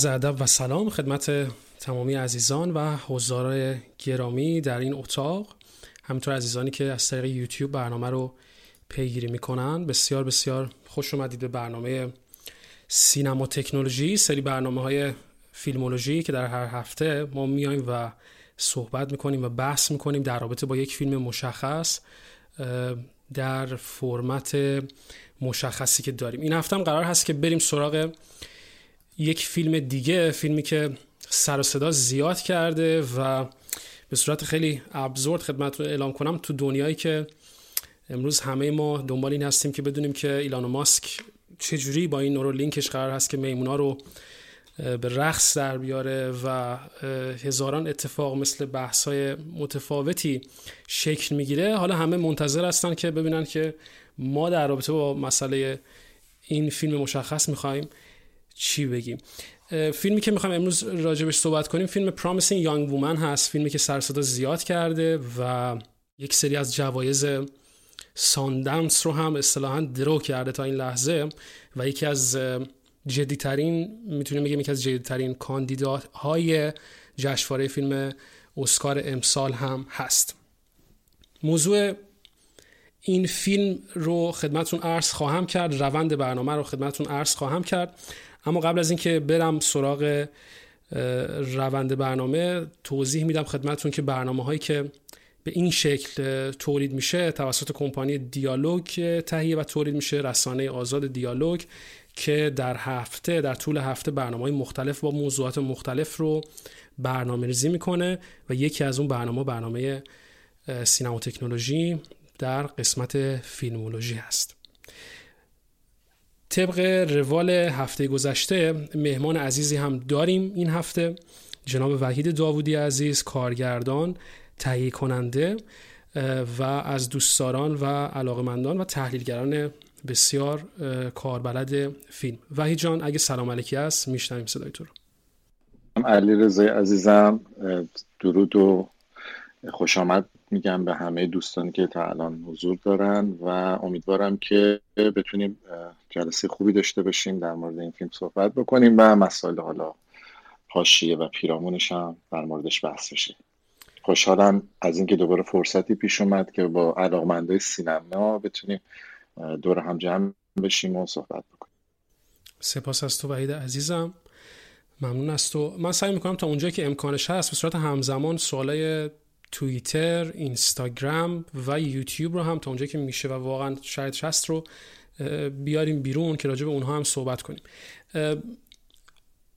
عرض ادب و سلام خدمت تمامی عزیزان و حضار گرامی در این اتاق. همینطور عزیزانی که از طریق یوتیوب برنامه رو پیگیری می‌کنن. بسیار بسیار خوش اومدید به برنامه سینما تکنولوژی سری برنامه های فیلمولوژی که در هر هفته ما میایم و صحبت می‌کنیم و بحث می‌کنیم در رابطه با یک فیلم مشخص در فرمت مشخصی که داریم. این هفته هم قرار هست که بریم سراغ یک فیلم دیگه فیلمی که سر و صدا زیاد کرده و به صورت خیلی ابزورد خدمت رو اعلام کنم تو دنیایی که امروز همه ما دنبال این هستیم که بدونیم که ایلان ماسک چجوری با این نورو لینکش قرار هست که میمونا رو به رقص در بیاره و هزاران اتفاق مثل بحث های متفاوتی شکل می‌گیره. حالا همه منتظر هستن که ببینن که ما در رابطه با مسئله این فیلم مشخص می‌خوایم چی بگیم؟ فیلمی که می‌خوایم امروز راجبش صحبت کنیم فیلم Promising Young Woman هست فیلمی که سرصدا زیاد کرده و یک سری از جوایز ساندنس رو هم اصطلاحا درو کرده تا این لحظه و یکی از جدیترین می‌تونیم بگیم یکی از جدیترین کاندیداهای جشنواره فیلم اسکار امسال هم هست. موضوع این فیلم رو خدمتون عرض خواهم کرد روند برنامه رو خدمتون عرض خواهم کرد. اما قبل از اینکه برم سراغ روند برنامه توضیح میدم خدمتون که برنامه هایی که به این شکل تولید میشه توسط کمپانی دیالوگ تهیه و تولید میشه رسانه آزاد دیالوگ که در هفته در طول هفته برنامه های مختلف با موضوعات مختلف رو برنامه ریزی می‌کنه و یکی از اون برنامه برنامه سینما تکنولوژی در قسمت فیلمولوژی هست. طبق روال هفته گذشته مهمان عزیزی هم داریم این هفته. جناب وحید داوودی عزیز کارگردان تهیه کننده و از دوستداران و علاقمندان و تحلیلگران بسیار کاربلد فیلم. وحید جان اگه سلام علیکی است میشنویم صدای تو رو. علی رضای عزیزم درود و خوش آمد میگم به همه دوستانی که تا الان حضور دارن و امیدوارم که بتونیم جلسه خوبی داشته باشیم در مورد این فیلم صحبت بکنیم و مسائل حالا حاشیه و پیرامونش هم در موردش بحث بشه. خوشحالم از اینکه دوباره فرصتی پیش اومد که با علاقمندای سینما بتونیم دور هم جمع بشیم و صحبت بکنیم. سپاس از تو وحید عزیزم. ممنون از تو. من سعی می‌کنم تا اونجایی که امکانش هست به صورت همزمان سوالای توییتر، اینستاگرام و یوتیوب رو هم تا اونجایی که میشه و واقعا شاید هست رو بیاریم بیرون که راجع به اونها هم صحبت کنیم.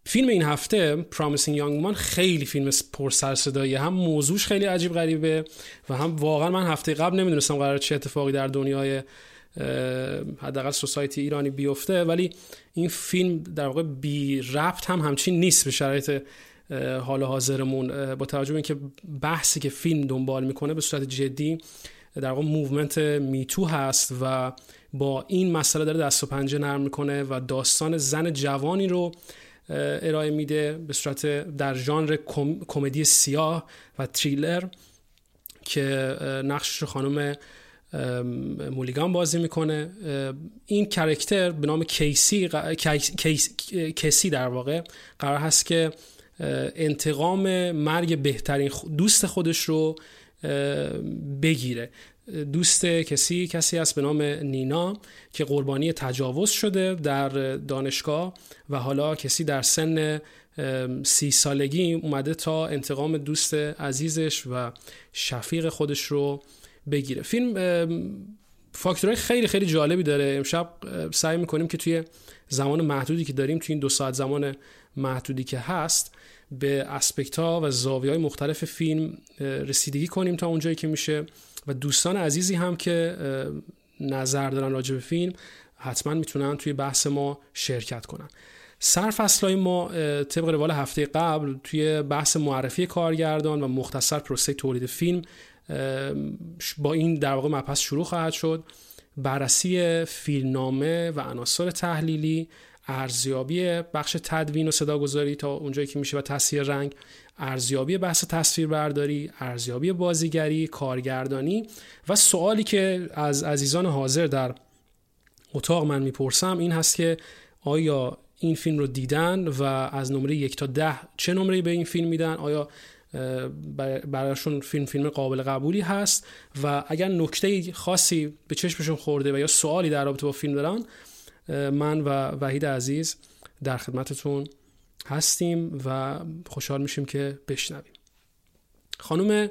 فیلم این هفته Promising Young Woman خیلی فیلم پر سر صداییه هم موضوعش خیلی عجیب غریبه و هم واقعا من هفته قبل نمی‌دونستم قرار چه اتفاقی در دنیای حداقل society ایرانی بیفته ولی این فیلم در واقع بی ربط هم همچین نیست به شرایط حال حاضرمون. با توجه به اینکه بحثی که فیلم دنبال می‌کنه به صورت جدی در واقع movement MeToo هست و با این مسئله داره دست و پنجه نرم می‌کنه و داستان زن جوانی رو ارائه میده به صورت در ژانر کمدی سیاه و تریلر که نقشش خانم مولیگان بازی می‌کنه. این کرکتر به نام کیسی کیسی در واقع قرار هست که انتقام مرگ بهترین دوست خودش رو بگیره. دوست کسی کسی است به نام نینا که قربانی تجاوز شده در دانشگاه و حالا کسی در سن سی سالگی اومده تا انتقام دوست عزیزش و شفیق خودش رو بگیره. فیلم فاکتورهای خیلی خیلی جالبی داره. امشب سعی می‌کنیم که توی زمان محدودی که داریم توی این دو ساعت زمان محدودی که هست به اسپکت ها و زاویه های مختلف فیلم رسیدگی کنیم تا اونجایی که میشه. و دوستان عزیزی هم که نظر دارن راجع به فیلم حتما می‌تونن توی بحث ما شرکت کنن. سرفصلهای ما طبق روال هفته قبل توی بحث معرفی کارگردان و مختصر پروسه تولید فیلم با این در واقع مبحث شروع خواهد شد. بررسی فیلمنامه و عناصر تحلیلی ارزیابی بخش تدوین و صداگذاری تا اونجایی که میشه و تصویر رنگ ارزیابی بحث تصویر برداری ارزیابی بازیگری کارگردانی و سوالی که از عزیزان حاضر در اتاق من می‌پرسم این هست که آیا این فیلم رو دیدن و از نمره یک تا ده چه نمره به این فیلم میدن؟ آیا برایشون فیلم فیلم قابل قبولی هست؟ و اگر نکته خاصی به چشمشون خورده و یا سوالی در رابطه با فیلم دارن من و وحید عزیز در خدمتتون هستیم و خوشحال میشیم که بشنویم. خانم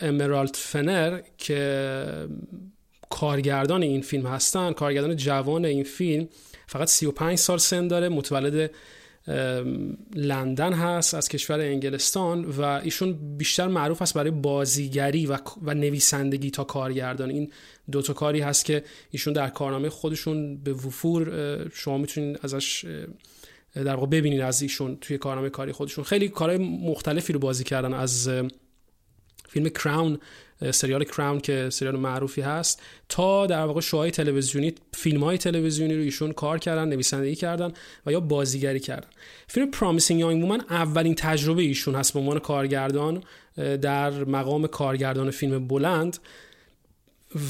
امرالد فنر که کارگردان این فیلم هستن کارگردان جوان این فیلم فقط 35 سال سن داره متولد لندن هست از کشور انگلستان و ایشون بیشتر معروف است برای بازیگری و, و نویسندگی تا کارگردان. این دوتا کاری هست که ایشون در کارنامه خودشون به وفور شما می‌تونید ازش در واقع ببینید از ایشون توی کارنامه کاری خودشون. خیلی کارهای مختلفی رو بازی کردن از فیلم کراون سریال کراون که سریال معروفی هست تا در واقع شوهای تلویزیونی فیلم های تلویزیونی رو ایشون کار کردن نویسندگی کردن و یا بازیگری کردن. فیلم پرامیسینگ یانگ وومن اولین تجربه ایشون هست به عنوان کارگردان در مقام کارگردان فیلم بلند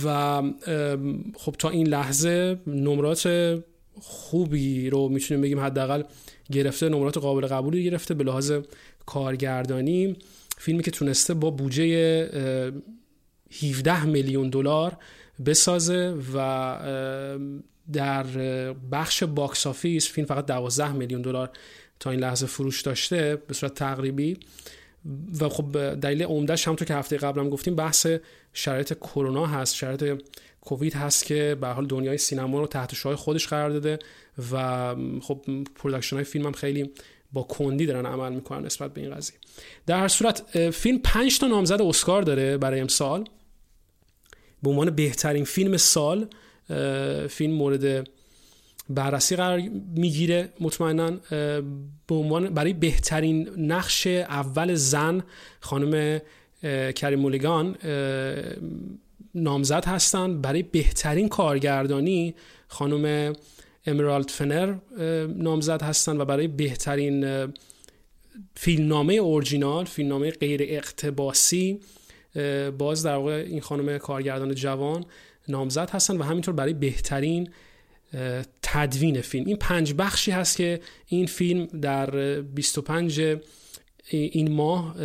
و خب تا این لحظه نمرات خوبی رو می‌تونیم بگیم حداقل گرفته نمرات قابل قبولی گرفته به لحاظ کارگردانی. فیلمی که تونسته با بودجه 17 میلیون دلار بسازه و در بخش box office فیلم فقط 12 میلیون دلار تا این لحظه فروش داشته به صورت تقریبی. و خب دلیل عمدهش همونطور که هفته قبلم گفتیم بحث شرایط کرونا هست شرایط کووید هست که به حال دنیای سینما رو تحت شعاع خودش قرار داده و خب production های فیلم هم خیلی با کندی دارن عمل می‌کنن نسبت به این قضیه. در هر صورت فیلم 5 تا نامزد اسکار داره برای امسال. به عنوان بهترین فیلم سال فیلم مورد بررسی قرار می‌گیره مطمئنا به عنوان برای بهترین نقش اول زن خانم کری مولیگان نامزد هستن. برای بهترین کارگردانی خانم امرالد فنر نامزد هستن و برای بهترین فیلمنامه اورجینال فیلمنامه غیر اقتباسی باز در واقع این خانم کارگردان جوان نامزد هستن و همینطور برای بهترین تدوین فیلم. این پنج بخشی هست که این فیلم در 25 این ماه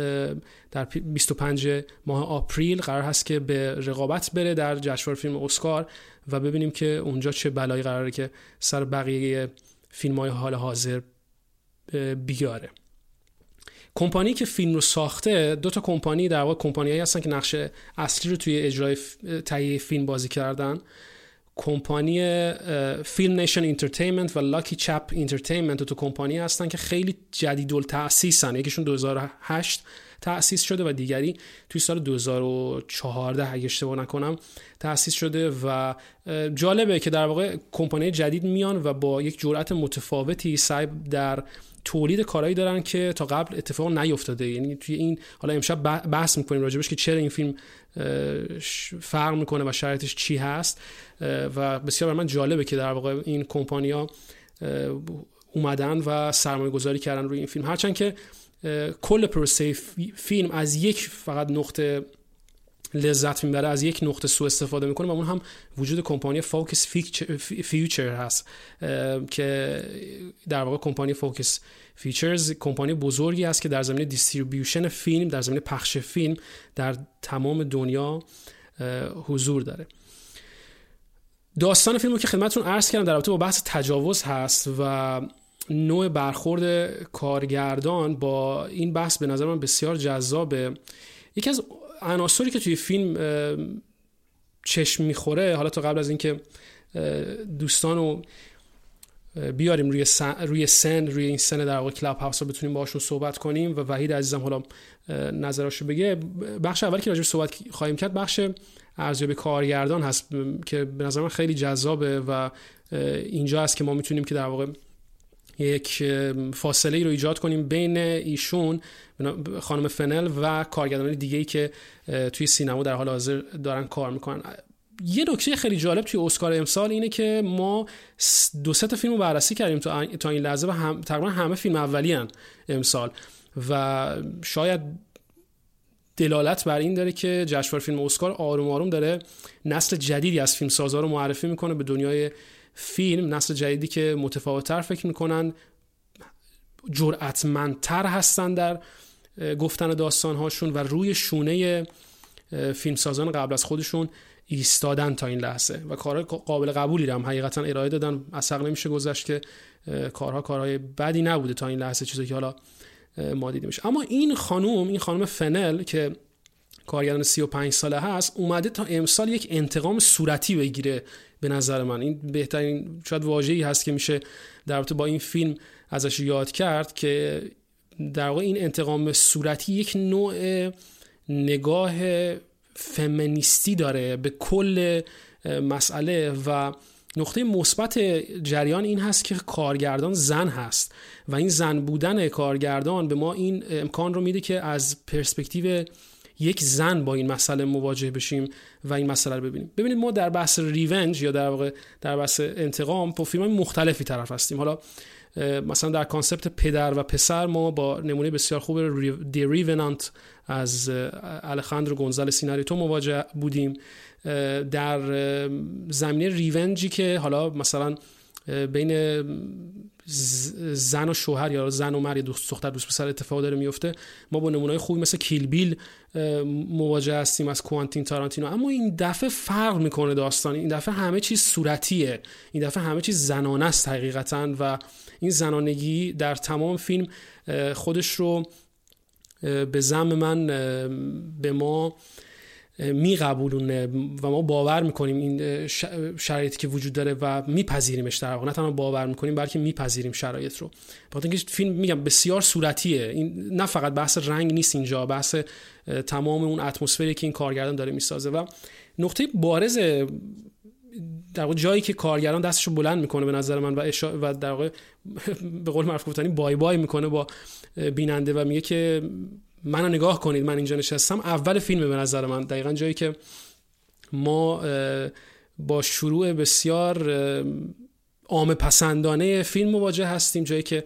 در 25 ماه آپریل قرار هست که به رقابت بره در جشنواره فیلم اسکار و ببینیم که اونجا چه بلایی قراره که سر بقیه فیلم های حال حاضر بیاره. کمپانی که فیلم رو ساخته دو تا کمپانی در واقع کمپانیایی هستن که نقش اصلی رو توی اجرای تهیه فیلم بازی کردن. کمپانی FilmNation Entertainment و LuckyChap Entertainment دو تا کمپانی هستن که خیلی جدید تأسیسن یکیشون 2008 تأسیس شده و دیگری توی سال 2014 اگه اشتباه نکنم تأسیس شده و جالبه که در واقع کمپانی جدید میان و با یک جرأت متفاوتی سعی در تولید کارهایی دارن که تا قبل اتفاق نیفتاده. یعنی توی این حالا امشب بحث می‌کنیم راجبش که چرا این فیلم فرق می‌کنه و شرایطش چی هست. و بسیار بر من جالبه که در واقع این کمپانیا اومدن و سرمایه گذاری کردن روی این فیلم. هرچند که کل پروسه فیلم از یک فقط نقطه لذت می‌بره از یک نقطه سو استفاده می‌کنه و اون هم وجود کمپانی Focus Features هست که در واقع کمپانی Focus Features کمپانی بزرگی است که در زمینه distribution فیلم در زمینه پخش فیلم در تمام دنیا حضور داره. داستان فیلم که خدمتتون عرض کردم در رابطه با بحث تجاوز هست و نوع برخورد کارگردان با این بحث به نظر من بسیار جذابه. یکی از عناصری که توی فیلم چشم می‌خوره حالا تا قبل از اینکه دوستان رو بیاریم روی سن, روی سن روی این سن در واقع کلاب هاوس رو بتونیم باشون صحبت کنیم و وحید عزیزم حالا نظراشو بگه. بخش اول که راجع صحبت خواهیم کرد بخش ارزیابی کارگردان هست که به نظر من خیلی جذابه و اینجا هست که ما می‌تونیم که در واقع یک فاصله ای رو ایجاد کنیم بین ایشون خانم فنل و کارگردان دیگه ای که توی سینما در حال حاضر دارن کار می‌کنن. یه نکته خیلی جالب توی اسکار امسال اینه که ما دو سه تا فیلم رو بررسی کردیم تا این لحظه و هم تقریبا همه فیلم اولی هن امسال. و شاید دلالت بر این داره که جشنواره فیلم اسکار آروم آروم داره نسل جدیدی از فیلم سازا رو معرفی می‌کنه به دنیای فیلم نسل جدیدی که متفاوتتر فکر می‌کنن جرأتمندتر هستن در گفتن داستانهاشون و روی شونه فیلمسازان قبل از خودشون ایستادن تا این لحظه. و کار قابل قبولی هم حقیقتا ارائه دادن. از نمیشه گذشت که کارها کارهای بدی نبوده تا این لحظه چیزی که حالا ما دیده میشه اما این خانوم این خانم فنل که کارگردان 35 ساله هست اومده تا امسال یک انتقام صورتی بگیره به نظر من. این بهترین شاید واژه‌ای هست که میشه در رابطه با این فیلم ازش یاد کرد که در واقع این انتقام صورتی یک نوع نگاه فمینیستی داره به کل مسئله و نقطه مثبت جریان این هست که کارگردان زن هست و این زن بودن کارگردان به ما این امکان رو میده که از پرسپکتیو یک زن با این مسئله مواجه بشیم و این مسئله رو ببینیم. ببینید ما در بحث revenge یا در واقع در بحث انتقام با فیلم مختلفی طرف هستیم. حالا مثلا در concept پدر و پسر ما با نمونه بسیار خوب The Revenant از الخاندرو گونزالس ایناریتو مواجه بودیم. در زمینه revenge ی که حالا مثلا بین زن و شوهر یا زن و مرد یا دوست دختر دوست پسر اتفاق داره میفته. ما با نمونه‌های خوبی مثل کیل بیل مواجه هستیم از کوانتین تارانتینو. اما این دفعه فرق می‌کنه داستان. این دفعه همه چیز صورتیه. این دفعه همه چیز زنانه است حقیقتا و این زنانگی در تمام فیلم خودش رو به زم من به ما میقبولونه و ما باور می‌کنیم این شرایطی که وجود داره و میپذیریمش در واقع. نه تنها باور می‌کنیم بلکه میپذیریم شرایط رو. بخاطر اینکه فیلم میگم بسیار صورتیه. این نه فقط بحث رنگ نیست اینجا بحث تمام اون اتمسفری که این کارگردان داره می‌سازه. و نقطه بارز در واقع جایی که کارگران دستشو بلند می‌کنه به نظر من و و در واقع به قول معروف بای بای می‌کنه با بیننده و میگه که منو نگاه کنید من اینجا نشستم اول فیلم به نظر من دقیقا جایی که ما با شروع بسیار عام پسندانه فیلم مواجه هستیم جایی که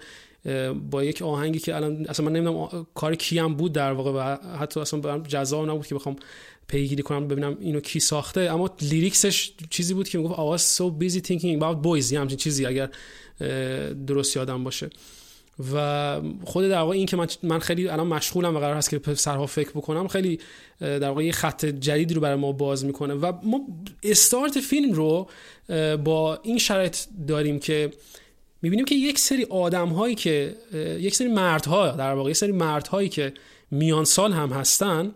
با یک آهنگی که الان اصلا من نمی‌دونم کار کیم بود در واقع و حتی اصلا جذاب نبود که بخوام پیگیری کنم ببینم اینو کی ساخته. اما لیریکسش چیزی بود که می‌گفت was so busy thinking about boys یه چیزی اگر درست یادم باشه. و خود در واقع این که من, من خیلی الان مشغولم و قرار هست که سرها فکر بکنم خیلی در واقع یه خط جدیدی رو برای ما باز می‌کنه. و ما استارت فیلم رو با این شرایط داریم که می‌بینیم که یک سری آدم هایی که یک سری مردها در واقع یک سری مردهایی که میان سال هم هستن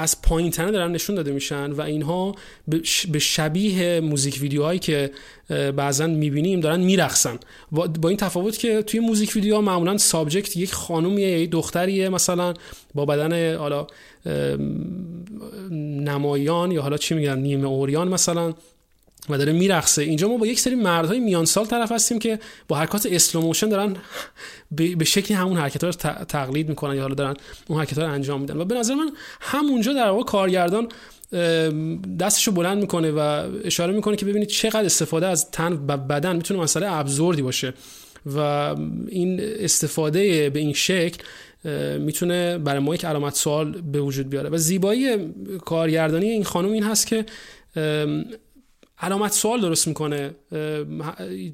از پایین تنه دارن نشون داده میشن و اینها به شبیه موزیک ویدیوهایی که بعضا می‌بینیم دارن میرقصن. با این تفاوت که توی موزیک ویدیوها معمولا سابجکت یک خانومیه یک دختریه مثلا با بدن حالا نمایان یا حالا چی میگن نیمه عریان مثلا و داره میرقصه. اینجا ما با یک سری مردهای میان سال طرف هستیم که با حرکات slow motion دارن به شکلی همون حرکت رو تقلید می‌کنن یا حالا دارن اون حرکت رو انجام میدن. و به نظر من همونجا در واقع کارگردان دستشو بلند می‌کنه و اشاره می‌کنه که ببینید چقدر استفاده از تن و بدن می‌تونه مسئله absurd ی باشه. و این استفاده به این شکل می‌تونه برای ما یک علامت سوال به وجود بیاره. و زیبایی کارگردانی این خانم این هست که علامت سوال درست می‌کنه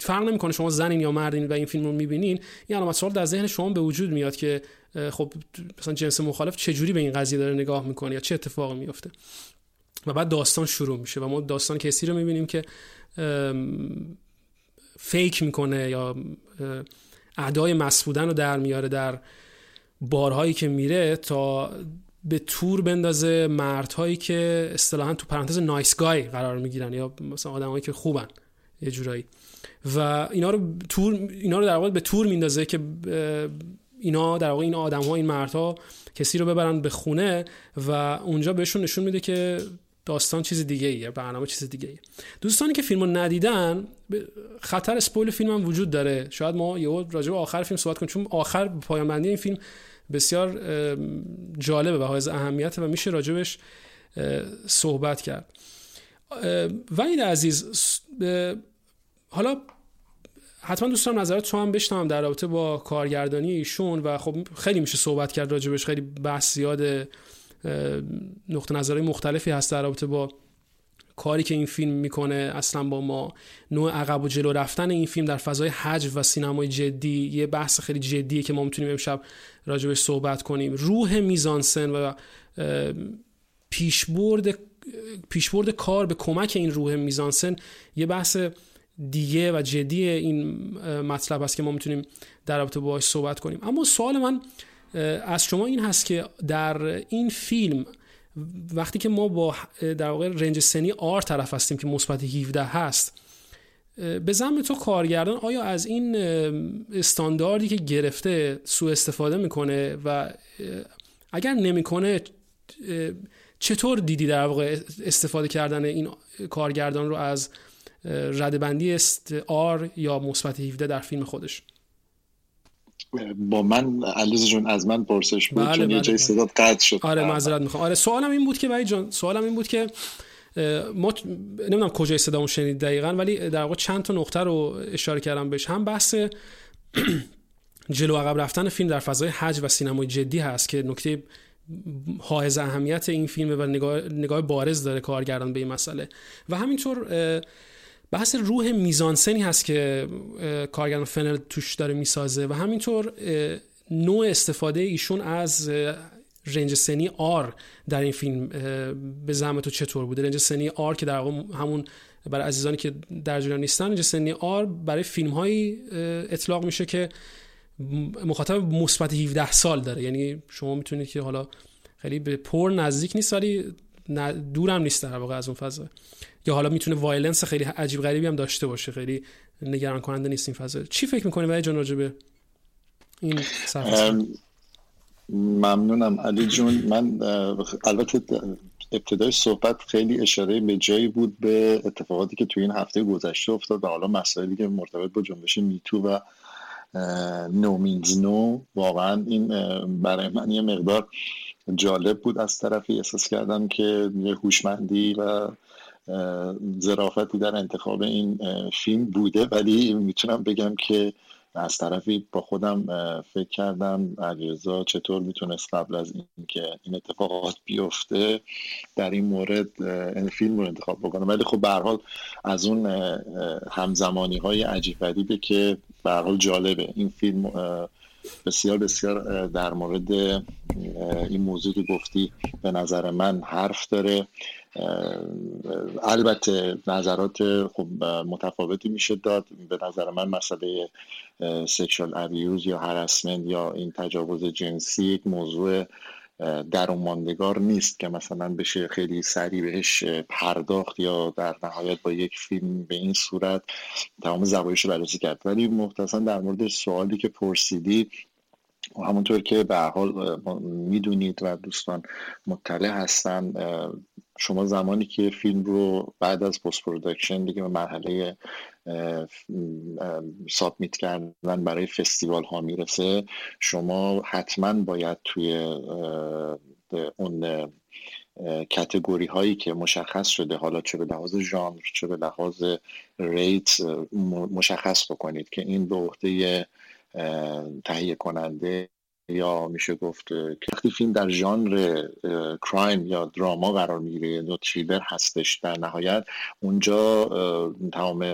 فرق نمی‌کنه شما زنین یا مردین و این فیلم رو می‌بینین. این علامت سوال در ذهن شما به وجود میاد که خب مثلا جنس مخالف چه جوری به این قضیه داره نگاه می‌کنه یا چه اتفاقی میفته و بعد داستان شروع میشه و ما داستان کسی رو می‌بینیم که فیک می‌کنه یا ادای مسبودن رو در میاره در بارهایی که میره تا به تور بندازه مردهایی که اصطلاحا تو پرانتز نایس گای قرار می‌گیرن یا مثلا آدمایی که خوبن یه جورایی. و اینا رو تور اینا رو در واقع به تور میندازه که اینا در واقع این آدم ها این مردها کسی رو ببرن به خونه و اونجا بهشون نشون میده که داستان چیز دیگه ایه برنامه چیز دیگه ایه دوستانی که فیلم ندیدن خطر اسپویل فیلم هم وجود داره. شاید ما یه راجع به آخر فیلم صحبت کنیم چون آخر پایان بندی این فیلم بسیار جالبه و حائز اهمیت و میشه راجبش صحبت کرد. و این عزیز حالا حتما دوست دارم نظرات تو هم بشنوم در رابطه با کارگردانی ایشون و خب خیلی میشه صحبت کرد راجبش خیلی بحث زیاد نقطه نظرهای مختلفی هست در رابطه با کاری که این فیلم می‌کنه اصلا با ما نوع عقب و جلو رفتن این فیلم در فضای حج و سینمای جدی یه بحث خیلی جدیه که ما می‌تونیم امشب راجبش صحبت کنیم. روح میزانسن و پیشبرد پیشبرد کار به کمک این روح میزانسن یه بحث دیگه و جدی این مطلب است که ما می‌تونیم در رابطه باهاش صحبت کنیم. اما سوال من از شما این هست که در این فیلم وقتی که ما با در واقع رنج سنی آر طرف هستیم که مثبت 17 هست به زم تو کارگردان آیا از این استانداردی که گرفته سوء استفاده می‌کنه و اگر نمی‌کنه چطور دیدی در واقع استفاده کردن این کارگردان رو از ردبندی است آر یا مثبت 17 در فیلم خودش؟ با من علیز جون از من پرسش بود بله چون بله یه جای صدات قطع شد. آره معذرت می‌خوام. آره سوالم این بود که وای جان سوالم این بود که ما نمی‌دونم کجای صدامو شنید دقیقا ولی در واقع چند تا نقطه رو اشاره کردم بهش. هم بحث جلو عقب رفتن فیلم در فضای حج و سینمای جدی هست که نکته حائز اهمیت این فیلم و نگاه, نگاه بارز داره کارگردان به این مسئله. و همینطور بحث روح میزانسنی هست که کارگردان فنل توش داره می‌سازه و همینطور نوع استفاده ایشون از رنج سنی آر در این فیلم به زعم تو چطور بوده؟ رنج سنی آر که در واقع همون برای عزیزانی که در جریان نیستن رنج سنی آر برای فیلم هایی اطلاق میشه که مخاطب مثبت 17 سال داره. یعنی شما می‌تونید که حالا خیلی به پر نزدیک نیست ولی دورم نیست در واقع از اون فضا. یا حالا می‌تونه violence خیلی عجیب غریبی هم داشته باشه خیلی نگران کننده نیست این فضا. چی فکر می‌کنی علی جان راجبه این ممنونم. علی جون من البته ابتدای صحبت خیلی اشاره به جایی بود به اتفاقاتی که توی این هفته گذشته افتاد و حالا مسائلی که مرتبط با جنبش MeToo و no means no واقعا این برای من یه مقدار جالب بود. از طرفی احساس کردم که یه هوشمندی و ظرافتی در انتخاب این فیلم بوده ولی می‌تونم بگم که از طرفی با خودم فکر کردم علیرضا چطور می‌تونست قبل از اینکه این اتفاقات بیفته در این مورد این فیلم رو انتخاب بکنه. ولی خب به حال از اون همزمانی های عجیب غریبه که به حال جالبه. این فیلم بسیار بسیار در مورد این موضوع که گفتی به نظر من حرف داره. البته نظرات خب متفاوتی میشه داد. به نظر من مسئله سکشال ابیوز یا هرسمنت یا این تجاوز جنسی یک موضوع در ماندگار نیست که مثلا بشه خیلی سریع بهش پرداخت یا در نهایت با یک فیلم به این صورت تمام زوایش رو بررسی کرد. ولی مختصا در مورد سوالی که پرسیدی همونطور که به حال می‌دونید و دوستان مطلع هستن شما زمانی که فیلم رو بعد از پست پرودکشن دیگه به مرحله سابمیت کردن برای فستیوال ها می‌رسه شما حتما باید توی اون کتگوری هایی که مشخص شده حالا چه به لحاظ ژانر چه به لحاظ ریت مشخص بکنید که این به عهده تهیه کننده یا میشه گفت که وقتی فیلم در ژانر کرایم یا دراما قرار می‌گیره یا تریلر هستش در نهایت اونجا تمام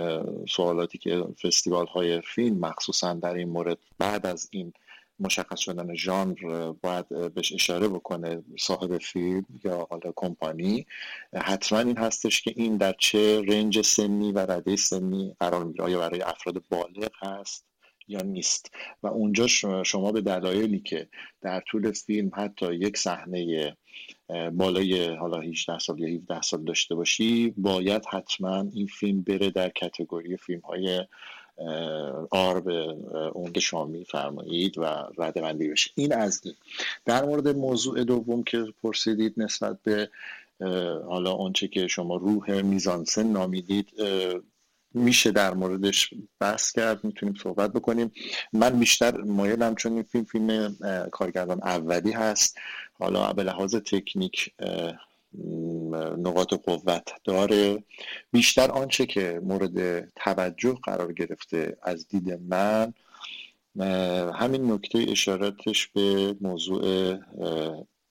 سوالاتی که فستیوال های فیلم مخصوصا در این مورد بعد از این مشخص شدن ژانر باید بهش اشاره بکنه صاحب فیلم یا حالا کمپانی حتما این هستش که این در چه رنج سنی و رده سنی قرار می‌گیره آیا برای افراد بالغ هست یا نیست. و اونجا شما به دلایلی که در طول فیلم حتی یک صحنه بالای حالا 18 سال یا 17 سال داشته باشی باید حتما این فیلم بره در کتگوری فیلم های آر به اون که شما میفرمایید و رده بندی بشه. این از این. در مورد موضوع دوم که پرسیدید نسبت به حالا آنچه که شما روح میزانسن نامیدید میشه در موردش بحث کرد می‌تونیم صحبت بکنیم. من بیشتر مایلم چون این فیلم فیلم کارگردان اولی هست. حالا به لحاظ تکنیک نقاط قوت داره. بیشتر آنچه که مورد توجه قرار گرفته از دید من همین نکته اشاراتش به موضوع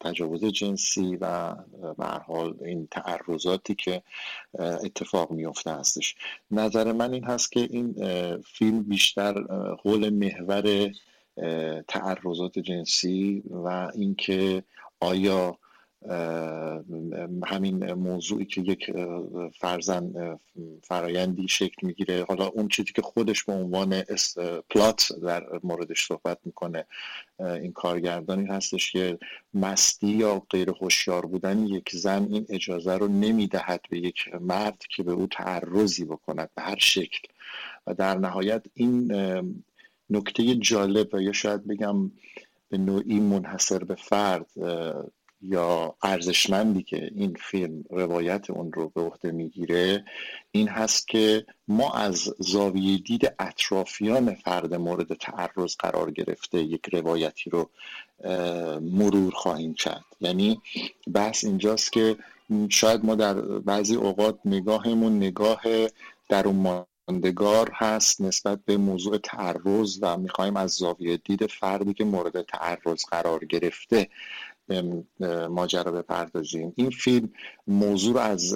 تجاوز جنسی و حال این تعرضاتی که اتفاق میفته هستش. نظر من این هست که این فیلم بیشتر حول محور تعرضات جنسی و اینکه آیا همین موضوعی که یک فرزن فرایندی شکل می‌گیره. حالا اون چیزی که خودش به عنوان پلات در موردش صحبت می‌کنه این کارگردانی هستش که مستی یا غیر هوشیار بودن یک زن این اجازه رو نمی‌دهد به یک مرد که به او تعرضی بکند به هر شکل. و در نهایت این نکته جالب و یا شاید بگم به نوعی منحصر به فرد یا ارزشمندی که این فیلم روایت اون رو به عهده می‌گیره این هست که ما از زاویه دید اطرافیان فرد مورد تعرض قرار گرفته یک روایتی رو مرور خواهیم کرد. یعنی بحث اینجاست که شاید ما در بعضی اوقات نگاهمون نگاه در اون ماندگار هست نسبت به موضوع تعرض و می‌خوایم از زاویه دید فردی که مورد تعرض قرار گرفته ماجرا بپردازیم. این فیلم موضوع از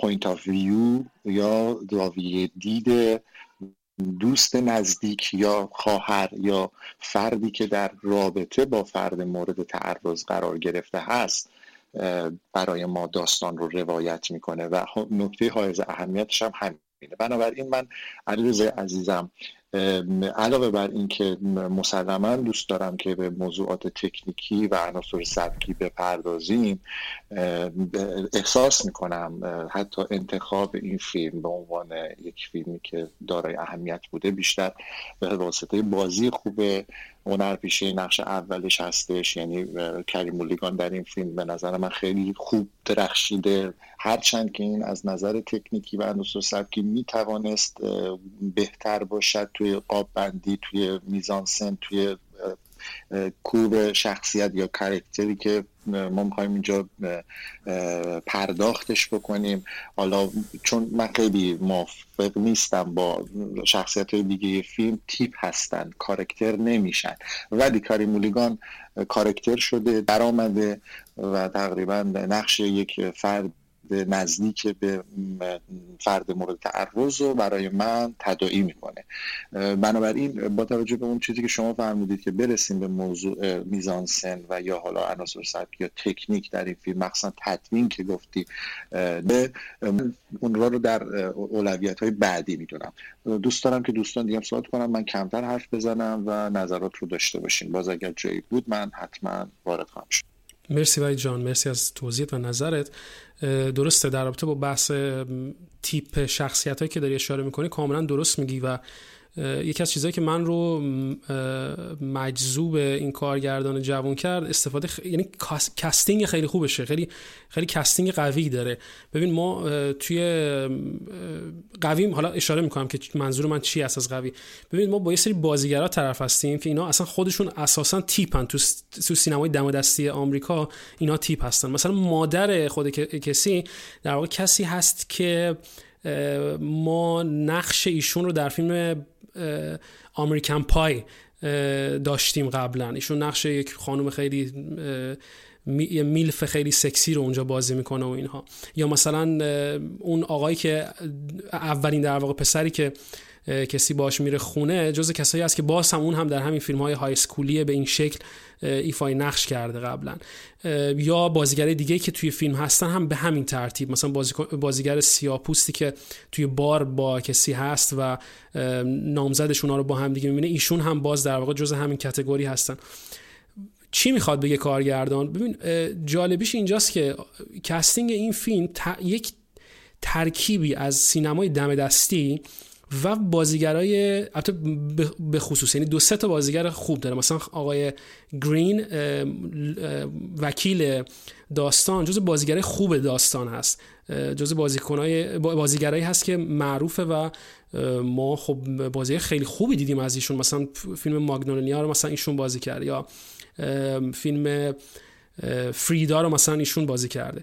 point of view یا زاویه دید دوست نزدیک یا خواهر یا فردی که در رابطه با فرد مورد تعرض قرار گرفته هست برای ما داستان رو روایت می‌کنه. و نکته حائز اهمیتش هم همینه. بنابراین من علیرضا عزیزم علاوه بر اینکه مسلما دوست دارم که به موضوعات تکنیکی و عناصر سبکی بپردازیم احساس می‌کنم حتی انتخاب این فیلم به عنوان یک فیلمی که دارای اهمیت بوده بیشتر به واسطه بازی خوب پیشه نقش اولش هستش یعنی کریم مولیگان در این فیلم به نظر من خیلی خوب درخشیده. هرچند که این از نظر تکنیکی و عناصر سبکی می‌توانست بهتر باشد توی قاب بندی توی میزانسن توی کوب شخصیت یا کرکتری که ما می‌خوایم اینجا پرداختش بکنیم. حالا چون من خیلی موافق نیستم با شخصیت های دیگه فیلم تیپ هستن کارکتر نمیشن. ولی کاری مولیگان کارکتر شده درآمده و تقریبا نقش یک فرد نزدیک به فرد مورد تعرض رو برای من تداعی می‌کنه. بنابراین با توجه به اون چیزی که شما فرمودید که برسیم به موضوع میزانسن و یا حالا عناصر سبک یا تکنیک در این فیلم مخصوصا تدوین که گفتی به اون رو در اولویت های بعدی می‌دونم. دوست دارم که دوستان دیگه صحبت کنم من کمتر حرف بزنم و نظرات رو داشته باشیم باز اگر جایی بود من حتما وارد خواهم شد. مرسی وای جان مرسی از توضیحت و نظرت. درسته در رابطه با بحث تیپ شخصیت هایی که داری اشاره می‌کنی کاملا درست میگی و یکی از چیزهایی که من رو مجذوب این کارگردان جوان کرد استفاده خ... یعنی casting خیلی خوبشه خیلی خیلی casting قوی داره. ببین ما توی قوی حالا اشاره می‌کنم که منظور من چی است از قوی. ببین ما با یه سری بازیگرا طرف هستیم که اینا اصلا خودشون اساسا تیپن. تو تو سینمای دم دستی آمریکا اینا تیپ هستن. مثلا مادر خود کسی در واقع کسی هست که ما نقش ایشون رو در فیلم آمریکن پای داشتیم قبلا. ایشون نقش یک خانم خیلی یه میلف خیلی سکسی رو اونجا بازی می‌کنه و اینها. یا مثلا اون آقایی که اولین در واقع پسری که کسی باش میره خونه جز کسایی است که باز هم اون هم در همین فیلم های های سکولی به این شکل ایفای نقش کرده قبلا. یا بازیگر دیگه که توی فیلم هستن هم به همین ترتیب. مثلا بازیگر سیاهپوستی که توی بار با کسی هست و نامزدش اونا رو با هم دیگه می‌بینه ایشون هم باز در واقع جز همین category هستن. چی می‌خواد بگه کارگردان؟ ببین جالبیش اینجاست که casting این فیلم یک ترکیبی از سینمای دم دستی و بازیگرای البته به خصوص یعنی دو سه تا بازیگر خوب داره. مثلا آقای گرین وکیل داستان جز بازیگر خوب داستان هست. جز بازیکنای بازیگرایی هست که معروفه و ما خب بازی خیلی خوبی دیدیم از ایشون. مثلا فیلم ماگنولینیا رو مثلا ایشون بازی کرد یا فیلم فریدا رو مثلا ایشون بازی کرده.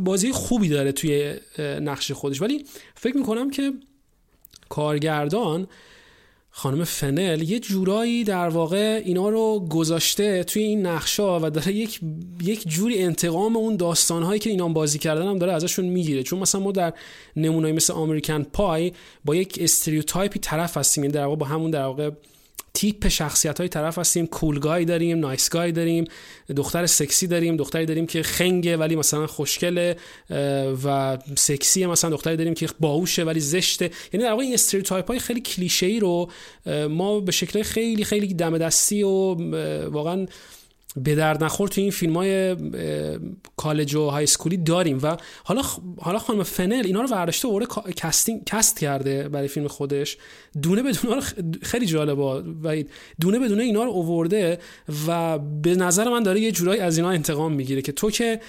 بازی خوبی داره توی نقش خودش. ولی فکر می‌کنم که کارگردان خانم فنل یه جورایی در واقع اینا رو گذاشته توی این نقشا و داره یک یک جوری انتقام اون داستانهایی که اینا بازی کردن هم داره ازشون می‌گیره. چون مثلا ما در نمونه‌ای مثل American Pie با یک stereotype ی طرف هستیم یعنی در واقع با همون در واقع تیپ شخصیت های طرف هستیم cool guy داریم nice guy داریم دختر سکسی داریم دختری داریم که خنگه ولی مثلا خوشگله و سکسی مثلا دختری داریم که باهوشه ولی زشته. یعنی در واقع این stereotype های خیلی کلیشه ای رو ما به شکل خیلی خیلی دم دستی و واقعا به درد نخور تو این فیلم های کالج و high school ی داریم و حالا حالا خانم فنل اینا رو ورداشته اورده casting cast کرده برای فیلم خودش. دونه بدونه خیلی جالبه. و دونه بدونه اینا رو اوورده و به نظر من داره یه جورایی از اینا انتقام می‌گیره که تو که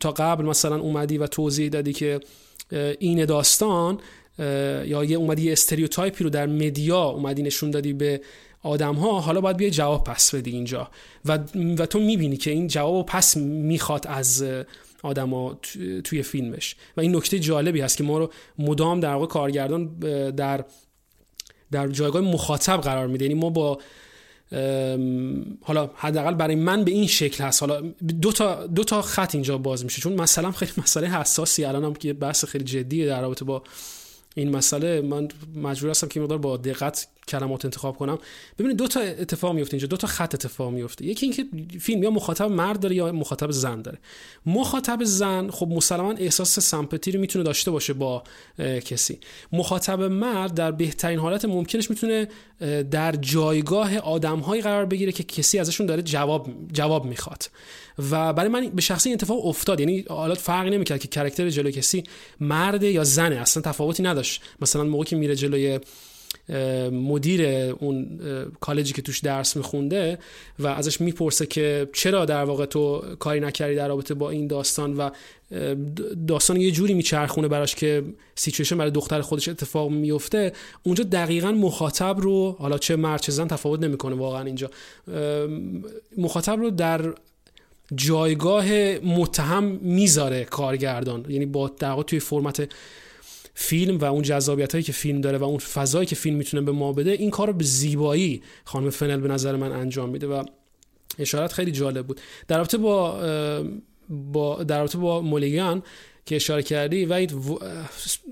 تا قبل مثلا اومدی و توضیح دادی که این داستان یا یه اومدی یه stereotype ی رو در media اومدی نشون دادی به آدم ها حالا باید بیای جواب پس بدی اینجا. و, و تو می‌بینی که این جواب پس می‌خواد از آدما توی فیلمش. و این نکته جالبی هست که ما رو مدام در واقع کارگردان در در جایگاه مخاطب قرار میده. یعنی ما با حالا حداقل برای من به این شکل هست. حالا دو تا دو تا خط اینجا باز میشه. چون مثلا خیلی مسئله حساسی الان هم که بحث خیلی جدیه در رابطه با این مسئله من مجبور هستم که مقدار با دقت کلمات انتخاب کنم. ببینید دو تا اتفاق میفته اینجا دو تا خط اتفاق میفته. یکی اینکه فیلم یا مخاطب مرد داره یا مخاطب زن داره. مخاطب زن خب مسلما احساس سمپاتی رو می‌تونه داشته باشه با کسی. مخاطب مرد در بهترین حالت ممکنش می‌تونه در جایگاه آدمهایی قرار بگیره که کسی ازشون داره جواب جواب می‌خواد. و برای من به شخصی اتفاق افتاد. یعنی حالات فرقی نمی‌کرد که کرکتر جلوی کسی مرد یا زنه. اصلا تفاوتی نداشت. مثلا موقعی که میره جلوی مدیر اون کالجی که توش درس میخونده و ازش می‌پرسه که چرا در واقع تو کاری نکردی در رابطه با این داستان و داستان یه جوری میچرخونه براش که سیچویشن برای دختر خودش اتفاق میفته. اونجا دقیقا مخاطب رو حالا چه مرد چه زن تفاوت نمی‌کنه واقعا اینجا. مخاطب رو در جایگاه متهم می‌ذاره کارگردان. یعنی با در توی فرمت فیلم و اون جذابیت هایی که فیلم داره و اون فضایی که فیلم می‌تونه به ما بده این کار رو به زیبایی خانم فنل به نظر من انجام میده و اشارت خیلی جالب بود. در رابطه با با در رابطه با مولیگان که اشاره کردی و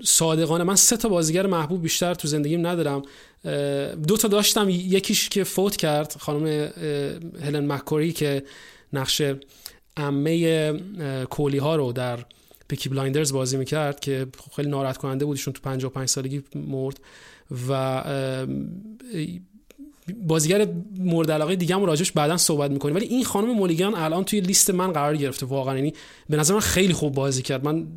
صادقانه من سه تا بازیگر محبوب بیشتر تو زندگیم ندارم. دو تا داشتم یکیش که فوت کرد خانم هلن مکوری که نقش عمه کولی ها رو در Peaky Blinders بازی می‌کرد که خیلی ناراحت کننده بود. ایشون تو 55 سالگی مرد و بازیگر مورد علاقه دیگه هم راجش بعدا صحبت می‌کنیم. ولی این خانم مولیگان الان توی لیست من قرار گرفته واقعا. یعنی به نظر من خیلی خوب بازی کرد. من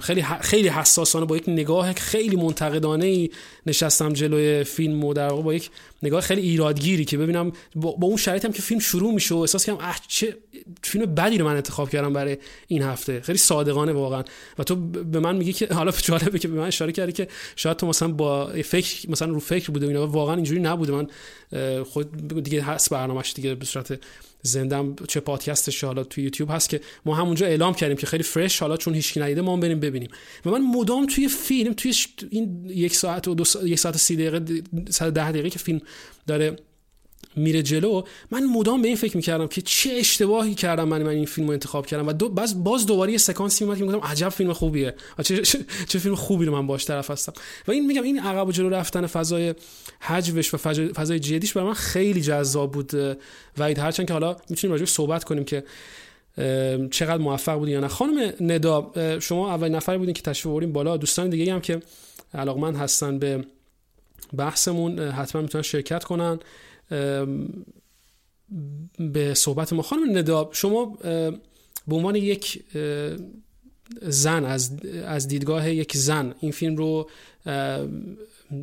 خیلی خیلی حساسانه با یک نگاه خیلی منتقدانه نشستم جلوی فیلم و در واقع با یک نگاه خیلی ایرادگیری که ببینم با, اون شرایطم که فیلم شروع میشه و احساس کردم چه فیلم بدی رو من انتخاب کردم برای این هفته. خیلی صادقانه واقعا. و تو به من میگی که حالا جالبه که به من اشاره کردی که شاید تو مثلا با فکر مثلا رو فکر بوده اینا واقعا اینجوری نبوده. من خود دیگه هست برنامه‌اش دیگه به صورت زندم چه پادکستش حالا تو یوتیوب هست که ما همونجا اعلام کردیم که خیلی فرش حالا چون هیچ ندیده ما بریم ببینیم. و من مدام توی فیلم توی این یک ساعت و دو ساعت، یک ساعت سی دقیقه ده دقیقه که فیلم داره میره جلو من مدام به این فکر می‌کردم که چه اشتباهی کردم من من این فیلم رو انتخاب کردم و دو باز باز دوباره یه سکانسی میومد که میگم عجب فیلم خوبیه چه, چه, فیلم خوبی رو من باش طرف هستم. و این میگم این عقب و جلو رفتن فضای حجوش و فضای جدیش برای من خیلی جذاب بود و هرچند که حالا می‌تونیم راجع صحبت کنیم که چقدر موفق بودی یا نه. خانم ندا شما اول نفر بودین که تشریف آوردین بالا. دوستان دیگه هم که علاقمند هستن به بحثمون حتما می‌تونن شرکت کنن. به صحبت ما. خانم ندا شما به عنوان یک زن از, از دیدگاه یک زن این فیلم رو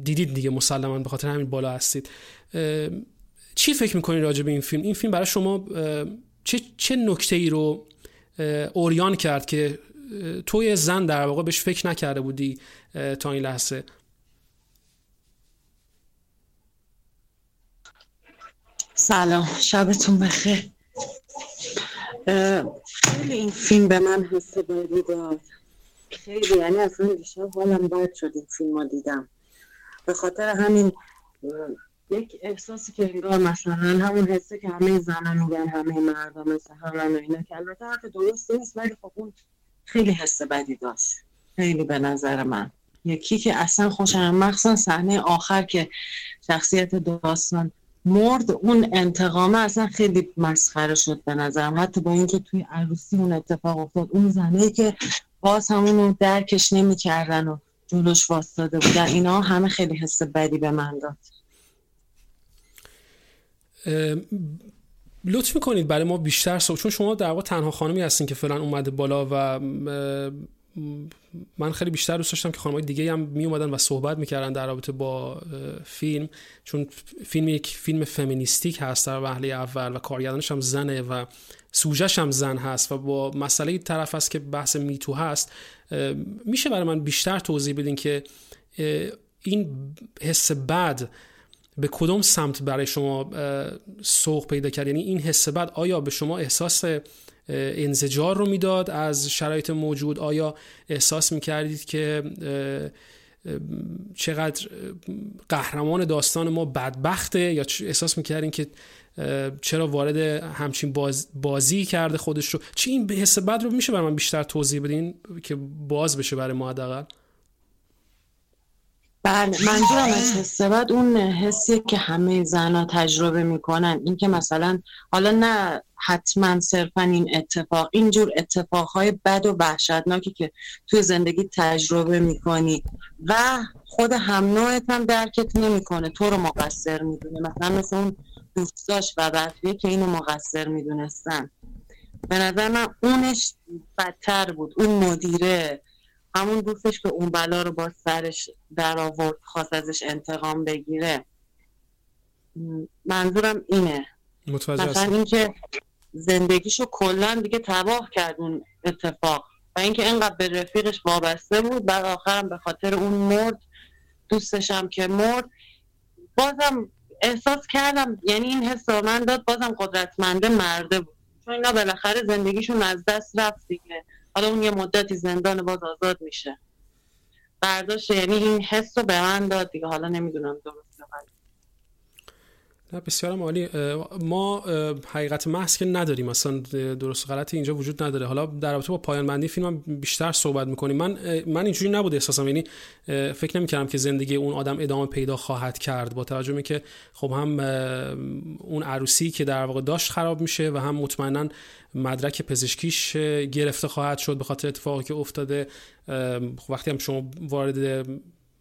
دیدید دیگه مسلما به خاطر همین بالا هستید. چی فکر می‌کنید راجع به این فیلم؟ این فیلم برای شما چه, چه نکته ای رو اوریان کرد که توی زن در واقع بهش فکر نکرده بودی تا این لحظه؟ سلام شبتون بخیر. خیلی این فیلم به من حس بدی داد. خیلی یعنی اصلا دیشب حالم بد شد این فیلم رو دیدم. به خاطر همین یک احساسی که انگار مثلا همون حسه که همه زنان میگن همه مردم مثل همه و اینا که البته حرف درست نیست ولی خب اون خیلی حس بدی داشت. خیلی به نظر من. یکی که اصلا خوشم مخصوصا صحنه آخر که شخصیت داستان مرد اون انتقامه اصلا خیلی مسخره شد به نظرم. حتی با اینکه توی عروسی اون اتفاق افتاد اون زنه که باز همونو درکش نمی‌کردن و جلوش واسطاده بودن اینا همه خیلی حس بدی به من داد. لطف می‌کنید برای ما بیشتر صحبت چون شما در واقع تنها خانمی هستین که فعلا اومده بالا و من خیلی بیشتر دوست داشتم که خانمای دیگه هم می اومدن و صحبت می‌کردن در رابطه با فیلم چون فیلم یک فیلم فمینیستیک هست در وهله اول و کارگردانش هم زنه و سوژش هم زن هست و با مسئله طرف هست که بحث میتو هست میشه برای من بیشتر توضیح بدین که این حس بد به کدوم سمت برای شما سوق پیدا کرد؟ یعنی این حس بد آیا به شما احساس انزجار رو می‌داد. از شرایط موجود آیا احساس می‌کردید که چقدر قهرمان داستان ما بدبخته یا احساس می‌کردین که چرا وارد همچین بازی کرده خودش رو؟ چی این حس بد رو میشه برای من بیشتر توضیح بدین که باز بشه برای ما حداقل؟ بله منظورم از حس بعد اون حسی که همه زنها تجربه می‌کنن. این که مثلا حالا نه حتما صرفا این اتفاق اینجور اتفاقهای بد و وحشتناکی که توی زندگی تجربه می‌کنی و خود هم نوعت هم درکت نمی‌کنه. تو رو مقصر می‌دونه. مثلا مثل اون دوستاش و بقیه که اینو مقصر می‌دونستن. به نظر من اونش بدتر بود. اون مدیره همون دوستش که اون بلا رو با سرش در آورد خواست ازش انتقام بگیره. منظورم اینه. مثلا اینکه زندگیشو کلا دیگه تباه کرد اون اتفاق. و اینکه اینقدر به رفیقش وابسته بود بعد آخرم به خاطر اون مرد دوستشم که مرد بازم احساس کردم یعنی این حس من داد بازم قدرتمنده مرده بود. چون اینا بالاخره زندگیشون از دست رفت دیگه. حالا اون یه مدتی زندان باز آزاد میشه. برداشت یعنی این حس رو به من داد دیگه حالا نمی‌دونم درست بسیار عالی. ما حقیقت محض که نداریم. اصلا درست غلطی اینجا وجود نداره. حالا در رابطه با پایان بندی فیلم بیشتر صحبت می‌کنیم. من من اینجوری نبود احساسم. یعنی فکر نمی‌کردم که زندگی اون آدم ادامه پیدا خواهد کرد. با توجه به که خب هم اون عروسی که در واقع داشت خراب میشه و هم مطمئنا مدرک پزشکیش گرفته خواهد شد به خاطر اتفاقی که افتاده. خب وقتی هم شما وارد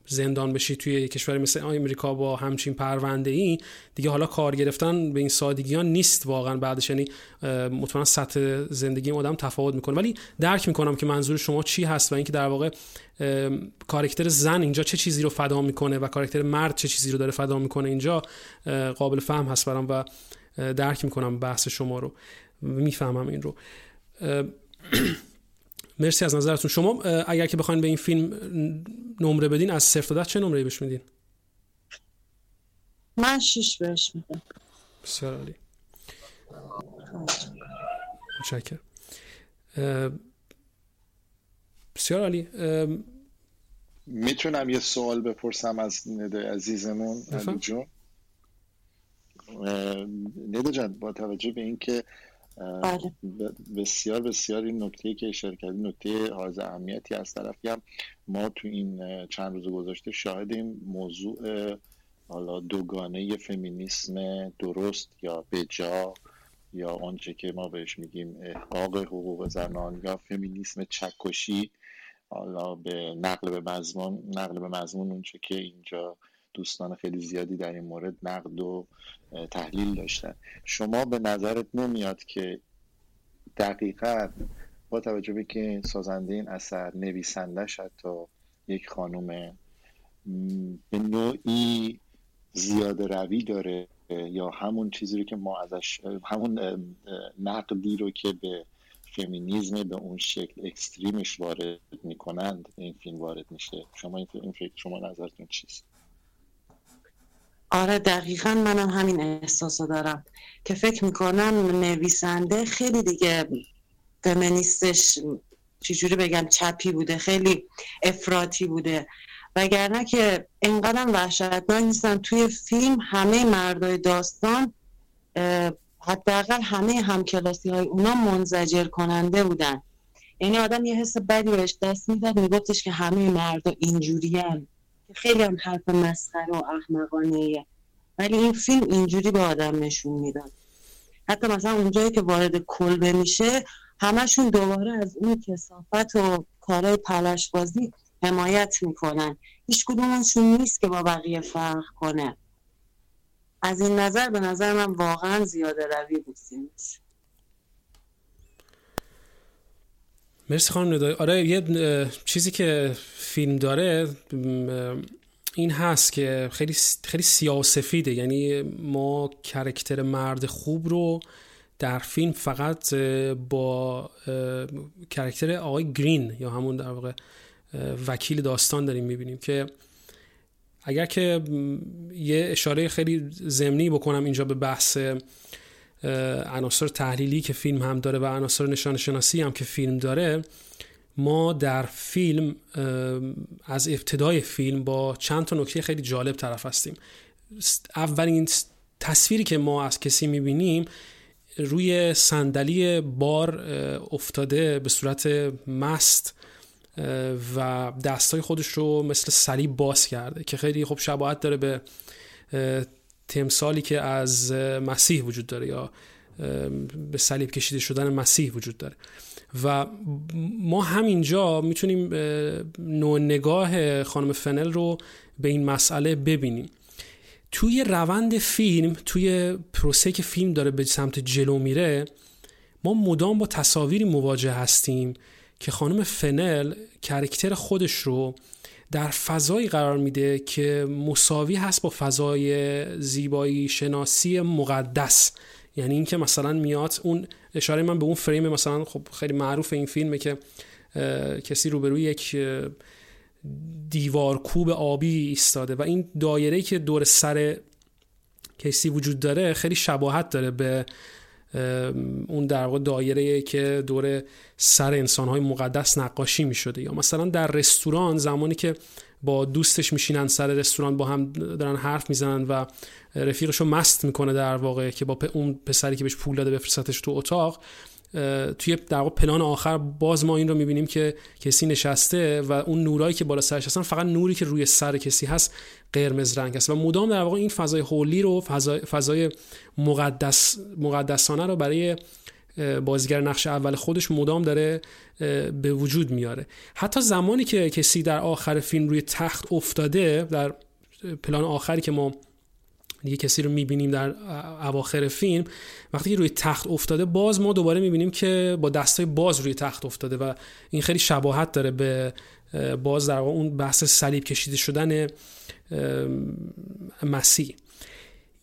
زندان بشی توی کشوری مثل امریکا با همچین پرونده ای دیگه حالا کار گرفتن به این سادگی ها نیست واقعا بعدش یعنی مطمئنا سطح زندگی آدم تفاوت می‌کنه. ولی درک می‌کنم که منظور شما چی هست و اینکه در واقع کارکتر زن اینجا چه چیزی رو فدا می‌کنه و کارکتر مرد چه چیزی رو داره فدا می‌کنه اینجا قابل فهم هست برام و درک می‌کنم بحث شما رو. می‌فهمم این رو. مرسی از نظرتون. شما اگر که بخواین به این فیلم نمره بدین از صفر تا چه نمره بهش میدین؟ من شش بهش میدم. بسیار عالی. متشکرم. بسیار عالی. می‌تونم یه سوال بپرسم از نده عزیزمون علی جون. نده جان با توجه به اینکه بله. بسیار بسیار این نکته که اشاره کردی نکته حائز اهمیتی از طرفی هم ما تو این چند روز گذاشته شاهدیم موضوع حالا دوگانه فمینیسم درست یا بجا یا آنچه که ما بهش میگیم احقاق حقوق زنان یا فمینیسم چکشی حالا به نقل به مضمون نقل به مضمون اونچه که اینجا دوستان خیلی زیادی در این مورد نقد و تحلیل داشتن. شما به نظرت نمیاد که دقیقا با توجه به که سازنده این اثر نویسندهش حتی یک خانومه به نوعی زیاده روی داره یا همون چیزی رو که ما ازش همون نقدی رو که به فمینیزم به اون شکل اکستریمش وارد می‌کنند این فیلم وارد میشه. شما این فکر شما نظرتون چیست؟ آره دقیقا منم همین احساس دارم که فکر می‌کنم نویسنده خیلی دیگه فمینیستش چجوری بگم چپی بوده خیلی افراطی بوده. وگرنه که اینقدر وحشتناک نیستن توی فیلم همه مردای داستان حداقل همه همکلاسی های اونا منزجر کننده بودن. یعنی آدم یه حس بدی بهش دست می‌داد میگفتش که همه مردا اینجوری خیلی هم حرف مسخره و احمقانه ولی این فیلم اینجوری به آدم نشون می‌داد. حتی مثلا اونجایی که وارد کلبه میشه همشون دوباره از اون کسافت و کارهای پلش بازی حمایت می‌کنن. هیچ کدومشون نیست که با بقیه فرق کنه. از این نظر به نظر من واقعا زیاده روی بود مرسی خانم ندای آره یه چیزی که فیلم داره این هست که خیلی خیلی سیاسفیده. یعنی ما کرکتر مرد خوب رو در فیلم فقط با کرکتر آقای گرین یا همون در واقع وکیل داستان داریم می‌بینیم که اگر که یه اشاره خیلی زمینی بکنم اینجا به بحث عناصر تحلیلی که فیلم هم داره و عناصر نشان شناسی هم که فیلم داره ما در فیلم از ابتدای فیلم با چند تا نکته خیلی جالب طرف هستیم. اولین تصویری که ما از کسی می‌بینیم روی صندلی بار افتاده به صورت مست و دستای خودش رو مثل صلیب باز کرده که خیلی خوب شباهت داره به تمثالی که از مسیح وجود داره یا به صلیب کشیده شدن مسیح وجود داره. و ما همینجا می‌تونیم نوع نگاه خانم فنل رو به این مسئله ببینیم. توی روند فیلم توی پروسه که فیلم داره به سمت جلو میره ما مدام با تصاویری مواجه هستیم که خانم فنل کرکتر خودش رو در فضایی قرار میده که مساوی هست با فضای زیبایی شناسی مقدس. یعنی اینکه مثلا میاد اون اشاره من به اون فریم مثلا خب خیلی معروف این فیلمه که کسی روبروی یک دیوار کوب آبی ایستاده و این دایره که دور سر کسی وجود داره خیلی شباهت داره به اون در واقع دایره که دور سر انسانهای مقدس نقاشی می شده یا مثلا در رستوران زمانی که با دوستش میشینن سر رستوران با هم دارن حرف می‌زنن و رفیقش رو مست می‌کنه در واقع که با اون پسری که بهش پول داده بفرستش تو اتاق توی در واقع پلان آخر باز ما این رو می‌بینیم که کسی نشسته و اون نورایی که بالا سرش هستن فقط نوری که روی سر کسی هست قرمز رنگ است. و مدام در واقع این فضای هولی رو فضای, فضای مقدس مقدسانه رو برای بازیگر نقش اول خودش مدام داره به وجود میاره. حتی زمانی که کسی در آخر فیلم روی تخت افتاده در پلان آخری که ما دیگه کسی رو می‌بینیم در اواخر فیلم وقتی که روی تخت افتاده باز ما دوباره می‌بینیم که با دستای باز روی تخت افتاده و این خیلی شباهت داره به باز در اون بحث صلیب کشیده شدن مسیح.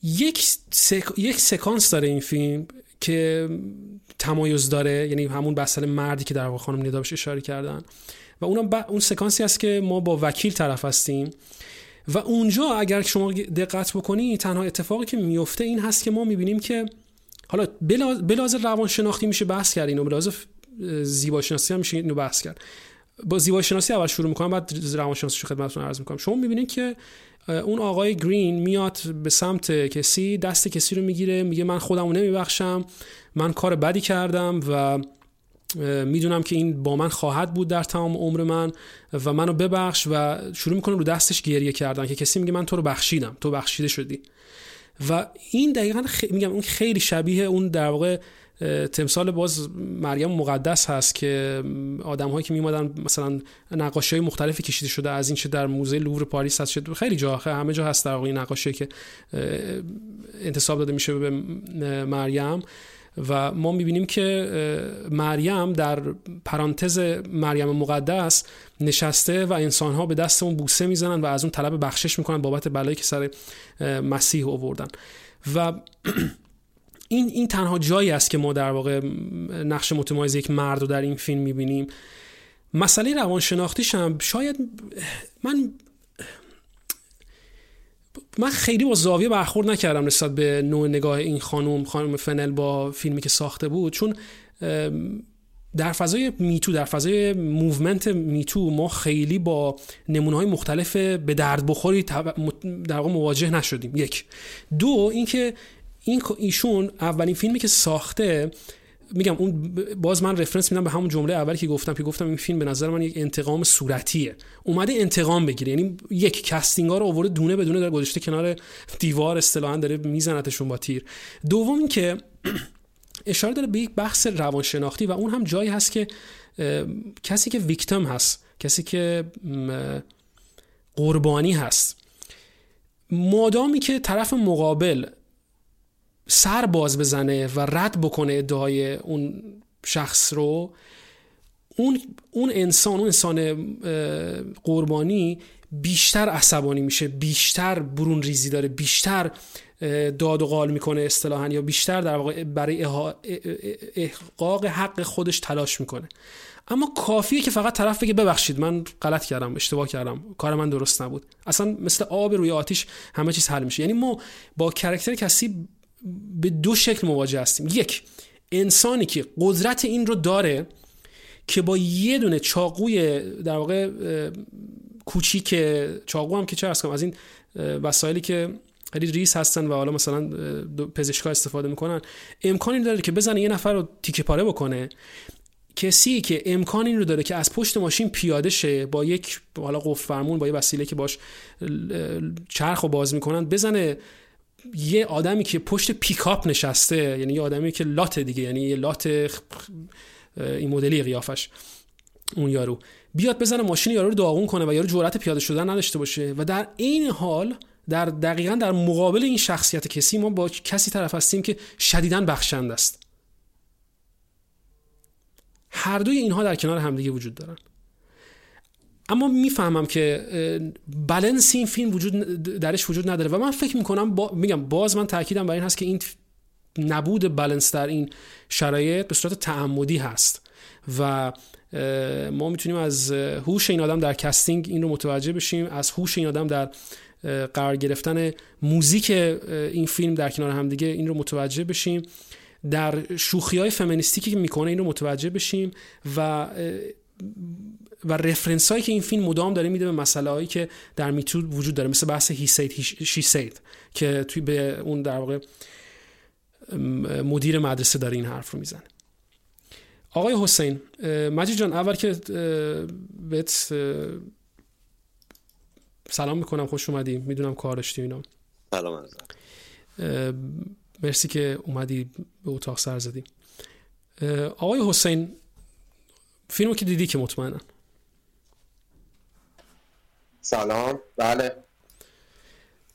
یک, سک... یک سکانس داره این فیلم که تمایز داره یعنی همون بحث مردی که در واقع خانم ندا اشاره کردن. و اون اون سکانسی است که ما با وکیل طرف هستیم. و اونجا اگر شما دقت بکنی تنها اتفاقی که میفته این هست که ما می‌بینیم که حالا بلاز روانشناختی میشه بحث کرد اینو بلاز زیباشناسی هم میشه اینو بحث کرد. با زیباشناسی اول شروع می‌کنم بعد روانشناسی رو خدمتتون عرض می‌کنم. شما می‌بینید که اون آقای گرین میاد به سمت کسی دست کسی رو می‌گیره میگه من خودم رو نمیبخشم من کار بدی کردم و می‌دونم که این با من خواهد بود در تمام عمر من و منو ببخش و شروع می‌کنه رو دستش گریه کردن که کسی میگه من تو رو بخشیدم تو بخشیده شدی. و این دقیقا میگم اون خیلی شبیه اون در واقع تمثال باز مریم مقدس هست که آدم هایی که میمادن مثلا نقاشی های مختلفی کشیده شده از این چه در موزه لوور پاریس هست شد خیلی جا همه جا هست در واقع نقاشی که انتصاب داده میشه به مریم. و ما می‌بینیم که مریم در پرانتز مریم مقدس نشسته و انسانها به دست اون بوسه می‌زنن و از اون طلب بخشش می‌کنن بابت بلایی که سر مسیح آوردن. و این این تنها جایی است که ما در واقع نقش متمایز یک مرد رو در این فیلم می‌بینیم. مسئله روانشناختیش هم شاید من من خیلی با زاویه برخورد نکردم نسبت به نوع نگاه این خانم خانم فنل با فیلمی که ساخته بود. چون در فضای MeToo در فضای movement MeToo ما خیلی با نمونه های مختلف به درد بخوری در واقع مواجه نشدیم. یک. دو اینکه این ایشون اولین فیلمی که ساخته میگم اون باز من رفرنس میدم به همون جمله اولی که گفتم که گفتم این فیلم به نظر من یک انتقام صورتیه. اومده انتقام بگیره. یعنی یک کاستینگ ها رو آورده دونه بدونه داره گذاشته کنار دیوار اصطلاحا داره میزنتشون با تیر. دوم اینکه اشاره داره به یک بحث روانشناختی و اون هم جایی هست که کسی که ویکتم هست کسی که قربانی هست. مادامی که طرف مقابل سر باز بزنه و رد بکنه ادعای اون شخص رو اون اون انسان اون انسان قربانی بیشتر عصبانی میشه بیشتر برون ریزی داره بیشتر داد و قال می‌کنه اصطلاحا یا بیشتر در واقع برای احقاق حق خودش تلاش می‌کنه. اما کافیه که فقط طرف بگه ببخشید من غلط کردم اشتباه کردم کار من درست نبود. اصلا مثل آب روی آتیش همه چیز حل میشه. یعنی ما با کرکتر کسی به دو شکل مواجه هستیم. یک انسانی که قدرت این رو داره که با یه دونه چاقوی در واقع کوچیک چاقو هم که چه کنم از این وسایلی که خیلی ریس هستن و حالا مثلا پزشکا استفاده می‌کنن امکانی داره که بزنه یه نفر رو تیکه پاره بکنه. کسی که امکان این رو داره که از پشت ماشین پیاده شه با یک حالا قفل فرمون با یه وسیله که باش چرخ رو باز می‌کنن بزنه یه آدمی که پشت پیکاپ نشسته یعنی یه آدمی که لات دیگه یعنی یه لات این مدلی قیافش اون یارو. بیاد بزنه ماشین یارو رو داغون کنه و یارو جرأت پیاده شدن نداشته باشه و در این حال در دقیقا در مقابل این شخصیت کسی ما با کسی طرف هستیم که شدیدا بخشنده است. هر دوی اینها در کنار همدیگه وجود دارن. اما می‌فهمم که بلنس این فیلم وجود درش وجود نداره و من فکر می‌کنم با میگم باز من تاکیدم بر این هست که این نبود بلنس در این شرایط به صورت تعمدی هست و ما می‌تونیم از هوش این آدم در casting این رو متوجه بشیم از هوش این آدم در قرار گرفتن موزیک این فیلم در کنار همدیگه این رو متوجه بشیم. در شوخی های فمینیستی که می‌کنه این رو متوجه بشیم و و رفرنس هایی که این فیلم مدام داره میده به مسئله هایی که در میتو وجود داره مثل بحث هی سید شی سید که توی به اون در واقع مدیر مدرسه داره این حرف رو می‌زنه. آقای حسین مجید جان اول که بهت سلام می‌کنم خوش اومدی. می‌دونم کار داشتی اینا. سلام مرسی که اومدی به اتاق سر زدی. آقای حسین فیلمو که دیدی که مطمئنا سلام. بله.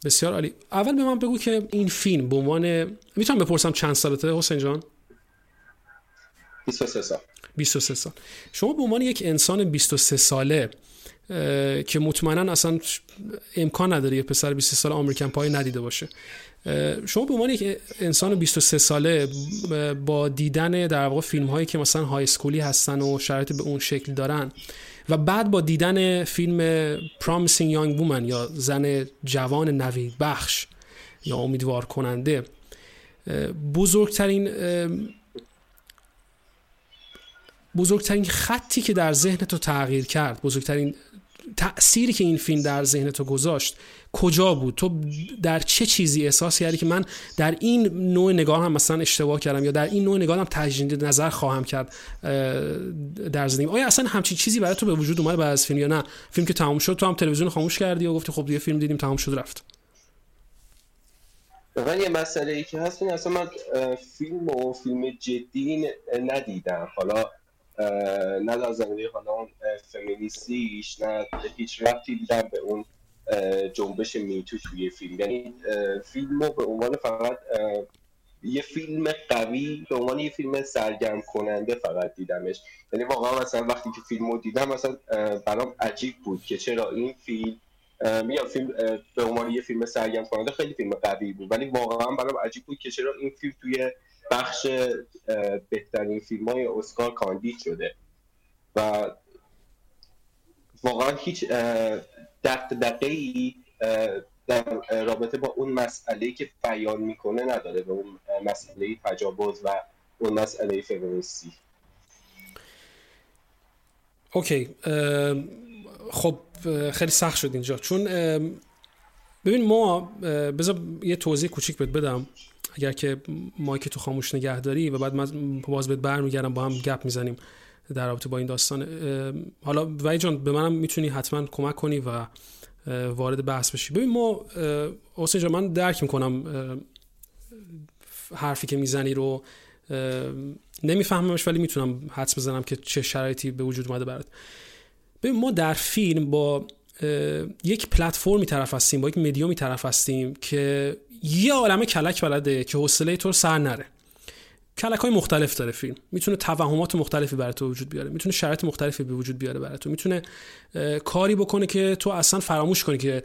بسیار عالی. اول به من بگو که این فیلم به عنوان می‌تونم بپرسم چند سالته حسین جان؟ 23 سال. 23 سال. شما به عنوان یک انسان 23 ساله که مطمئنا اصلا امکان نداره یه پسر 23 سال آمریکن پای ندیده باشه شما به عنوان یک انسان 23 ساله با دیدن در واقع فیلم هایی که مثلا های اسکولی هستن و شرایط به اون شکل دارن و بعد با دیدن فیلم Promising Young Woman یا زن جوان نوید بخش یا امیدوار کننده بزرگترین بزرگترین خطی که در ذهن تو تغییر کرد بزرگترین تأثیری که این فیلم در ذهن تو گذاشت کجا بود؟ تو در چه چیزی احساس کردی که من در این نوع نگاه هم مثلا اشتباه کردم یا در این نوع نگاه هم تجدید نظر خواهم کرد در زندگی؟ آیا اصلا همچین چیزی برای تو به وجود اومد بعد از فیلم یا نه؟ فیلم که تمام شد تو هم تلویزیون خاموش کردی و گفتی خب یه فیلم دیدیم تمام شد رفت؟ من یه مسئله ای که هست اصلا من فیلم و فیلم جدی ندیدم. حالا نه در زمینه حالا فمینیستیش نه هیچ رفتی دیدم به اون جنبش میتو توی فیلم. یعنی فیلم رو به عنوان فقط یه فیلم قوی به عنوان یه فیلم سرگرم کننده فقط دیدمش. یعنی واقعا مثلا وقتی که فیلم رو دیدم مثلا برام عجیب بود که چرا این فیلم میگم فیلم به عنوان یه فیلم سرگرم کننده خیلی فیلم قوی بود. ولی واقعا برام عجیب بود که چرا این فیلم توی بخش بهترین فیلم های اسکار کاندید شده. و واقعا هیچ دقیقه ای در رابطه با اون مسئله که بیان می‌کنه نداره به اون مسئله تجاوز و اون مسئله فمینیستی. اوکی خب خیلی سخت شد اینجا. چون ببین ما بذار یه توضیح کوچیک بهت بدم. اگر که مایک تو خاموش نگه داری و بعد من باز بهت برمیگردم با هم گپ می‌زنیم در رابطه با این داستان. حالا وای جان به منم می‌تونی حتما کمک کنی و وارد بحث بشی. ببین ما حسین جان من درک می‌کنم حرفی که می‌زنی رو نمیفهممش ولی می‌تونم حدس بزنم که چه شرایطی به وجود اومده برات. ببین ما در فیلم با یک پلتفرمی طرف هستیم با یک مدیومی طرف هستیم که یه عالمه کلک بلده که حوصله تو سر نره. کلک های مختلف داره فیلم. می‌تونه توهمات مختلفی برای تو وجود بیاره. می‌تونه شرایط مختلفی به وجود بیاره برای تو. می‌تونه کاری بکنه که تو اصلا فراموش کنی که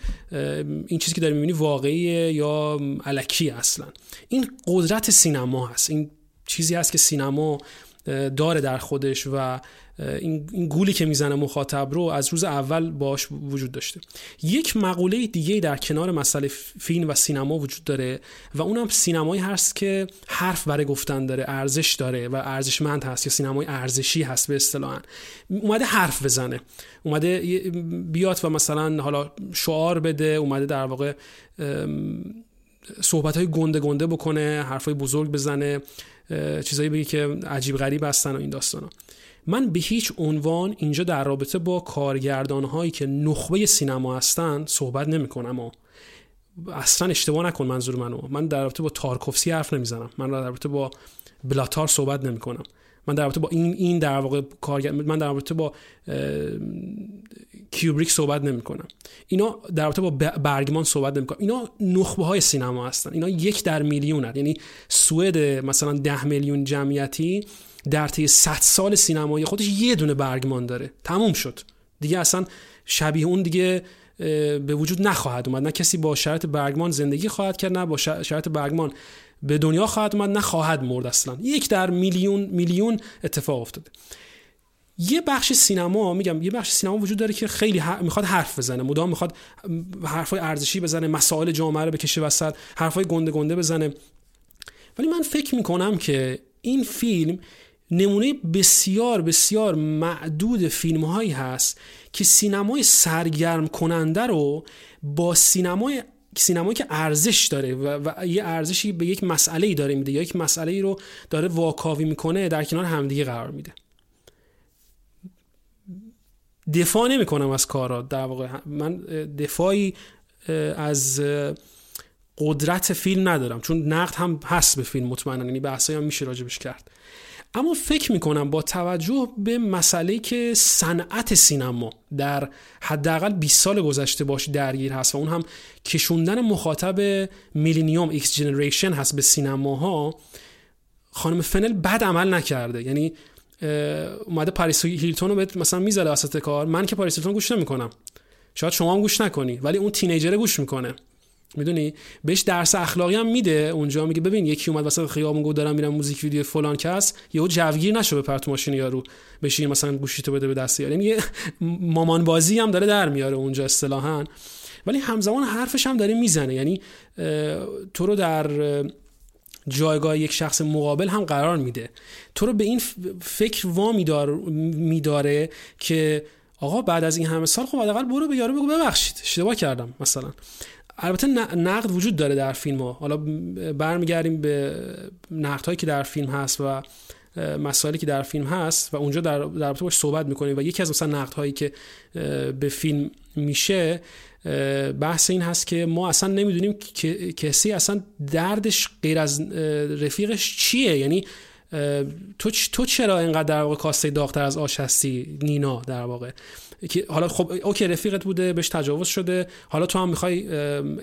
این چیزی که داری می‌بینی واقعیه یا علکی اصلا. این قدرت سینما هست. این چیزی هست که سینما داره در خودش و این, گولی که می‌زنه مخاطب رو از روز اول باش وجود داشته. یک مقوله دیگه در کنار مسئله فیلم و سینما وجود داره و اونم سینمایی هست که حرف برای گفتن داره ارزش داره و ارزشمند هست یا سینمای ارزشی هست به اصطلاح. اومده حرف بزنه. اومده بیاد و مثلا حالا شعار بده اومده در واقع صحبت های گنده گنده بکنه حرف های بزرگ بزنه. چیزایی بگی که عجیب غریب هستن و این داستانا. من به هیچ عنوان اینجا در رابطه با کارگردان هایی که نخبه سینما هستن صحبت نمی کنم و اصلا اشتباه نکن منظور منو. من در رابطه با تارکوفسی حرف نمی‌زنم. من در رابطه با بلاتار صحبت نمی کنم من در رابطه با این این در واقع کارگر من در رابطه با کیوبریک صحبت نمی کنم اینا در رابطه با برگمان صحبت نمی کنم اینا نخبه های سینما هستن. اینا یک در میلیون هست. یعنی سوئد مثلا ده میلیون جمعیتی در طی 100 سال سینمایی خودش یه دونه برگمان داره. تموم شد. دیگه اصلا شبیه اون دیگه به وجود نخواهد اومد. نه کسی با شرط برگمان زندگی خواهد کرد نه با شرط برگمان به دنیا خواهد اومد نه خواهد مرد اصلا. یک در میلیون میلیون اتفاق افتاده. یه بخش سینما میگم یه بخش سینما وجود داره که خیلی می‌خواد حرف بزنه. مدام می‌خواد حرفای ارزشی بزنه مسائل جامعه رو بکشه وسط حرفای گنده گنده بزنه. ولی من فکر می‌کنم که این فیلم نمونه بسیار بسیار معدود فیلم هایی هست که سینمای سرگرم کننده رو با سینمای سینمایی که ارزش داره و, و یه ارزشی به یک مسئله ای داره میده. یا یک مسئله ای رو داره واکاوی می‌کنه در کنار همدیگه قرار میده. دفاع نمی کنم از کارا. در واقع من دفاعی از قدرت فیلم ندارم. چون نقد هم هست به فیلم مطمئنا. یعنی بحثایی هم میشه راجبش کرد. اما فکر می‌کنم با توجه به مسئله که صنعت سینما در حداقل 20 سال گذشته باش درگیر هست و اون هم کشوندن مخاطب millennium X generation هست به سینماها خانم فنل بد عمل نکرده. یعنی اومده پاریس هیلتون رو مثلا می‌ذاره وسط کار. من که پاریس هیلتون گوش نمی‌کنم. شاید شما هم گوش نکنی ولی اون teenager گوش می‌کنه. می‌دونی؟ بهش درس اخلاقی هم میده اونجا میگه ببین یکی اومد وسط خیابون گفت دارم میرم موزیک ویدیو فلان کس یهو جوگیر نشو بپر تو ماشین یارو. بشین مثلا گوشیتو بده به دست یارو یعنی مامان بازی هم داره در میاره اونجا اصطلاحا. ولی همزمان حرفش هم داره می‌زنه. یعنی تو رو در جایگاه یک شخص مقابل هم قرار میده. تو رو به این فکر وا میداره که آقا بعد از این همه سال خب حداقل برو به یارو بگو ببخشید. اشتباه کردم مثلا. البته نقد وجود داره در فیلم ها. حالا برمیگردیم به نقد هایی که در فیلم هست و مسائلی که در فیلم هست و اونجا در در باش صحبت می‌کنیم و یکی از مثلا نقد هایی که به فیلم میشه بحث این هست که ما اصلا نمی‌دونیم که کسی اصلا دردش غیر از رفیقش چیه؟ یعنی تو تو چرا اینقدر در واقع کاسته داغتر از آش هستی نینا در واقع؟ که حالا خب اوکی رفیقت بوده بهش تجاوز شده. حالا تو هم می‌خوای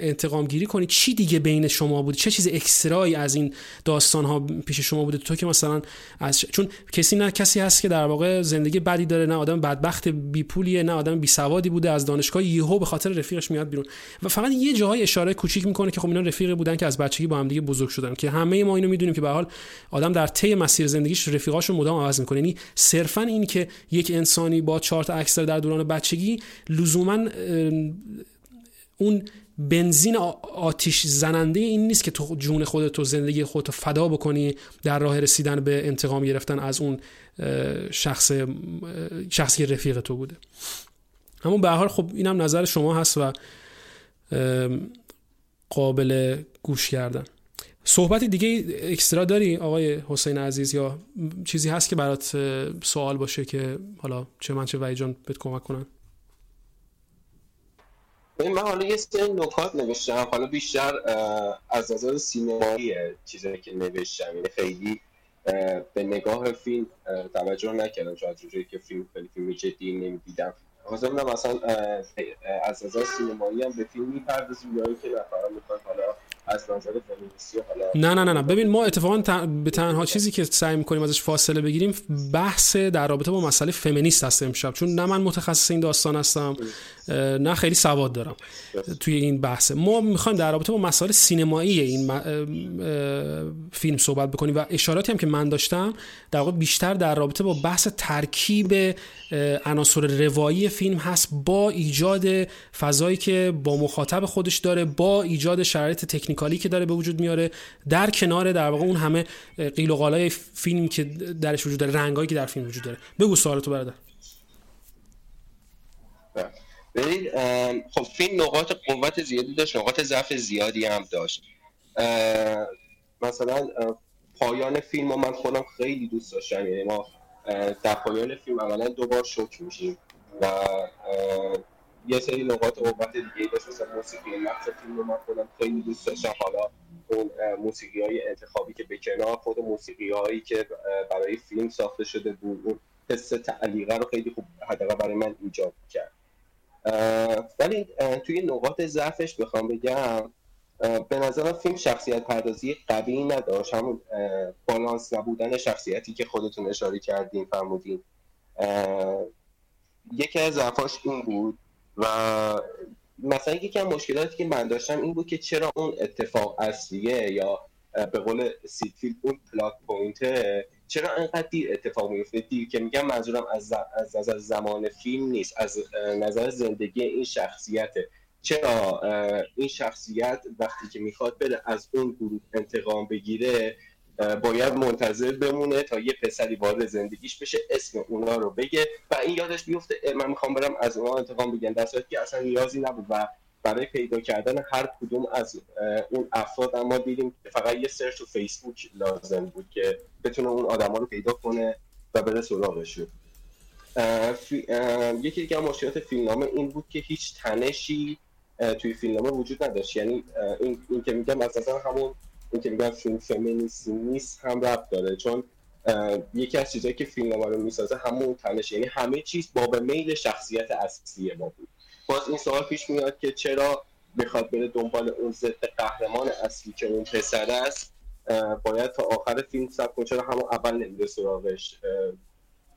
انتقام گیری کنی. چی دیگه بین شما بود چه چیز اکسترایی از این داستان ها پیش شما بوده؟ تو که مثلا از چون کسی نه کسی هست که در واقع زندگی بدی داره نه آدم بدبخت بی پولیه نه آدم بی سوادی بوده. از دانشگاه یهو به خاطر رفیقش میاد بیرون. و فقط یه جاهای اشاره کوچیک می‌کنه که خب اینا رفیقی بودن که از بچگی با هم دیگه بزرگ شدن. که همه ما اینو می‌دونیم که به حال آدم در طی مسیر زندگیش رفیقاشو مدام عوض می‌کنه. یعنی صرفا این که یک انسانی با چهار تا عکس در دوران بچگی لزوما اون بنزین آتیش زننده این نیست که تو جون خودت و زندگی خودت فدا بکنی در راه رسیدن به انتقام گرفتن از اون شخص شخصی رفیق تو بوده. اما به حال خب اینم نظر شما هست و قابل گوش کردن. صحبت دیگه اکسترا داری آقای حسین عزیز یا چیزی هست که برات سوال باشه که حالا چه من چه جان بهت کمک کنن من حالا یه سری نکات نوشتم. حالا بیشتر از نظر سینمایی چیزایی که نوشتم. یعنی خیلی به نگاه فیلم توجه نکردم. چون از که فیلم خیلی فیلم جدی نمی‌دیدم. حاضر مثلا از نظر سینمایی هم به فیلم می‌پردازیم یا که نفرم می‌خواد حالا از نظر نه نه نه نه. ببین ما اتفاقا به تنها چیزی که سعی می‌کنیم ازش فاصله بگیریم بحث در رابطه با مسئله فمینیست هست امشب. چون نه من متخصص این داستان هستم نه خیلی سواد دارم توی این بحث ما می‌خوایم در رابطه با مسائل سینمایی این فیلم صحبت بکنیم و اشاراتی هم که من داشتم در واقع بیشتر در رابطه با بحث ترکیب عناصر روایی فیلم هست با ایجاد فضایی که با مخاطب خودش داره با ایجاد شرایط تکنیکالی که داره به وجود میاره در کنار در واقع اون همه قیل و قالای فیلم که درش وجود داره رنگایی که در فیلم وجود داره. بگو سوالتو برادر. ببین خب فیلم نقاط قوت زیادی داشت نقاط ضعف زیادی هم داشت. مثلا پایان فیلم من خودم خیلی دوست داشتم. یعنی ما در پایان فیلم اولا دوبار شوک میشیم و یه سری نقاط قوت دیگه داشت مثلا موسیقی نقص فیلم رو من خودم خیلی دوست داشتم. حالا اون موسیقی های انتخابی که به کنار خود موسیقی هایی که برای فیلم ساخته شده بود اون حس تعلیقه رو خیلی خوب حداقل برای من ایجاد کرد. ولی توی نقاط ضعفش بخوام بگم به نظر فیلم شخصیت پردازی قوی نداشت. همون بالانس نبودن شخصیتی که خودتون اشاره کردین فرمودین. یکی از ضعفاش این بود و مثلا یکی از مشکلاتی که من داشتم این بود که چرا اون اتفاق اصلیه یا به قول سیدفیلد اون پلاک پوینته چرا انقدر دیر اتفاق میفته دیر که میگم منظورم از نظر زمان فیلم نیست از نظر زندگی این شخصیته چرا این شخصیت وقتی که می‌خواد بره از اون گروه انتقام بگیره باید منتظر بمونه تا یه پسری وارد زندگیش بشه اسم اونا رو بگه. و این یادش بیفته من می‌خوام برم از اونا انتقام بگیرم. در صورتی که اصلا نیازی نبود و برای پیدا کردن هر کدوم از اون افراد ما دیدیم که فقط یه سرچ تو فیسبوک لازم بود که بتونه اون آدما رو پیدا کنه و بره سراغشون یکی دیگه مشکلات فیلمنامه این بود که هیچ تنشی توی فیلمنامه وجود نداشت. یعنی این, این که میگم از همون که میگم فیلم فمینیستی نیست هم ربط داره. چون یکی از چیزایی که فیلمنامه رو می‌سازه همون تنش یعنی همه چیز باب میل شخصیت اصلی ما بود. باز این سوال پیش میاد که چرا بخواد بره دنبال اون ضد قهرمان اصلی که اون پسر است باید تا آخر فیلم سب کنه؟ چرا همون اول نمیده سراغش؟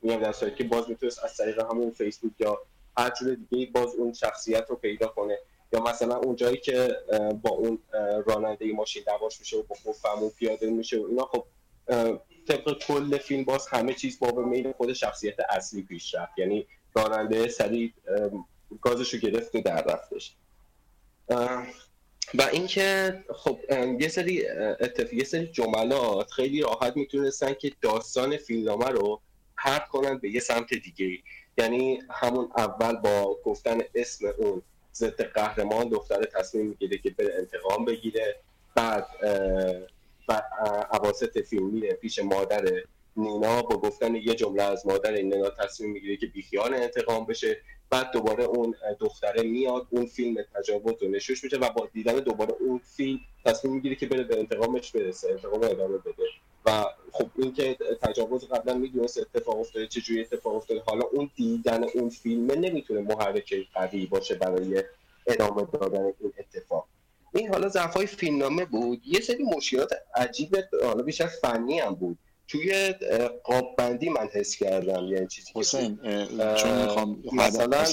میگم در که باز می‌تونست از طریق همون فیسبوک یا هر جور دیگه باز اون شخصیت رو پیدا کنه. یا مثلا اون جایی که با اون راننده ماشین دواش میشه و با قفمون پیاده میشه و اینا خب طبق کل فیلم باز همه چیز با میل خود شخصیت اصلی پیش رفت. یعنی راننده سریع گازشو گرفت و در رفتش. و اینکه خب یه سری اتفاق یه سری جملات خیلی راحت می‌تونستن که داستان فیلمنامه رو پرت کنن به یه سمت دیگه یعنی همون اول با گفتن اسم اون ضد قهرمان دختر تصمیم می‌گیره که بره انتقام بگیره. بعد بعد عواسط فیلم میره پیش مادر نینا با گفتن یه جمله از مادر نینا تصمیم می‌گیره که بیخیال انتقام بشه. بعد دوباره اون دختره میاد اون فیلم تجاوز رو نشوش میشه و با دیدن دوباره اون فیلم تصمیم می‌گیره که بره به انتقامش برسه انتقام ادامه بده. و خب این که تجاوز قبلا می‌دونست اتفاق افتاده چجوری اتفاق افتاده حالا اون دیدن اون فیلم نمی‌تونه محرک قوی باشه برای ادامه دادن این اتفاق. این حالا ضعفای فیلمنامه بود. یه سری مشکلات عجیب حالا بیشتر فنی هم بود. توی قاب بندی من حس کردم یعنی چیزی حسین چون می‌خوام مثلا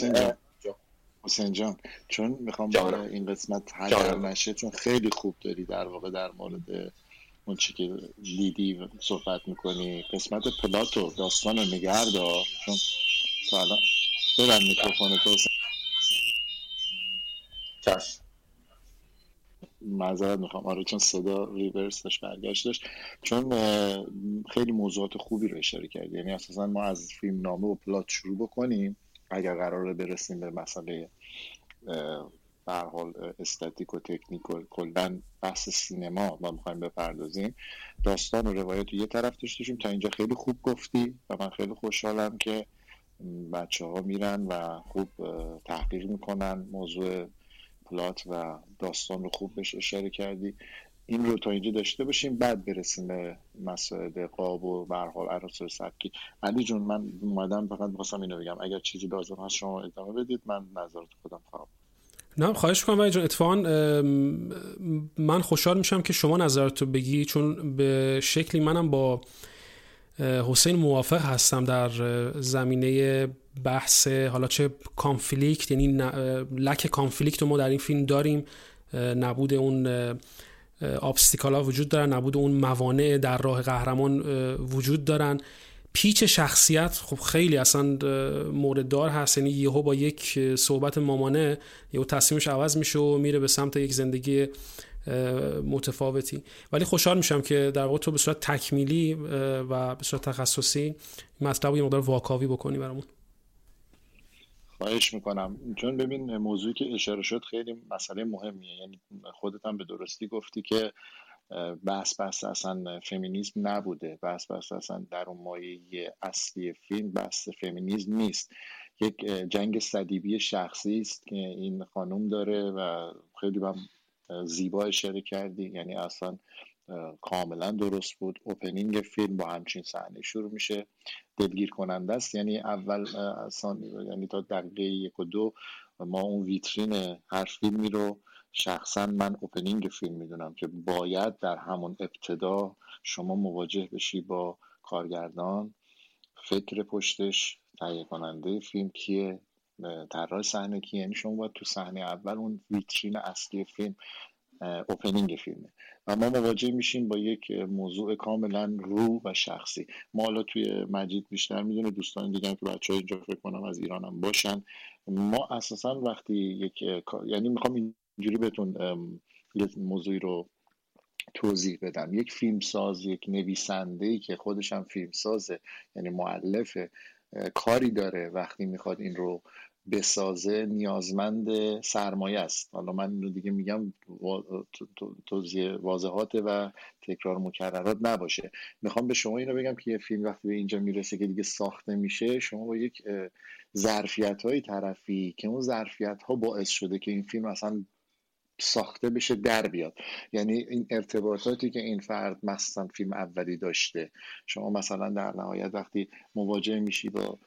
حسین جان. چون می‌خوام این قسمت هدر نشه چون خیلی خوب داری در واقع در مورد اون چی که لیدی صحبت می‌کنی. قسمت پلاتو داستان رو نگرد چون تا الان ببند میکروفون تو. چشم. معذرت می‌خوام. آره چون صدا ریورس داشت برگشتش چون خیلی موضوعات خوبی رو اشاره کردی. یعنی اساسا ما از فیلم نامه و پلات شروع بکنیم. اگر قراره برسیم به مسئله به حال استاتیک و تکنیک و کلا بحث سینما ما می‌خوایم بپردازیم. داستان و روایت یه طرف داشتیم تا اینجا خیلی خوب گفتی و من خیلی خوشحالم که بچه ها میرن و خوب تحقیق می‌کنن موضوع پلات و داستان رو خوب بهش اشاره کردی. این رو تا اینجا داشته باشیم بعد برسیم به مسائل قاب و برحال عرصه سبکی. علی جون من اومدم فقط می‌خواستم اینو بگم. اگر چیزی لازم هست شما ادامه بدید. من نظرات خودم خواهم نه خواهش کنم ولی اتفاقا من خوشحال میشم که شما نظرتو بگی چون به شکلی منم با حسین موافق هستم در زمینه بحث حالا چه کانفلیکت یعنی لک کانفلیکت رو ما در این فیلم داریم نبود اون ها وجود دارن نبود اون موانع در راه قهرمان وجود دارن. پیچ شخصیت خب خیلی اصلا مورد دار هست یعنی یهو با یک صحبت مامانه یهو تصمیمش عوض میشه و میره به سمت یک زندگی متفاوتی. ولی خوشحال میشم که در واقع تو به صورت تکمیلی و به صورت تخصصی مطلب یه مقدار واکاوی بکنی برامون. خواهش می‌کنم. چون ببین موضوعی که اشاره شد خیلی مسئله مهمیه. یعنی خودت هم به درستی گفتی که بحث بحث اصلا فمینیزم نبوده. بحث بحث اصلا در اون مایه اصلی فیلم بحث فمینیزم نیست. یک جنگ صدیبی شخصی است که این خانم داره و خیلی هم زیبا اشاره کردی. یعنی اصلا کاملا درست بود. اوپنینگ فیلم با همچین صحنه شروع میشه. دلگیر کننده است. یعنی اول یعنی تا دقیقه یک و دو ما اون ویترین هر فیلمی رو شخصا من اوپنینگ فیلم می‌دونم که باید در همون ابتدا شما مواجه بشی با کارگردان. فکر پشتش تهیه کننده فیلم کیه؟ طراح صحنه کیه؟ یعنی شما باید تو صحنه اول اون ویترین اصلی فیلم اوپنینگ فیلمه. و ما مواجه میشیم با یک موضوع کاملا رو و شخصی. ما حالا توی مجید بیشتر می‌دونه دوستان دیگه که بچه های اینجا فکر کنم از ایرانم باشن. ما اساسا وقتی یک یعنی می‌خوام اینجوری بهتون موضوعی رو توضیح بدم. یک فیلمساز یک نویسنده ای که خودش هم فیلمسازه یعنی معلف کاری داره وقتی می‌خواد این رو بسازه نیازمند سرمایه است. حالا من اینو دیگه میگم توضیح واضحات و تکرار مکررات نباشه. می‌خوام به شما اینو بگم که یه فیلم وقتی به اینجا می‌رسه که دیگه ساخته میشه شما با یک ظرفیت های طرفی که اون ظرفیت ها باعث شده که این فیلم اصلا ساخته بشه در بیاد. یعنی این ارتباطاتی که این فرد مثلا فیلم اولی داشته. شما مثلا در نهایت وقتی مواجه میشی با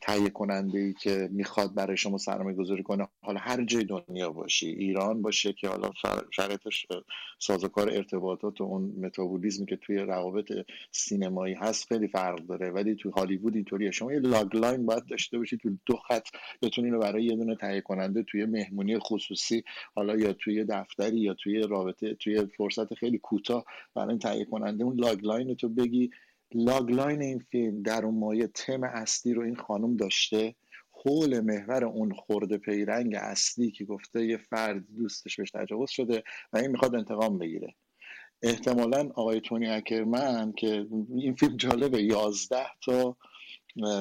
تهیه کننده ای که می‌خواد برای شما سرمایه گذاری کنه. حالا هر جای دنیا باشی ایران باشه که حالا شرایطش سازوکار ارتباطات و اون متابولیزمی که توی روابط سینمایی هست خیلی فرق داره. ولی تو هالیوود اینطوریه. شما یه logline باید داشته باشی تو دو خط بتونی رو برای یه دونه تهیه کننده توی مهمونی خصوصی حالا یا توی دفتری یا توی رابطه توی فرصت خیلی کوتاه برای تهیه کننده اون logline تو بگی. logline این فیلم در اون مایه تم اصلی رو این خانم داشته حول محور اون خورده پیرنگ اصلی که گفته یه فرد دوستش بهش تجاوز شده و این می‌خواد انتقام بگیره. احتمالا آقای تونی اکرمن که این فیلم جالبه یازده تا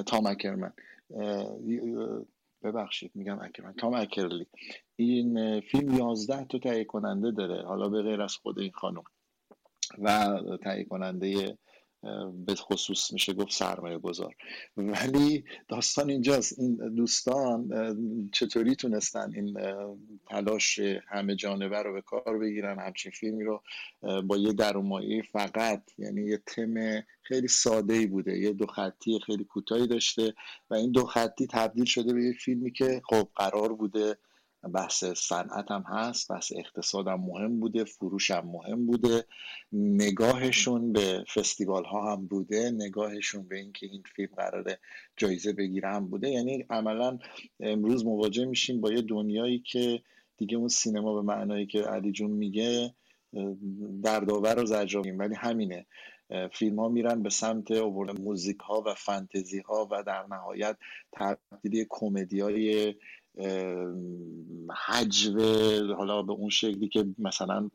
تام اکرمن. ببخشید میگم اکرمن. تام اکرلی. این فیلم یازده تا تهیه کننده داره حالا به غیر از خود این خانم. و تهیه کننده به خصوص میشه گفت سرمایه گذار. ولی داستان اینجاست. این دوستان چطوری تونستن این تلاش همه جانبه رو به کار بگیرن همچین فیلمی رو با یه درمایی فقط. یعنی یه تم خیلی ساده ای بوده. یه دو خطی خیلی کوتاهی داشته و این دو خطی تبدیل شده به یک فیلمی که خب قرار بوده. بحث صنعت هم هست بحث اقتصاد هم مهم بوده فروش هم مهم بوده. نگاهشون به فستیوال ها هم بوده نگاهشون به اینکه این فیلم قراره جایزه بگیره هم بوده. یعنی عملا امروز مواجه میشیم با یه دنیایی که دیگه اون سینما به معنایی که علی جون میگه دردآور و زجریم ولی همینه. فیلم ها میرن به سمت موزیک ها و فانتزی ها و در نهایت تبدیلی کمدی های حجو حالا به اون شکلی که مثلا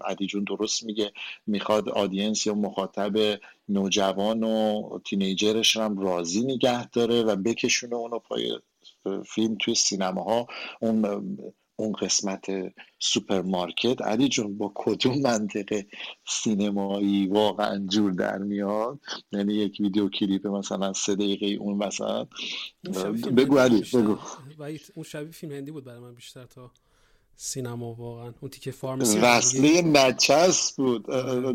عدی جون درست میگه می‌خواد آدینس یا مخاطب نوجوان و teenager ش هم راضی نگه داره و بکشونه اونو پای فیلم توی سینماها. اون اون قسمت سوپرمارکت. علی جون با کدوم منطقه سینمایی واقعا جور در میاد؟ یعنی یک ویدیو کلیپ مثلا سه دقیقه اون مثلا بگو علی بگو. اون شبیه فیلم هندی بود برای من بیشتر تا سینما واقعا. اون تیکه pharmacy وصله نچس بود.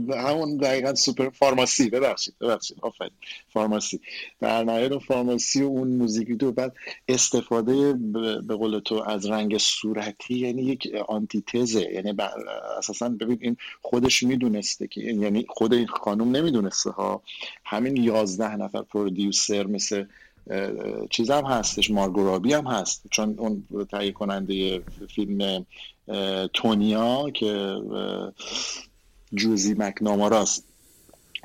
همون دقیقا سوپر فارماسی. ببخشید ببخشید. آفرین. فارماسی. در نهایت اون فارماسی و اون موزیک تو بعد استفاده به قول تو از رنگ صورتی یعنی یک آنتیتزه. یعنی اساسا ببین این خودش می‌دونسته که یعنی خود این خانم نمی‌دونسته ها. همین یازده نفر پرودیوسر مثل چیز هم هستش مارگورابی هم هست. چون اون تهیه کننده فیلم تونیا که جوزی مکناماراست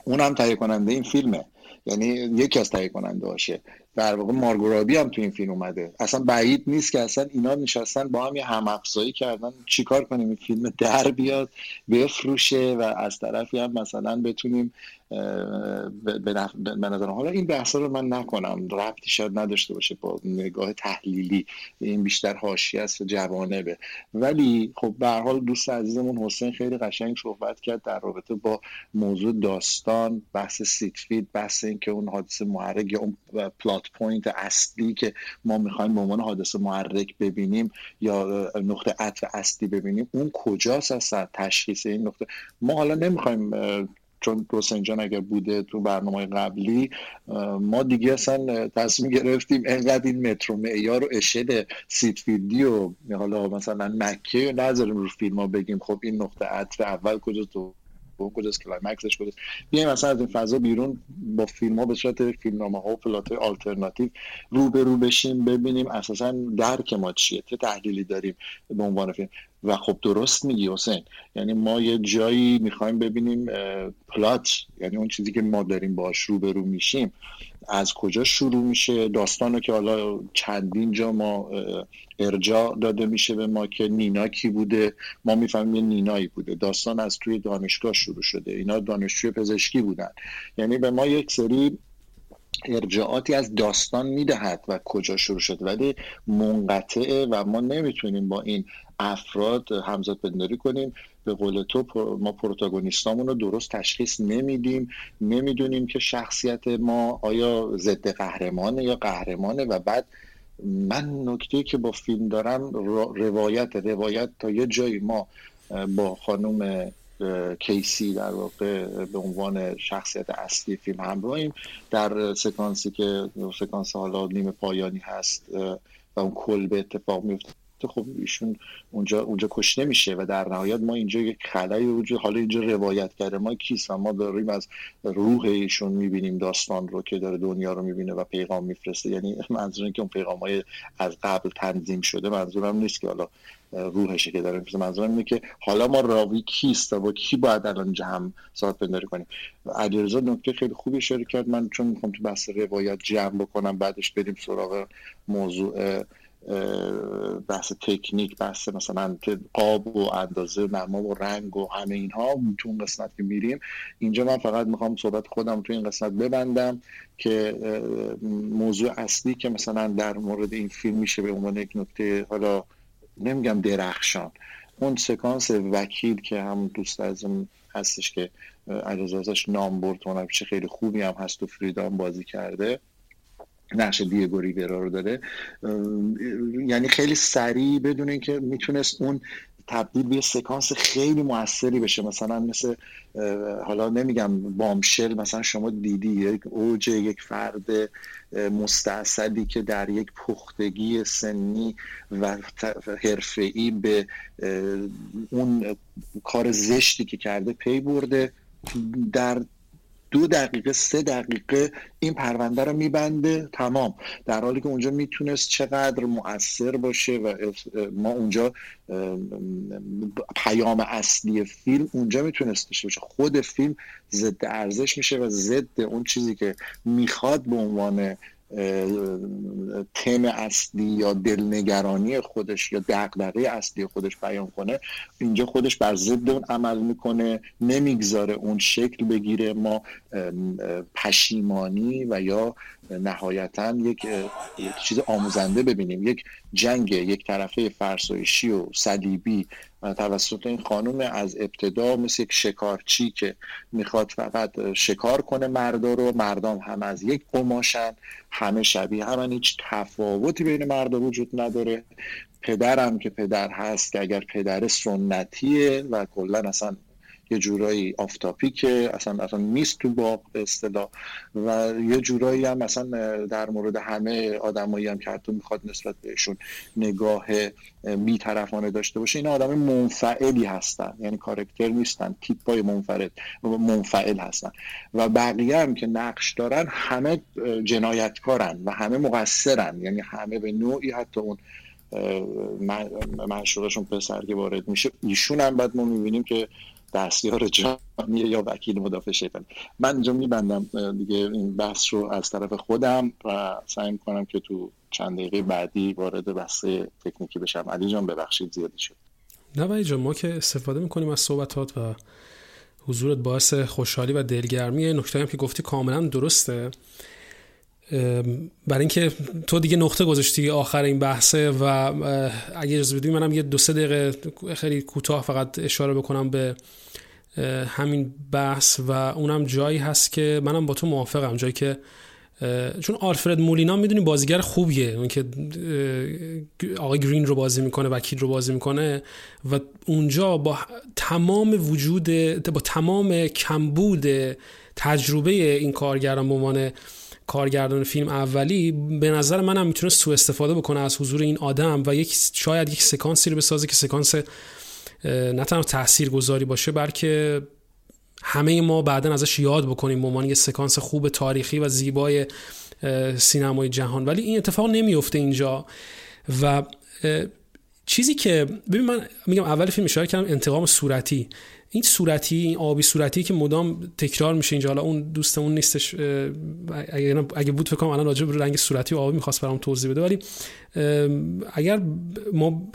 اون هم تهیه کننده این فیلمه. یعنی یکی از تهیه کننده باشه در واقع مارگورابی هم تو این فیلم اومده. اصلا بعید نیست که اصلا اینا نشستن با هم یه هم افزایی کردن. چیکار کنیم؟ این فیلم در بیاد بفروشه و از طرفی هم مثلا بتونیم به نظرم. حالا این بحثا رو من نکنم. ربطی شاید نداشته باشه با نگاه تحلیلی. این بیشتر حاشیه است و جوانبه. ولی خب به حال دوست عزیزمون حسین خیلی قشنگ صحبت کرد در رابطه با موضوع داستان بحث سید فیلد بحث اینکه اون حادثه محرک یا اون plot point اصلی که ما می‌خوایم به عنوان حادثه محرک ببینیم یا نقطه عطف اصلی ببینیم اون کجاست اصلا تشخیص این نقطه؟ ما حالا نمی‌خوایم چون روسنجان اگر بوده تو برنامه قبلی ما دیگه اصلا تصمیم گرفتیم انقدر این مترو معیار و اشل سید فیلدی و حالا مثلا مک‌کی نذاریم رو فیلم ها بگیم خب این نقطه عطف اول کجا تو اون کجاست climax ش کجاست. بیایم مثلا از این فضا بیرون با فیلم ها به صورت فیلمنامه ها و plot alternative رو به رو بشیم ببینیم اساسا درک ما چیه چه تحلیلی داریم به عنوان فیلم. و خب درست میگی حسین یعنی ما یه جایی می‌خوایم ببینیم پلات یعنی اون چیزی که ما داریم باش روبرو میشیم. از کجا شروع میشه؟ داستان که حالا چندین جا ما ارجاع داده میشه به ما که نینا کی بوده؟ ما می‌فهمیم یه نینایی بوده. داستان از توی دانشگاه شروع شده. اینا دانشجوی پزشکی بودن. یعنی به ما یک سری ارجاعاتی از داستان می‌دهد و کجا شروع شد ولی منقطعه و ما نمی‌تونیم با این افراد همزاد بنداری کنیم. به قول تو ما پروتاگونیستامون رو درست تشخیص نمیدیم. نمی‌دونیم که شخصیت ما آیا ضد قهرمانه یا قهرمانه و بعد من نکته که با فیلم دارم روایت روایت تا یه جایی ما با خانم کیسی در واقع به عنوان شخصیت اصلی فیلم همراهیم. در سکانسی که سکانس حالا نیمه پایانی هست و اون کل به اتفاق میفته. خب ایشون اونجا اونجا کشته میشه و در نهایت ما اینجا یک خلایی وجود حالا اینجا روایت کرده. ما کیست ما داریم از روح ایشون می‌بینیم داستان رو که داره دنیا رو می‌بینه و پیغام میفرسته. یعنی منظور که اون پیغام های از قبل تنظیم شده منظورم نیست که حالا روحشه که داره میفرسته. منظورم اینه که حالا ما راوی کیست و با کی باید الان هم ساعت پنداری کنیم؟ علیرضا نکته خیلی خوبی کرد. من چون می‌خوام تو بحث روایت جمع بکنم بعدش بریم سراغ موضوع بحث تکنیک بحث مثلا قاب و اندازه نما و رنگ و همه اینها تو اون قسمت که میریم. اینجا من فقط می‌خوام صحبت خودم تو این قسمت ببندم که موضوع اصلی که مثلا در مورد این فیلم میشه به عنوان یک نکته حالا نمیگم درخشان. اون سکانس وکیل که هم دوست ازم هستش که علیرضا نام برد خیلی خوبی هم هست و فریدان بازی کرده. نقش دیگو ریورا رو داره یعنی خیلی سریع بدون اینکه می‌تونست اون تبدیل به سکانس خیلی موثری بشه. مثلا مثل حالا نمیگم بامشل مثلا شما دیدی یک اوج یک فرد مستعصدی که در یک پختگی سنی و حرفه‌ای به اون کار زشتی که کرده پی برده. در دو دقیقه سه دقیقه این پرونده رو میبنده. تمام. در حالی که اونجا می‌تونست چقدر مؤثر باشه و ما اونجا پیام اصلی فیلم اونجا می‌تونست باشه. خود فیلم ضد ارزش میشه و ضد اون چیزی که می‌خواد به عنوان تم اصلی یا دلنگرانی خودش یا دغدغه اصلی خودش بیان کنه اینجا خودش بر ضد اون عمل می‌کنه نمی‌گذاره اون شکل بگیره. ما پشیمانی و یا نهایتا یک, یک چیز آموزنده ببینیم. یک جنگ یک طرفه فرسایشی و صلیبی. توسط این خانم از ابتدا مثل یک شکارچی که می‌خواد فقط شکار کنه مردا رو مردان هم از یک قماشن همه شبیه هم هیچ تفاوتی بین مردا وجود نداره. پدرم که پدر هست که اگر پدر سنتیه و کلا اصلا یه جورایی آفتاپی که اصلا اصلا نیست تو باغ اصطلاح. و یه جورایی هم مثلا در مورد همه آدمایی هم که حتی می‌خواد نسبت بهشون نگاه میطرفانه داشته باشه این آدم منفعلی هستن. یعنی کارکتر نیستن تیپای منفرد منفعل هستن. و بقیه هم که نقش دارن همه جنایتکارن و همه مقصرن. یعنی همه به نوعی حتی اون منشورشون پسر که وارد میشه ایشون هم بعد ما می‌بینیم که دستیار جامعه یا وکیل مدافع شیطان. من اینجا میبندم دیگه این بحث رو از طرف خودم و سعی می‌کنم که تو چند دقیقه بعدی وارد بحث تکنیکی بشم. علی جان ببخشید زیادی شد. نه ولی جان ما که استفاده می‌کنیم از صحبتات و حضورت باعث خوشحالی و دلگرمی. نکته هم که گفتی کاملا درسته. برای اینکه تو دیگه نقطه گذاشتی آخر این بحثه و اگه اجازه بدی منم یه دو سه دقیقه خیلی کوتاه فقط اشاره بکنم به همین بحث و اونم جایی هست که منم با تو موافقم. جایی که چون آلفرد مولینا می‌دونی بازیگر خوبیه. اون که آقای گرین رو بازی می‌کنه وکیل رو بازی می‌کنه و اونجا با تمام وجود با تمام کمبود تجربه این کارگران به عنوان کارگردان فیلم اولی به نظر منم می‌تونه سوء استفاده بکنه از حضور این آدم و یک شاید یک سکانسی رو بسازه که سکانس نه تنها تاثیرگذاری باشه بلکه همه ما بعدا ازش یاد بکنیم به یه سکانس خوب تاریخی و زیبای سینمای جهان. ولی این اتفاق نمیفته اینجا و چیزی که ببین من میگم اول فیلم اشاره کردم انتقام صورتی. این صورتی این آبی صورتی که مدام تکرار میشه اینجا حالا اون دوستمون نیستش اگه بود فکر کنم الان راجع به رنگ صورتی و آبی می‌خواست برام توضیح بده ولی اگر ما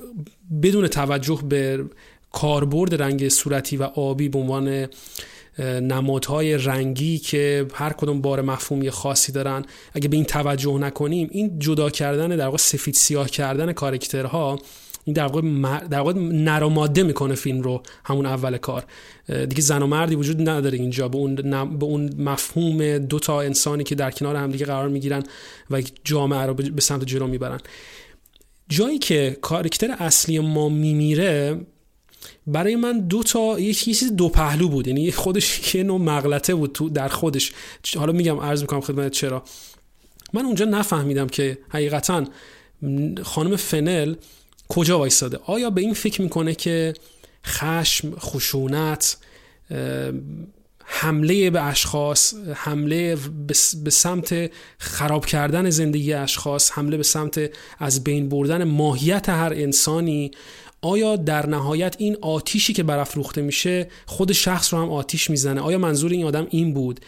بدون توجه به کاربرد رنگ صورتی و آبی به عنوان نمادهای رنگی که هر کدوم بار مفهومی خاصی دارن اگه به این توجه نکنیم این جدا کردن در واقع سفید سیاه کردن کارکترها این در واقع در واقع نرماده می‌کنه فیلم رو همون اول کار. دیگه زن و مردی وجود نداره اینجا. به اون به اون مفهوم دو تا انسانی که در کنار همدیگه قرار می‌گیرن و جامعه رو به سمت جلو می‌برن. جایی که کارکتر اصلی ما میمیره برای من دو تا یک چیز دو پهلو بود. یعنی خودش یه نوع مغلطه بود تو در خودش. حالا میگم عرض می‌کنم خدمت چرا. من اونجا نفهمیدم که حقیقتا خانم فنل کجا وایستاده آیا به این فکر می‌کنه که خشم خشونت حمله به اشخاص حمله به سمت خراب کردن زندگی اشخاص حمله به سمت از بین بردن ماهیت هر انسانی آیا در نهایت این آتیشی که برافروخته میشه خود شخص رو هم آتیش می‌زنه؟ آیا منظور این آدم این بود؟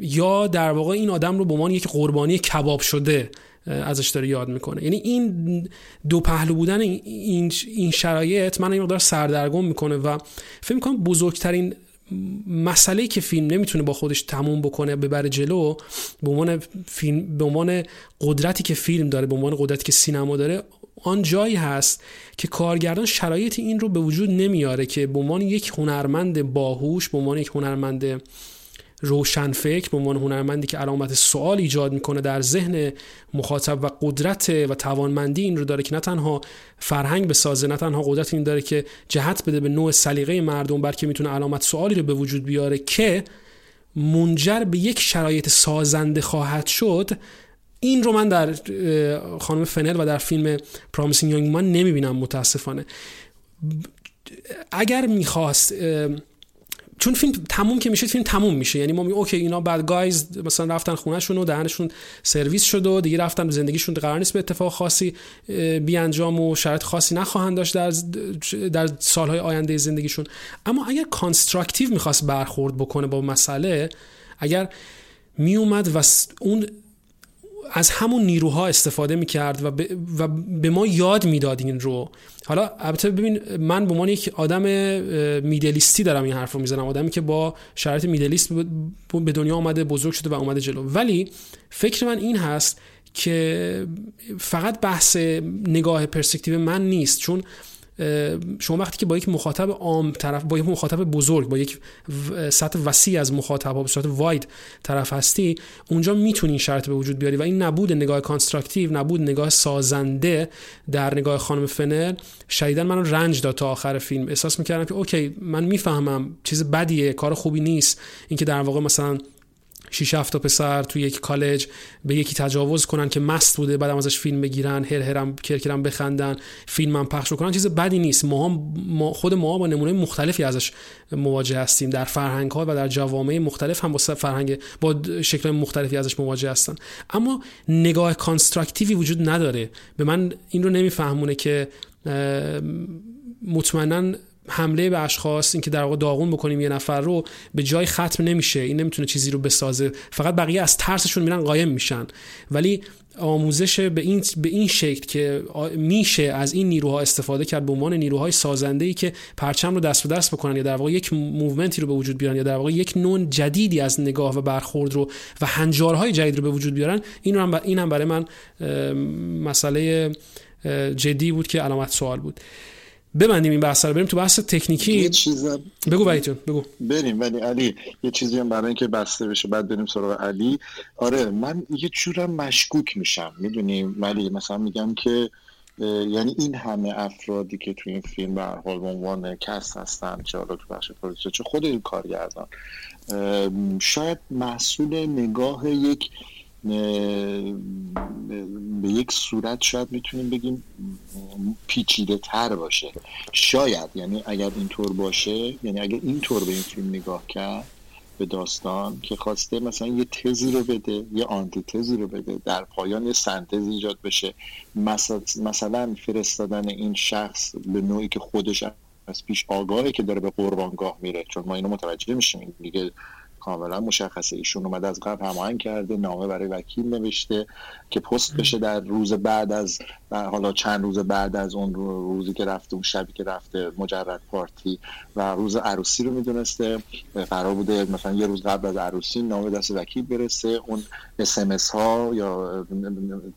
یا در واقع این آدم رو به عنوان یک قربانی کباب شده ازش داره یاد می‌کنه. یعنی این دو پهلو بودن این, این شرایط من این مقدار سردرگم می‌کنه و فکر می‌کنم بزرگترین مسئله که فیلم نمی‌تونه با خودش تموم بکنه ببره جلو به عنوان فیلم به عنوان قدرتی که فیلم داره به عنوان قدرتی که سینما داره آن جایی هست که کارگردان شرایط این رو به وجود نمیاره که به عنوان یک هنرمند باهوش به عنوان یک هنرمند روشنفکر به عنوان هنرمندی که علامت سوال ایجاد می‌کنه در ذهن مخاطب و قدرت و توانمندی این رو داره که نه تنها فرهنگ بسازه نه تنها قدرت این داره که جهت بده به نوع سلیقه مردم بلکه می‌تونه علامت سوالی رو به وجود بیاره که منجر به یک شرایط سازنده خواهد شد. این رو من در خانم فنل و در فیلم پرامیسینگ یانگ من نمی‌بینم متاسفانه. اگر می‌خواست چون فیلم تموم که میشه فیلم تموم میشه. یعنی ما میگیم OK اینا بعد guys مثلا رفتن خونهشون و دهنشون سرویس شد و دیگه رفتن زندگیشون قرار نیست به اتفاق خاصی بیانجامه و شرایط خاصی نخواهند داشت در در سالهای آینده زندگیشون. اما اگر constructive می‌خواست برخورد بکنه با مسئله اگر میومد و اون از همون نیروها استفاده می‌کرد و, و به ما یاد می‌داد این رو. حالا البته ببین من به عنوان یک آدم میدلیستی دارم این حرف رو می‌زنم آدمی که با شرایط میدلیست به دنیا آمده بزرگ شده و اومده جلو. ولی فکر من این هست که فقط بحث نگاه پرسپکتیو من نیست چون شما وقتی که با یک مخاطب عام طرف با یک مخاطب بزرگ با یک سطح وسیع از مخاطب به صورت واید طرف هستی اونجا می‌تونی شرط به وجود بیاری و این نبود نگاه constructive نبود نگاه سازنده در نگاه خانم فنل شدیدا من رنج داد تا آخر فیلم. احساس می‌کردم که okay من می‌فهمم چیز بدیه کار خوبی نیست. اینکه در واقع مثلا شیش هفت پسر توی یک کالج به یکی تجاوز کنن که مست بوده بعدم ازش فیلم بگیرن هر هر و کر کرم بخندن فیلم هم پخش کنن چیز بدی نیست. ما, خود ما با نمونه مختلفی ازش مواجه هستیم. در فرهنگ ها و در جوامع مختلف هم با فرهنگ با شکل مختلفی ازش مواجه هستن. اما نگاه constructive ی وجود نداره. به من این رو نمیفهمونه که مطمئنا حمله به اشخاص اینکه در واقع داغون بکنیم یه نفر رو به جای ختم نمیشه. این نمی‌تونه چیزی رو بسازه. فقط بقیه از ترسشون میرن قایم میشن. ولی آموزش به این به این شکل که میشه از این نیروها استفاده کرد به عنوان نیروهای سازنده ای که پرچم رو دست به دست بکنن یا در واقع یک movement ی رو به وجود بیارن یا در واقع یک نُرم جدیدی از نگاه و برخورد رو و هنجارهای جدید رو به وجود بیارن این هم این هم برای من مسئله جدی بود که علامت سوال بود. ببندیم این بحث رو بریم تو بحث تکنیکی. یه چیز بگو وحیدون بگو. بریم ولی علی یه چیزی هم برای اینکه بسته بشه بعد بریم سراغ علی. آره من یه جورم مشکوک میشم می‌دونیم ولی مثلا میگم که یعنی این همه افرادی که تو این فیلم به حال به عنوان کس هستن چه حالا تو بخش پرودوسر چه خود این کارگردان شاید محصول نگاه یک به یک صورت شاید می‌تونیم بگیم پیچیده تر باشه. شاید یعنی اگر اینطور باشه یعنی اگر اینطور به این فیلم نگاه کرد به داستان که خواسته مثلا یه تزی رو بده یه آنتی تزی رو بده در پایان یه سنتز ایجاد بشه. مثلا فرستادن این شخص به نوعی که خودش از پیش آگاهه که داره به قربانگاه میره چون ما اینو متوجه میشیم دیگه کاملا مشخصه. ایشون اومده از قبل هماهنگ کرده نامه برای وکیل نوشته که پست بشه در روز بعد از حالا چند روز بعد از اون روزی که رفته اون شبی که رفته مجرد پارتی و روز عروسی رو می‌دونسته. قرار بوده مثلا یه روز قبل از عروسی نامه دست وکیل برسه. اون اس ها یا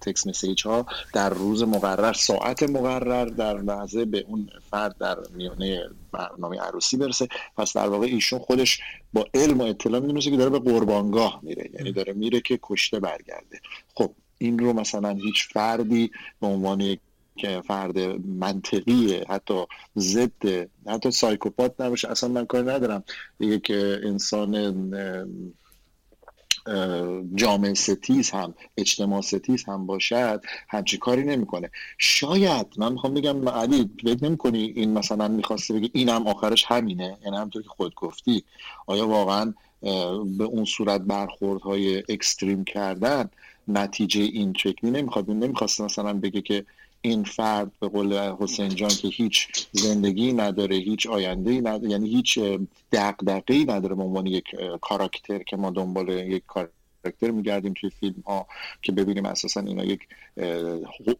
تکس مسیج ها در روز مقرر ساعت مقرر در لحظه به اون فرد در میانه برنامه عروسی برسه. پس در واقع ایشون خودش با علم و اطلاع می‌دونسته که داره به قربانگاه میره. یعنی داره میره که کشته برگرده. خب این رو مثلا هیچ فردی به عنوان که فرد منطقیه حتی ضد حتی سایکوپات نباشه. اصلا من کار ندارم. یک انسان جامعه ستیز هم اجتماع ستیز هم باشد همچی کاری نمی‌کنه. شاید من می‌خوام بگم علی فکر نمی‌کنی این مثلا می‌خواسته بگی اینم آخرش همینه؟ یعنی همطور که خود گفتی. آیا واقعا به اون صورت برخوردهای اکستریم کردن نتیجه این شکلی نمی‌خواد؟ نمی‌خواست مثلا بگه که این فرد به قول حسین جان که هیچ زندگی نداره هیچ آینده نداره یعنی هیچ دقدقی نداره به عنوان یک کاراکتر که ما دنبال یک کاراکتر میگردیم توی فیلم ها که ببینیم اساسا اینا یک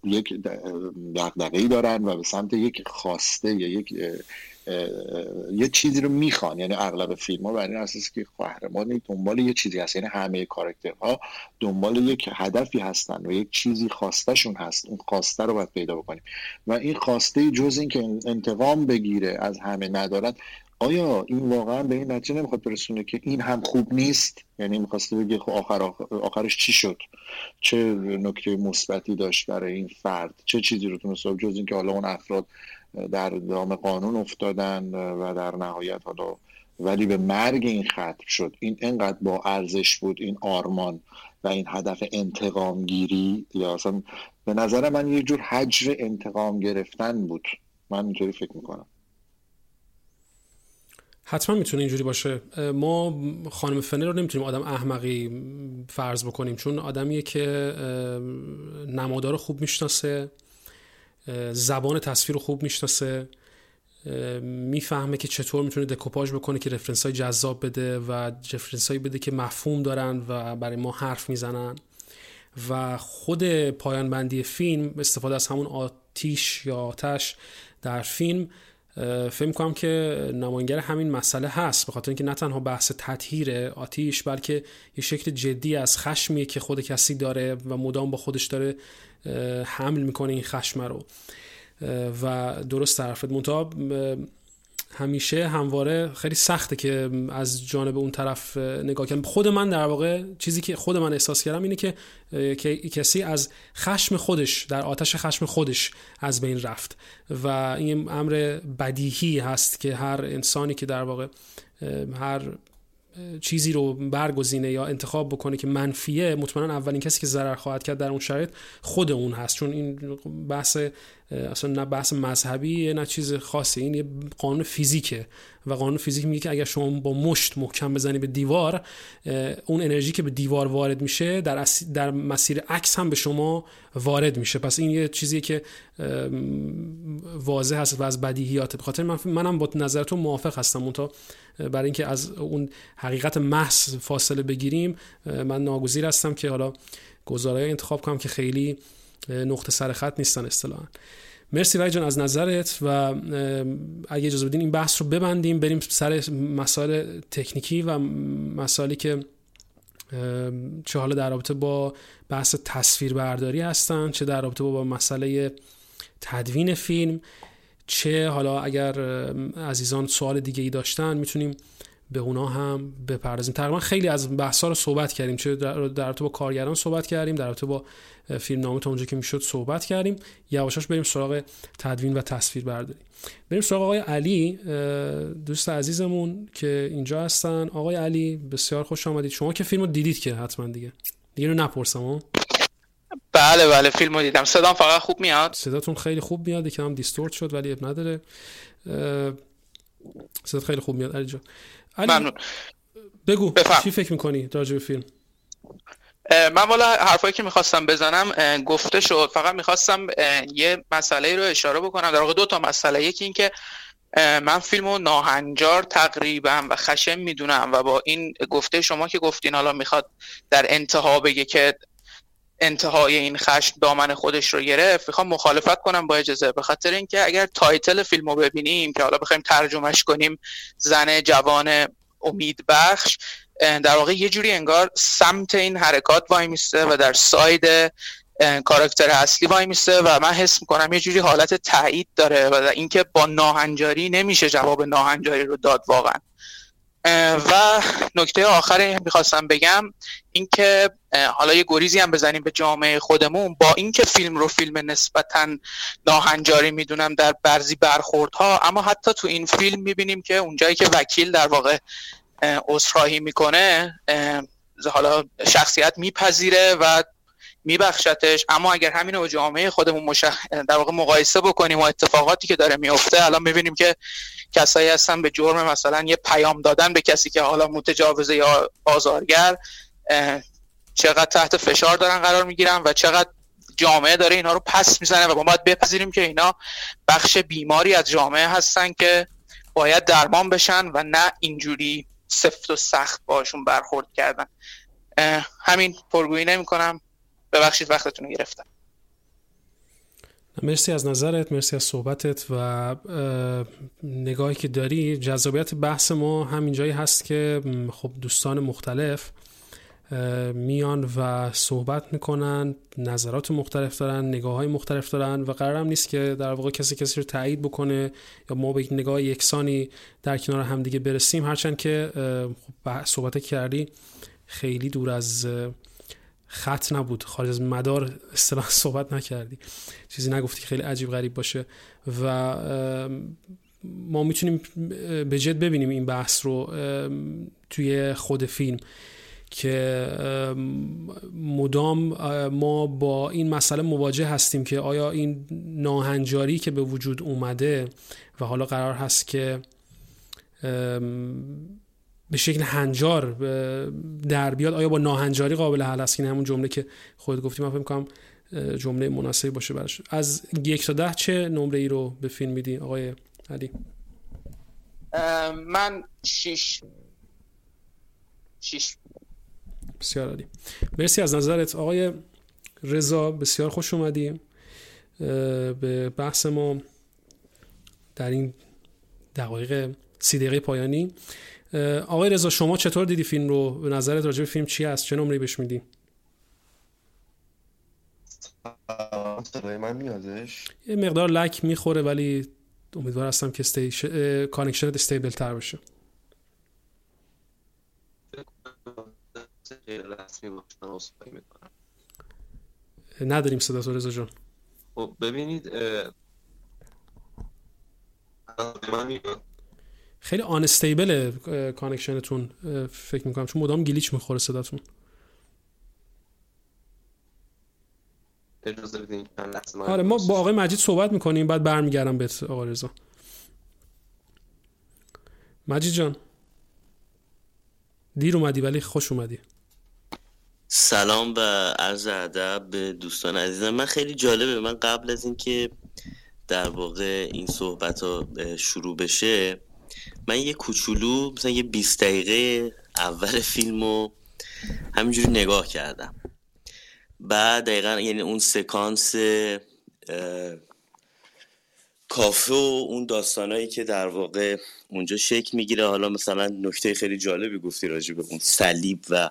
یک دقدقی دارن و به سمت یک خواسته یا یک یه چیزی رو می‌خوان یعنی اغلب فیلم ها بر این اساس که قهرمان دنبال یه چیزی هست یعنی همه کاراکترها دنبال یک هدفی هستن و یک چیزی خواستشون هست اون خواسته رو باید پیدا بکنیم. و این خواسته جز این که انتقام بگیره از همه ندارن آیا این واقعا به این نتیجه نمی‌خواد برسونه که این هم خوب نیست؟ یعنی می‌خواسته بگه خب آخر آخرش چی شد؟ چه نکته مثبتی داشت برای این فرد؟ چه چیزی رو تونست جز اینکه حالا اون افراد در دام قانون افتادن و در نهایت حالا ولی به مرگ این ختم شد. این انقدر با ارزش بود این آرمان و این هدف انتقام گیری یا اصلا به نظر من یه جور حجر انتقام گرفتن بود. من اینطوری فکر می‌کنم. حتما می‌تونه اینجوری باشه. ما خانم فنر رو نمی‌تونیم آدم احمقی فرض بکنیم چون آدمیه که نمادار خوب می‌شناسه زبان تصویر رو خوب می‌شناسه می‌فهمه که چطور می‌تونه دکوپاژ بکنه که رفرنس های جذاب بده و رفرنس هایی بده که مفهوم دارن و برای ما حرف می‌زنن. و خود پایان بندی فیلم استفاده از همون آتیش یا آتش در فیلم فکر کنم که نماینگر همین مسئله هست به خاطر اینکه نه تنها بحث تطهیر آتیش بلکه یه شکل جدی از خشمیه که خود کسی داره و مدام با خودش داره حمل می‌کنه این خشم رو. و درست طرفت منتها همیشه همواره خیلی سخته که از جانب اون طرف نگاه کنم خود من در واقع چیزی که خود من احساس کردم اینه که کسی از خشم خودش در آتش خشم خودش از بین رفت و این امر بدیهی هست که هر انسانی که در واقع هر چیزی رو برگزینه یا انتخاب بکنه که منفیه مطمئنا اولین کسی که ضرر خواهد کرد در اون شرایط خود اون هست. چون این بحث اصلا نه بحث مذهبی نه چیز خاصی. این یه قانون فیزیکه و قانون فیزیک میگه که اگر شما با مشت محکم بزنی به دیوار اون انرژی که به دیوار وارد میشه در, در مسیر عکس هم به شما وارد میشه. پس این یه چیزیه که واضح هست و از بدیهیات به خاطر من منم با نظرتون موافق هستم. اون برای اینکه از اون حقیقت محض فاصله بگیریم من ناگزیر هستم که حالا گزارای انتخاب کنم که خیلی نقطه سر خط نیستن اصطلاحا. مرسی وای جان از نظرت و اگه اجازه بدین این بحث رو ببندیم بریم سر مسائل تکنیکی و مسائلی که چه حالا در رابطه با بحث تصویر برداری هستن چه در رابطه با مسئله تدوین فیلم. چه حالا اگر عزیزان سوال دیگه ای داشتن می‌تونیم به اونا هم بپردازیم. تقریبا خیلی از بحث رو صحبت کردیم. چه در رابطه با کارگران صحبت کردیم در رابطه با فیلم نامه تا اونجا که می‌شد صحبت کردیم. یواشاش بریم سراغ تدوین و تصویر برداری بریم سراغ آقای علی دوست عزیزمون که اینجا هستن. آقای علی بسیار خوش آمدید. شما که فیلم رو دیدید که حتما دیگه. دیگه رو نپرسم بله بله فیلم رو دیدم. صدام فقط خوب میاد. صداتون خیلی خوب میاد. که هم دیستورت شد ولی اب نداره. صدات خیلی خوب میاد. علی جان. علی ممنون. بگو چی فکر می‌کنی راجع به فیلم؟ من والا حرفایی که می‌خواستم بزنم گفته شد. فقط می‌خواستم یه مسئله رو اشاره بکنم. در واقع دو تا مسئله. یکی این که من فیلمو ناهنجار تقریبا و خشم می‌دونم و با این گفته شما که گفتین حالا می‌خواد در انتها بگه که انتهای این خشم دامن خودش رو گرفت می‌خوام مخالفت کنم با اجازه به خاطر اینکه اگر title فیلم رو ببینیم که حالا بخوایم ترجمهش کنیم زن جوان امید بخش در واقع یه جوری انگار سمت این حرکات وای میسته و در side کاراکتر اصلی وای میسته و من حس می‌کنم یه جوری حالت تایید داره و اینکه با ناهنجاری نمیشه جواب ناهنجاری رو داد واقعا. و نکته آخر می‌خواستم بگم اینکه حالا یه گریزی هم بزنیم به جامعه خودمون. با اینکه فیلم رو فیلم نسبتا ناهنجاری می‌دونم در برزی برخوردها اما حتی تو این فیلم می‌بینیم که اونجایی که وکیل در واقع عذرخواهی می‌کنه حالا شخصیت میپذیره و میبخشتش. اما اگر همین رو جامعه خودمون مشخ... در واقع مقایسه بکنیم و اتفاقاتی که داره میفته الان می‌بینیم که کسایی هستن به جرم مثلا یه پیام دادن به کسی که حالا متجاوزه یا آزارگر چقدر تحت فشار دارن قرار می‌گیرن و چقدر جامعه داره اینا رو پس می‌زنه و ما باید بپذیریم که اینا بخش بیماری از جامعه هستن که باید درمان بشن و نه اینجوری سفت و سخت باشون برخورد کردن. همین پرگویی نمی کنم ببخشید وقتتون رو گرفتم. مرسی از نظرت مرسی از صحبتت و نگاهی که داری. جذابیت بحث ما همینجایی هست که خب دوستان مختلف میان و صحبت می‌کنن نظرات مختلف دارن نگاه های مختلف دارن و قرارم نیست که در واقع کسی کسی رو تایید بکنه یا ما به نگاه یکسانی در کنار همدیگه برسیم. هرچند که خب صحبت کردی خیلی دور از خط نبود خارج از مدار اصطلاح صحبت نکردی. چیزی نگفتی که خیلی عجیب غریب باشه. و ما می‌تونیم به جد ببینیم این بحث رو توی خود فیلم که مدام ما با این مسئله مواجه هستیم که آیا این ناهنجاری که به وجود اومده و حالا قرار هست که به شکل هنجار در بیاد آیا با ناهنجاری قابل حل است؟ این همون جمله که خود گفتیم من فکر کنم جمله مناسبی باشه براش. از یک تا ده چه نمره ای رو به فیلم میدی؟ آقای علی. من شیش شیش بسیار عالی. مرسی از نظرت. آقای رضا بسیار خوش اومدیم به بحث ما در این دقایق سی دقیقه پایانی. آقای رضا شما چطور دیدی فیلم رو؟ به نظرت راجع به فیلم چی است چه نمره بهش میدی؟ من میادش؟ یه مقدار lag می‌خوره ولی امیدوار هستم که استیش... connection ت stable تر باشه. نداریم صدا تو رضا جان. خب ببینید خیلی unstable connection تون فکر می‌کنم. چون مدام glitch می‌خوره صداتون. آره ما با آقای مجید صحبت می‌کنیم بعد برمیگردم به آقای رضا. مجید جان. دیر اومدی ولی خوش اومدی. سلام و عرض ادب به دوستان عزیزم. من خیلی جالبه. من قبل از اینکه در واقع این صحبت ها شروع بشه من یه کوچولو مثلا یه 20 دقیقه اول فیلم رو همینجوری نگاه کردم. بعد دقیقا یعنی اون سکانس کافه و اون داستانایی که در واقع اونجا شکل می‌گیره. حالا مثلا نکته خیلی جالبی گفتی راجع به اون صلیب و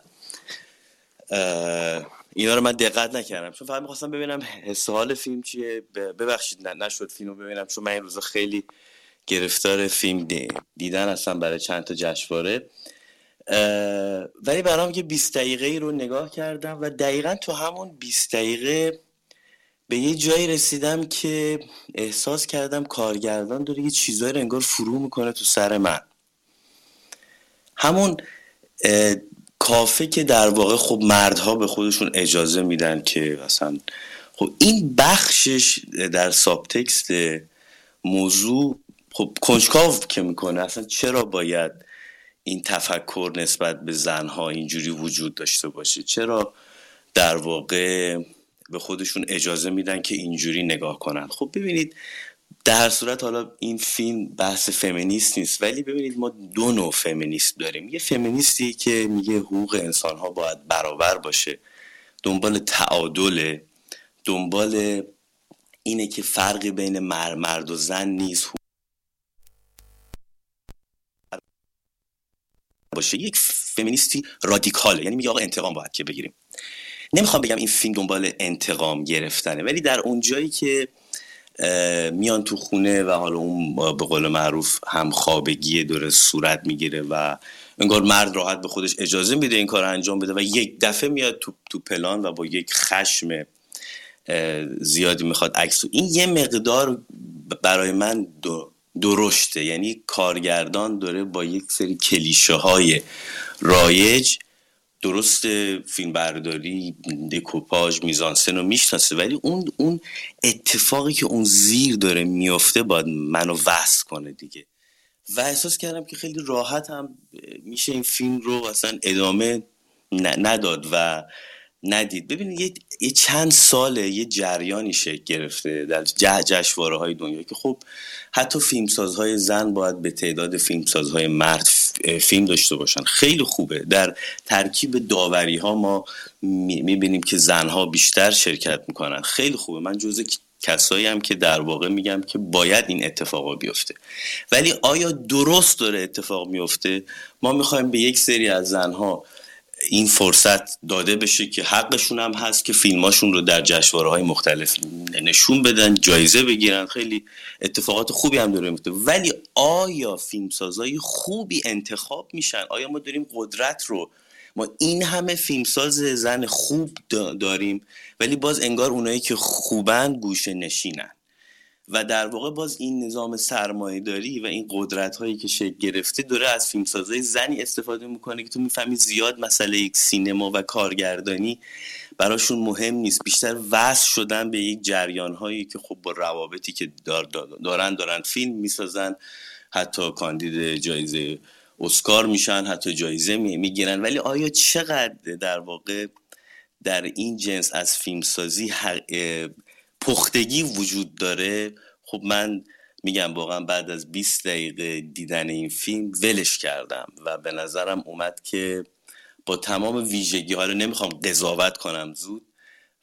اینا رو من دقت نکردم. چون فقط می‌خواستم ببینم حس فیلم چیه. ببخشید نشد فیلم رو ببینم چون من این روزا خیلی گرفتار فیلم دیدن هستم برای چند تا جشنواره. ولی برام یه 20 دقیقه رو نگاه کردم و دقیقا تو همون 20 دقیقه به یه جایی رسیدم که احساس کردم کارگردان داره یه چیزایی رو انگار فرو می‌کنه تو سر من. همون کافه که در واقع خب مردها به خودشون اجازه میدن که مثلا خب این بخشش در سابتکست موضوع خب کنجکاو که می‌کنه اصلا چرا باید این تفکر نسبت به زنها اینجوری وجود داشته باشه؟ چرا در واقع به خودشون اجازه میدن که اینجوری نگاه کنن؟ خب ببینید در صورت حالا این فیلم بحث فمینیست نیست ولی ببینید ما دو نوع فمینیست داریم. یه فمینیستی که میگه حقوق انسان ها باید برابر باشه دنبال تعادله دنبال اینه که فرقی بین مرد و زن نیست. باشه یک فمینیستی رادیکاله. یعنی میگه آقا انتقام باید که بگیریم. نمی‌خوام بگم این فیلم دنبال انتقام گرفتنه ولی در اونجایی که میان تو خونه و حالا اون به قول معروف هم خوابگی داره صورت می‌گیره و انگار مرد راحت به خودش اجازه میده این کار انجام بده و یک دفعه میاد تو, تو پلان و با یک خشم زیادی می‌خواد عکس. این یه مقدار برای من درشته. یعنی کارگردان داره با یک سری کلیشه های رایج درست فیلم برداری دکوپاژ میزانسن رو می‌شناسه. ولی اون اون اتفاقی که اون زیر داره میفته باید منو وصل کنه دیگه. و احساس کردم که خیلی راحت هم میشه این فیلم رو اصلا ادامه نداد و ندید. ببینید یه, چند ساله یه جریانی شکل گرفته در جشواره های دنیا که خب حتی فیلمسازهای زن باید به تعداد فیلمسازهای مرد فیلم داشته باشن. خیلی خوبه. در ترکیب داوری ها ما می‌بینیم که زنها بیشتر شرکت می‌کنن. خیلی خوبه. من جزء کسایی هم که در واقع میگم که باید این اتفاقا بیفته. ولی آیا درست داره اتفاق میفته؟ ما می‌خوایم به یک سری از زنها این فرصت داده بشه که حقشون هم هست که فیلماشون رو در جشنواره های مختلف نشون بدن جایزه بگیرن. خیلی اتفاقات خوبی هم داره میفته. ولی آیا فیلمسازای خوبی انتخاب میشن؟ آیا ما داریم قدرت رو؟ ما این همه فیلمساز زن خوب داریم ولی باز انگار اونایی که خوبن گوشه نشینن. و در واقع باز این نظام سرمایه داری و این قدرت هایی که شکل گرفته داره از فیلمسازای زنی استفاده می‌کنه که تو می‌فهمی زیاد مسئله یک سینما و کارگردانی براشون مهم نیست. بیشتر وصل شدن به یک جریان هایی که خب با روابطی که دارن دارن فیلم می‌سازن. حتی کاندید جایزه اسکار میشن حتی جایزه می‌گیرن. ولی آیا چقدر در واقع در این جنس از فیلمسازی پختگی وجود داره. خب من میگم واقعا بعد از 20 دقیقه دیدن این فیلم ولش کردم و به نظرم اومد که با تمام ویژگی رو نمی‌خوام قضاوت کنم زود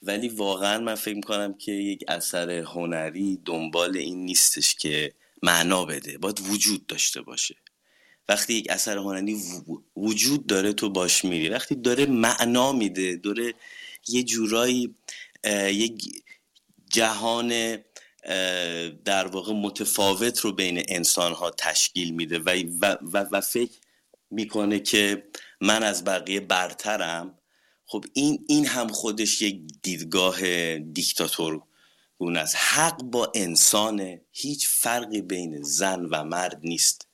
ولی واقعا من فکر می‌کنم که یک اثر هنری دنبال این نیستش که معنا بده. باید وجود داشته باشه. وقتی یک اثر هنری وجود داره تو باش میری. وقتی داره معنا میده داره یه جورایی یک جهان در واقع متفاوت رو بین انسان ها تشکیل میده و, و, و فکر می‌کنه که من از بقیه برترم. خب این این هم خودش یک دیدگاه دیکتاتور گونه است. حق با انسان هیچ فرقی بین زن و مرد نیست.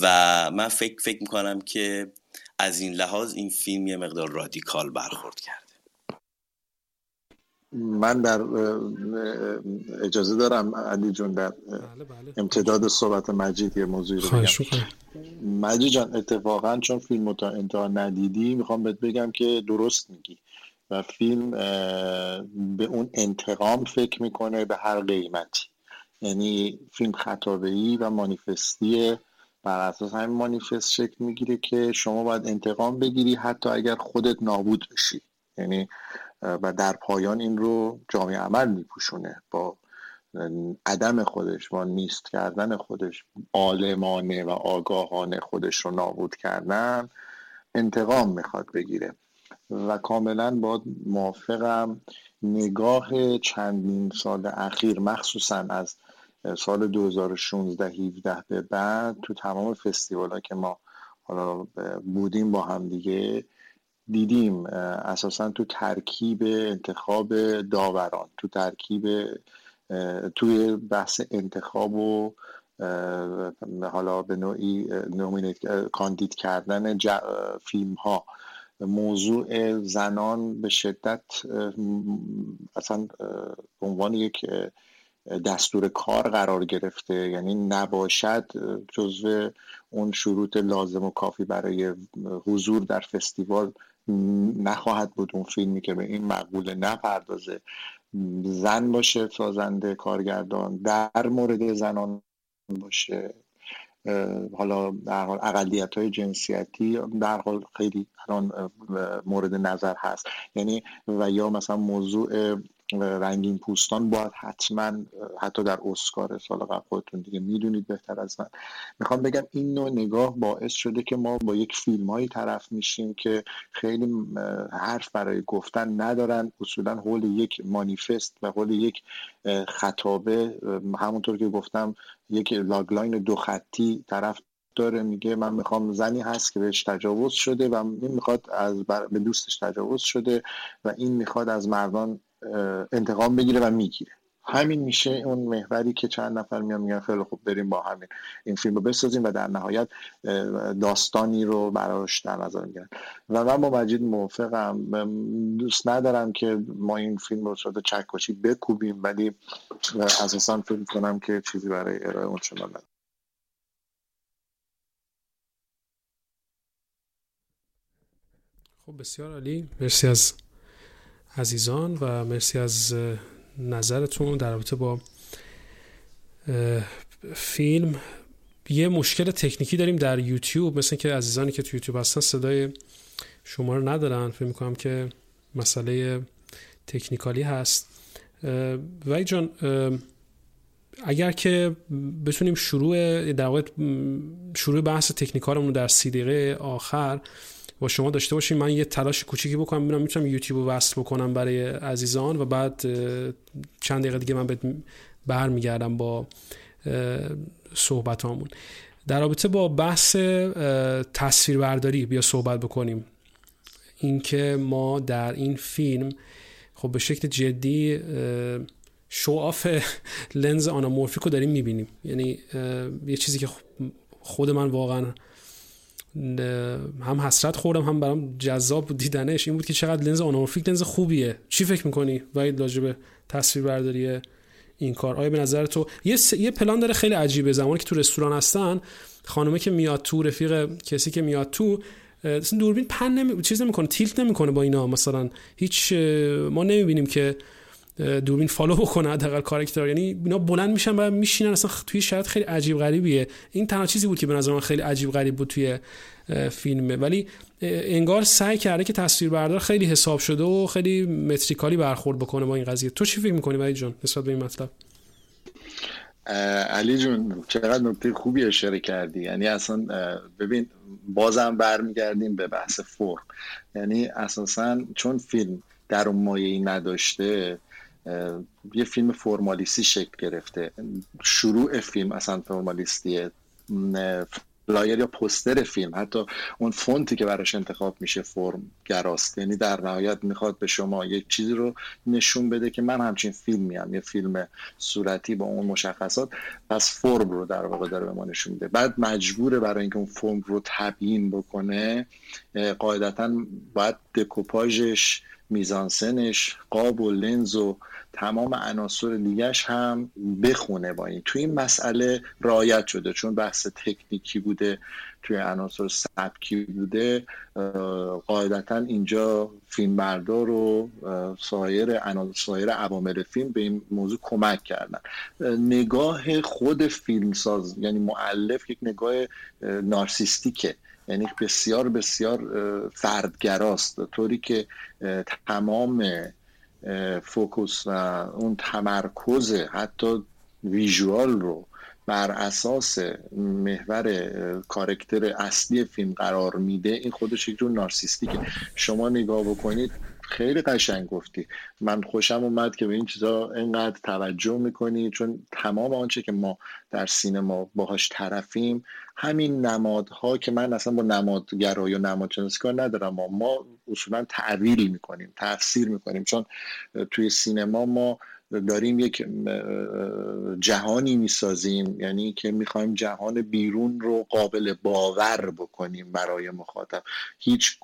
و من فکر فکر می‌کنم که از این لحاظ این فیلم یه مقدار رادیکال برخورد کرده من در اجازه دارم علی جون در بله، بله. امتداد صحبت مجید یه موضوعی رو بگم. مجید جان اتفاقا چون فیلم تا انتها ندیدی می‌خوام بهت بگم که درست میگی. و فیلم به اون انتقام فکر می‌کنه به هر قیمتی. یعنی فیلم خطابه و مانیفستی بر اساس همین مانیفست شکل می‌گیره که شما باید انتقام بگیری حتی اگر خودت نابود بشی. یعنی و در پایان این رو جامعه عمل میپوشونه. با عدم خودش با نیست کردن خودش عالمانه و آگاهانه خودش رو نابود کردن انتقام می‌خواد بگیره. و کاملا با موافقم نگاه چندین سال اخیر مخصوصا از سال 2016 17 به بعد تو تمام فستیوال که ما حالا بودیم با هم دیگه دیدیم اساسا تو ترکیب انتخاب داوران تو ترکیب توی بحث انتخاب و حالا به نوعی نومینیت کاندید کردن فیلم ها موضوع زنان به شدت اصلا به عنوان یک دستور کار قرار گرفته. یعنی نباشد جزو اون شروط لازم و کافی برای حضور در فستیوال نخواهد بود اون فیلمی که به این مقوله نپردازه زن باشه سازنده کارگردان در مورد زنان باشه. حالا در حال اقلیت های جنسیتی در حال خیلی الان مورد نظر هست. یعنی و یا مثلا موضوع رنگین پوستان باید حتما حتی در اسکار سال قبل خودتون دیگه می‌دونید بهتر از من. می‌خوام بگم این نوع نگاه باعث شده که ما با یک فیلم هایی طرف میشیم که خیلی حرف برای گفتن ندارن اصولا حول یک مانیفست و حول یک خطابه. همونطور که گفتم یک لاگلاین دو خطی طرف داره میگه من می‌خوام زنی هست که بهش تجاوز شده و این می‌خواد از به دوستش تجاوز شده و این می‌خواد از مردان انتقام بگیره و می‌گیره. همین میشه اون محوری که چند نفر میان میگن خیلی خوب بریم با همین این فیلم رو بسازیم و در نهایت داستانی رو براش در نظر می‌گیرن. و من با مجید موافقم. دوست ندارم که ما این فیلم رو شده چکشی بکوبیم ولی اساسا فکر کنم که چیزی برای ارائه اون شما ندارم خب بسیار عالی. مرسی از عزیزان و مرسی از نظرتون در رابطه با فیلم. یه مشکل تکنیکی داریم در یوتیوب مثل که عزیزانی که تو یوتیوب هستن صدای شما رو ندارن. فکر می‌کنم که مسئله تکنیکالی هست. وای جان اگر که بتونیم شروع در شروع بحث تکنیکالمون در سی دقیقه آخر با شما داشته باشیم. من یه تلاش کوچیکی بکنم ببینم می‌تونم یوتیوب رو وصل بکنم برای عزیزان و بعد چند دقیقه دیگه من برمیگردم با صحبت همون در رابطه با بحث تصویربرداری بیا صحبت بکنیم. اینکه ما در این فیلم خب به شکل جدی show off لنز آنامورفیک رو داریم می‌بینیم. یعنی یه چیزی که خود من واقعا هم حسرت خوردم هم برام جذاب دیدنش. این بود که چقدر لنز آنامورفیک لنز خوبیه. چی فکر می‌کنی؟ وحید راجب تصویر برداری این کار. آیا به نظر تو یه, س... یه پلان داره خیلی عجیبه. زمانی که تو رستوران هستن خانومه که میاد تو رفیق کسی که میاد تو دوربین پن نمی... چیز نمی‌کنه تیلت نمی‌کنه با اینا. مثلا هیچ ما نمی‌بینیم که دوربین فالو بکنه حداقل کاراکتر یعنی اینا بلند میشن و میشینن. اصلا توی شرط خیلی عجیب غریبیه. این تنها چیزی بود که به نظر من خیلی عجیب غریب بود توی فیلمه ولی انگار سعی کرده که تصویر بردار خیلی حساب شده و خیلی متریکالی برخورد بکنه با این قضیه. تو چی فکر می‌کنی ولی جون نسبت به این مطلب؟ علی جون چقدر نکته خوبی اشاره کردی. یعنی اصلا ببین بازم برمیگردیم به بحث فرم. یعنی اساسا چون فیلم در اون مایه نداشته یه فیلم فرمالیستی شکل گرفته. شروع فیلم اصلا فرمالیستیه. لایر یا پستر فیلم. حتی اون فونتی که براش انتخاب میشه فرم گراست یعنی در نهایت می‌خواد به شما یک چیزی رو نشون بده که من همچین فیلمی هم یه فیلم صورتی با اون مشخصات پس فرم رو در واقع داره به ما نشون میده. بعد مجبوره برای اینکه اون فرم رو تبیین بکنه قاعدتا باید دکوپاژش میزانسنش قاب و لنز و تمام عناصر دیگش هم بخونه با این. توی این مسئله رایت شده چون بحث تکنیکی بوده توی عناصر سبکی بوده قاعدتا اینجا فیلم بردار و سایر سایر عوامل فیلم به این موضوع کمک کردن. نگاه خود فیلمساز یعنی معلف یک نگاه نارسیستیکه. یعنی بسیار بسیار فردگراست. طوری که تمام فوکوس و اون تمرکز حتی ویژوال رو بر اساس محور کارکتر اصلی فیلم قرار میده این خودش یک جور نارسیستیکه. شما نگاه بکنید خیلی قشنگ گفتی. من خوشم اومد که به این چیزا اینقدر توجه می‌کنی چون تمام آنچه که ما در سینما باهاش طرفیم همین نمادها که من اصلا با نمادگرایی یا نمادشناسی کار ندارم. ما, ما اصولا تعویل می‌کنیم تفسیر می‌کنیم. چون توی سینما ما داریم یک جهانی می‌سازیم یعنی که می‌خوایم جهان بیرون رو قابل باور بکنیم برای مخاطب. هیچ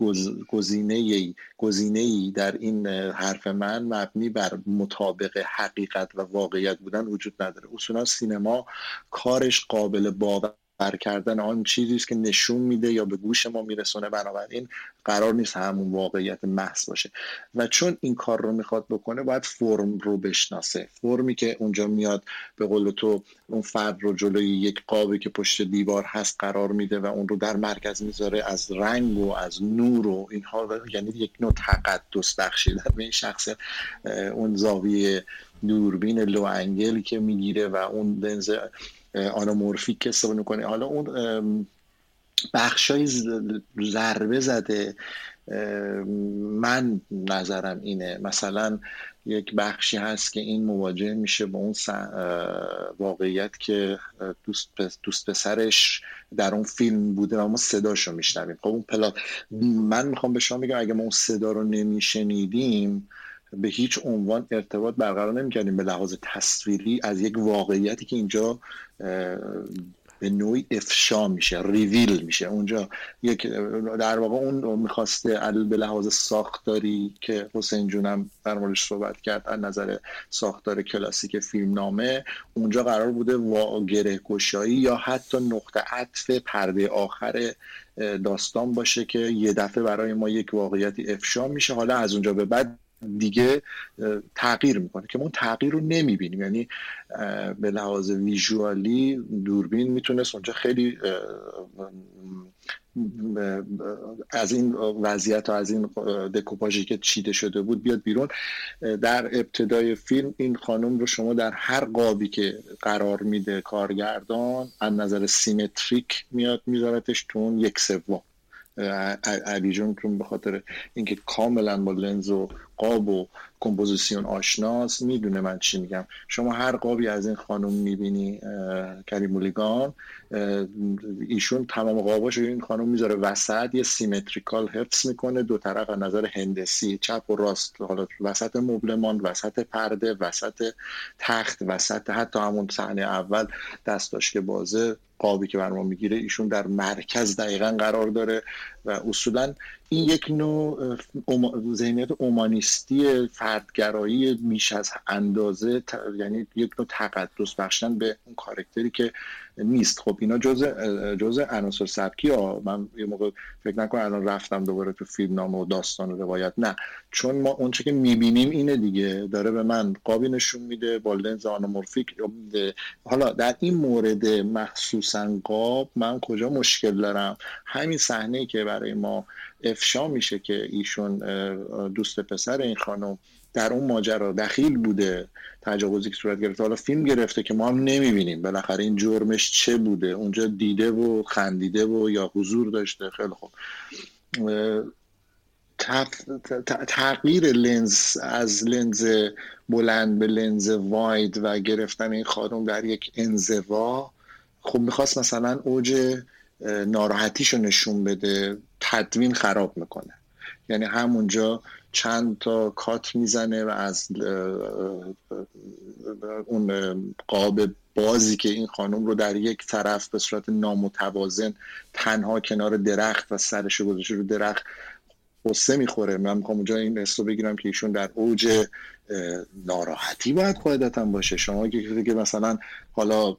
گزینه گزینه در این حرف من مبنی بر مطابق حقیقت و واقعیت بودن وجود نداره. اصولا سینما کارش قابل باور بر کردن آن چیزی است که نشون میده یا به گوش ما میرسونه بنابراین قرار نیست همون واقعیت محض باشه. و چون این کار رو می‌خواد بکنه باید فرم رو بشناسه. فرمی که اونجا میاد به قول تو اون فرد رو جلوی یک قابی که پشت دیوار هست قرار میده و اون رو در مرکز می‌ذاره از رنگ و از نور و اینها یعنی یک نوع تقدس بخشیدن به این شخص اون زاویه دوربین لو انگل که می‌گیره و اون لنز آنامورفیک استفاده کنه حالا اون بخشای ضربه زده. من نظرم اینه. مثلا یک بخشی هست که این مواجه میشه با اون واقعیت که دوست, دوست پسرش در اون فیلم بوده و ما صداشو میشنویم. خب اون پلات من می‌خوام به شما بگم اگه ما اون صدا رو نمیشنیدیم به هیچ عنوان ارتباط برقرار نمی‌کردیم به لحاظ تصویری از یک واقعیتی که اینجا به نوعی افشا میشه ریویل میشه. اونجا یک در واقع اون می‌خواسته به لحاظ ساختاری که حسین جونم در موردش صحبت کرد از نظر ساختار کلاسیک فیلم نامه اونجا قرار بوده وا گره گشایی یا حتی نقطه عطف پرده آخر داستان باشه که یه دفعه برای ما یک واقعیتی افشا میشه. حالا از اونجا به بعد دیگه تغییر می‌کنه که ما تغییر رو نمی‌بینیم. یعنی به لحاظ ویژوالی دوربین می‌تونست اونجا خیلی از این وضعیت و از این دکوپاژی که چیده شده بود بیاد بیرون. در ابتدای فیلم این خانم رو شما در هر قابی که قرار میده کارگردان از نظر سیمتریک میاد میذارتش تو اون یک سوم. علی جون به خاطر اینکه کاملا با لنز و قاب و کمپوزیسیون آشناست می‌دونه من چی میگم. شما هر قابی از این خانم می‌بینی کری مولیگان ایشون تمام قاباش این خانم می‌ذاره وسط یه symmetrical حفظ می‌کنه دو طرف از نظر هندسی چپ و راست حالا وسط مبلمان وسط پرده وسط تخت وسط حتی همون صحنه اول دستاش که بازه قابی که بر ما می‌گیره ایشون در مرکز دقیقا قرار داره و اصولا این یک نوع ذهنیت اومانیست اگویستی فردگرایی میش از اندازه یعنی یک نوع تقدس بخشن به اون کارکتری که نیست. خب اینا جز جز عناصر سبکی ها. من یه موقع فکر نکنم الان رفتم دوباره تو فیلم نام و داستان و روایت. نه. چون ما اونچه که می‌بینیم اینه دیگه. داره به من قابی نشون میده. با لنز آنومورفیک حالا در این مورد مخصوصا قاب من کجا مشکل دارم؟ همین صحنه که برای ما افشا میشه که ایشون دوست پسر این خانم در اون ماجرا دخیل بوده تجاوزی که صورت گرفته. حالا فیلم گرفته که ما هم نمی‌بینیم. بالاخره این جرمش چه بوده؟ اونجا دیده و خندیده و یا حضور داشته؟ خیلی خوب. تغییر لنز از لنز بلند به لنز واید و گرفتن این خانم در یک انزوا خب می‌خواست مثلا اوج ناراحتیشو نشون بده تدوین خراب می‌کنه. یعنی همونجا چند تا کات می‌زنه و از اون قاب بازی که این خانم رو در یک طرف به صورت نامتوازن تنها کنار درخت و سرش گذاشته رو درخت قصه می‌خوره. من می‌خوام اونجا این رو بگیرم که ایشون در اوج ناراحتی باید قاعدتا باشه. شما که مثلا حالا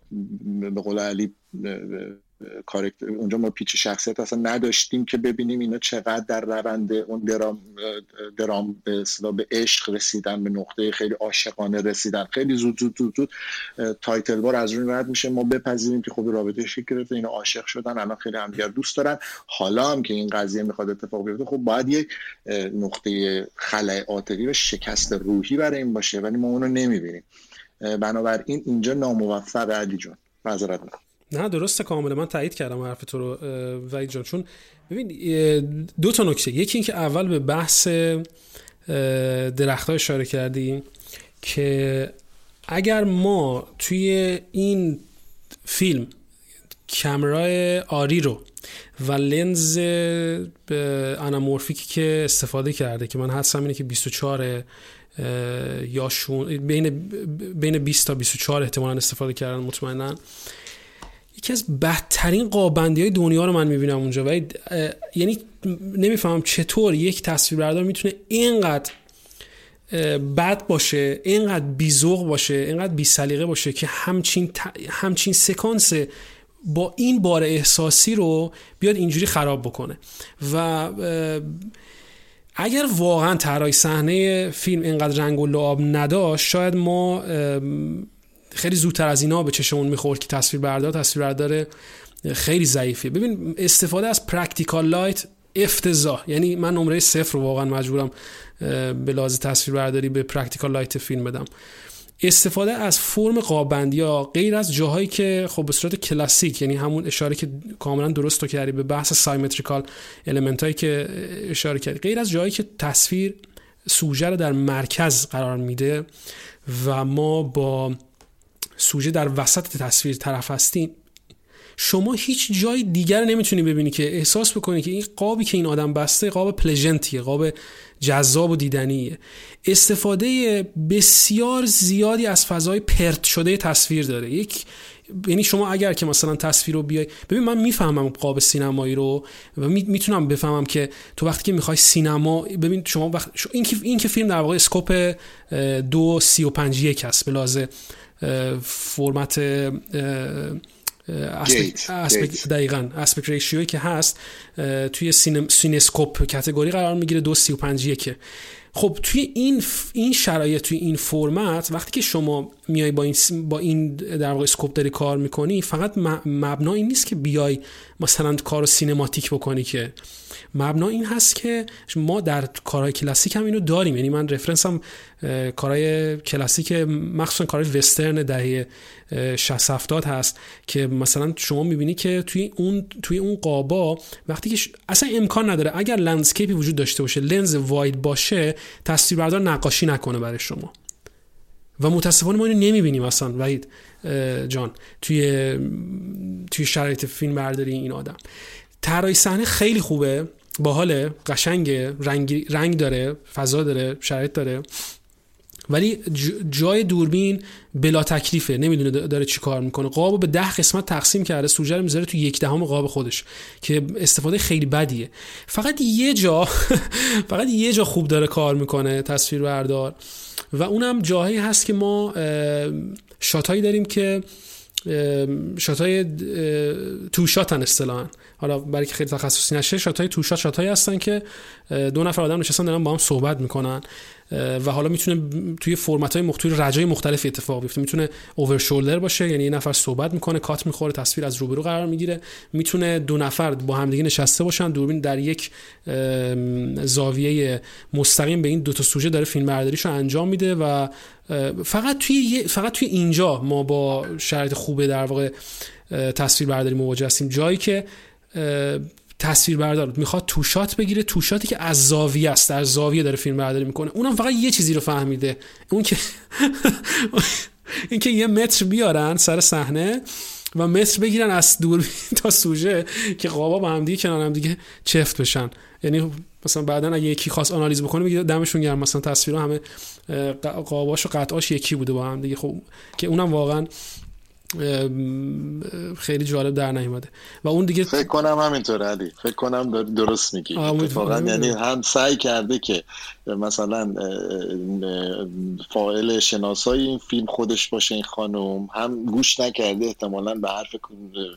به قول علی کارکتر اونجا ما هیچ شخصیت اصلا نداشتیم که ببینیم اینا چقدر در روند اون درام درام به به عشق رسیدن به نقطه خیلی عاشقانه رسیدن. خیلی زود زود زود زود تایتل بار از روی رد میشه. ما بپذیریم که خب رابطه شکل گرفته اینا عاشق شدن الان خیلی همدیگر دوست دارن. حالا هم که این قضیه می‌خواد اتفاق بیفته خب باید یک نقطه خلای عاطفی و شکست روحی برای این باشه ولی ما اونو نمی‌بینیم. بنابراین اینجا ناموفق علی جون معذرت می‌خوام. نه درسته کاملا من تایید کردم حرف تو رو وحید جان چون ببین دو تا نکته. یکی اینکه اول به بحث درخت ها اشاره کردیم که اگر ما توی این فیلم کمرای آری رو و لنز انامورفیکی که استفاده کرده که من حدسم اینه که 24 یا شون بین بین 20 تا 24 احتمالا استفاده کردن مطمئنا. یکی از بدترین قابندی های دنیا رو من می‌بینم اونجا. و یعنی نمی‌فهمم چطور یک تصویربردار می‌تونه اینقدر بد باشه اینقدر بیزوق باشه اینقدر بی سلیقه باشه که همچین, همچین سکانس با این بار احساسی رو بیاد اینجوری خراب بکنه. و اگر واقعا طراحی صحنه فیلم اینقدر رنگ و لعاب نداشت شاید ما خیلی زودتر از اینا به چشمون می‌خورد که تصویر بردار تصویر بردار خیلی ضعیفیه. ببین استفاده از practical light افتضاح. یعنی من نمره صفر رو واقعا مجبورم به لحاظ تصویر برداری به practical light فیلم بدم. استفاده از فرم قابندی یا غیر از جاهایی که خب به صورت کلاسیک یعنی همون اشاره که کاملا درست تو کردی به بحث symmetrical element هایی که اشاره کردی غیر از جاهایی که تصویر سوژه رو در مرکز قرار میده و ما با سوژه در وسط تصویر طرف هستیم شما هیچ جای دیگر نمی‌تونی ببینی که احساس بکنی که این قابی که این آدم بسته قاب pleasant یه قاب جذاب و دیدنیه. استفاده بسیار زیادی از فضای پرت شده تصویر داره. یک یعنی شما اگر که مثلا تصویر رو بیای ببین من می‌فهمم قاب سینمایی رو و می‌تونم بفهمم که تو وقتی که می‌خوای سینما ببین شما وقت این که این که فیلم در واقع scope دو سی و پنج یک هست به فرمت aspect دقیقا aspect ratio ی که هست توی CinemaScope category قرار می‌گیره دو سی و پنج یکه. خب توی این این شرایط توی این فرمت وقتی که شما میای با این با این در واقع scope داری کار می‌کنی فقط مبنا این نیست که بیای مثلا کار cinematic بکنی که. مبنا این هست که ما در کارهای کلاسیک هم اینو داریم. یعنی من reference هم کارهای کلاسیک مخصوصا کارهای وسترن دهه 60 70 هست که مثلا شما می‌بینی که توی اون توی اون قابا وقتی که اصلا امکان نداره. اگر landscape ی وجود داشته باشه لنز wide باشه تصویربردار نقاشی نکنه برای شما. و متاسفانه ما اینو نمی‌بینیم اصلا. وحید جان توی توی شرایط فیلم برداری این آدم. طراحی صحنه خیلی خوبه باحال قشنگ رنگ رنگ داره فضا داره شرایط داره. ولی جای دوربین بلا تکلیفه. نمی‌دونه داره چی کار می‌کنه. قابو به ده قسمت تقسیم کرده. سوژه رو می‌ذاره تو یک دهم قاب خودش که استفاده خیلی بدیه. فقط یه جا فقط یه جا خوب داره کار می‌کنه تصویر بردار. و اونم جاهایی هست که ما shot ایی داریم که shot ای تو shot ن اصطلاحا. حالا برای که خیلی تخصصی نشه shot ای تو shot shot ایی هستن که دو نفر آدم نشستن دارن با هم صحبت می‌کنن. و حالا می‌تونه توی فرمت های مختلف رجای مختلف اتفاق بیفته. می‌تونه اوور شولدر باشه یعنی یه نفر صحبت می‌کنه کات می‌خوره تصویر از روبرو قرار می‌گیره. می‌تونه دو نفر با همدیگه نشسته باشن. دوربین در یک زاویه مستقیم به این دو تا سوژه داره فیلم برداریشو انجام میده و فقط توی فقط توی اینجا ما با شرایط خوبه در واقع تصویر برداری مواجه هستیم. جایی که تصویر بردار می‌خواد توشات بگیره توشاتی که از زاویه است در زاویه داره فیلم برداری می‌کنه. اونم فقط یه چیزی رو فهمیده. اون که اینکه یه متر بیارن سر صحنه و متر بگیرن از دور تا سوژه که قابا با هم دیگه کنار هم دیگه چفت بشن. یعنی مثلا بعدا اگه یکی خواست آنالیز بکنه میگه دمشون گرم. مثلا تصویر همه قاباش و قطعاش یکی بوده با هم دیگه خب که اونم واقعا خیلی جالب در نیومده. و اون دیگه فکر کنم همینطور علی. فکر کنم درست میگی. اتفاقا یعنی هم سعی کرده که مثلا فاعل شناسای این فیلم خودش باشه این خانم هم گوش نکرده احتمالا به حرف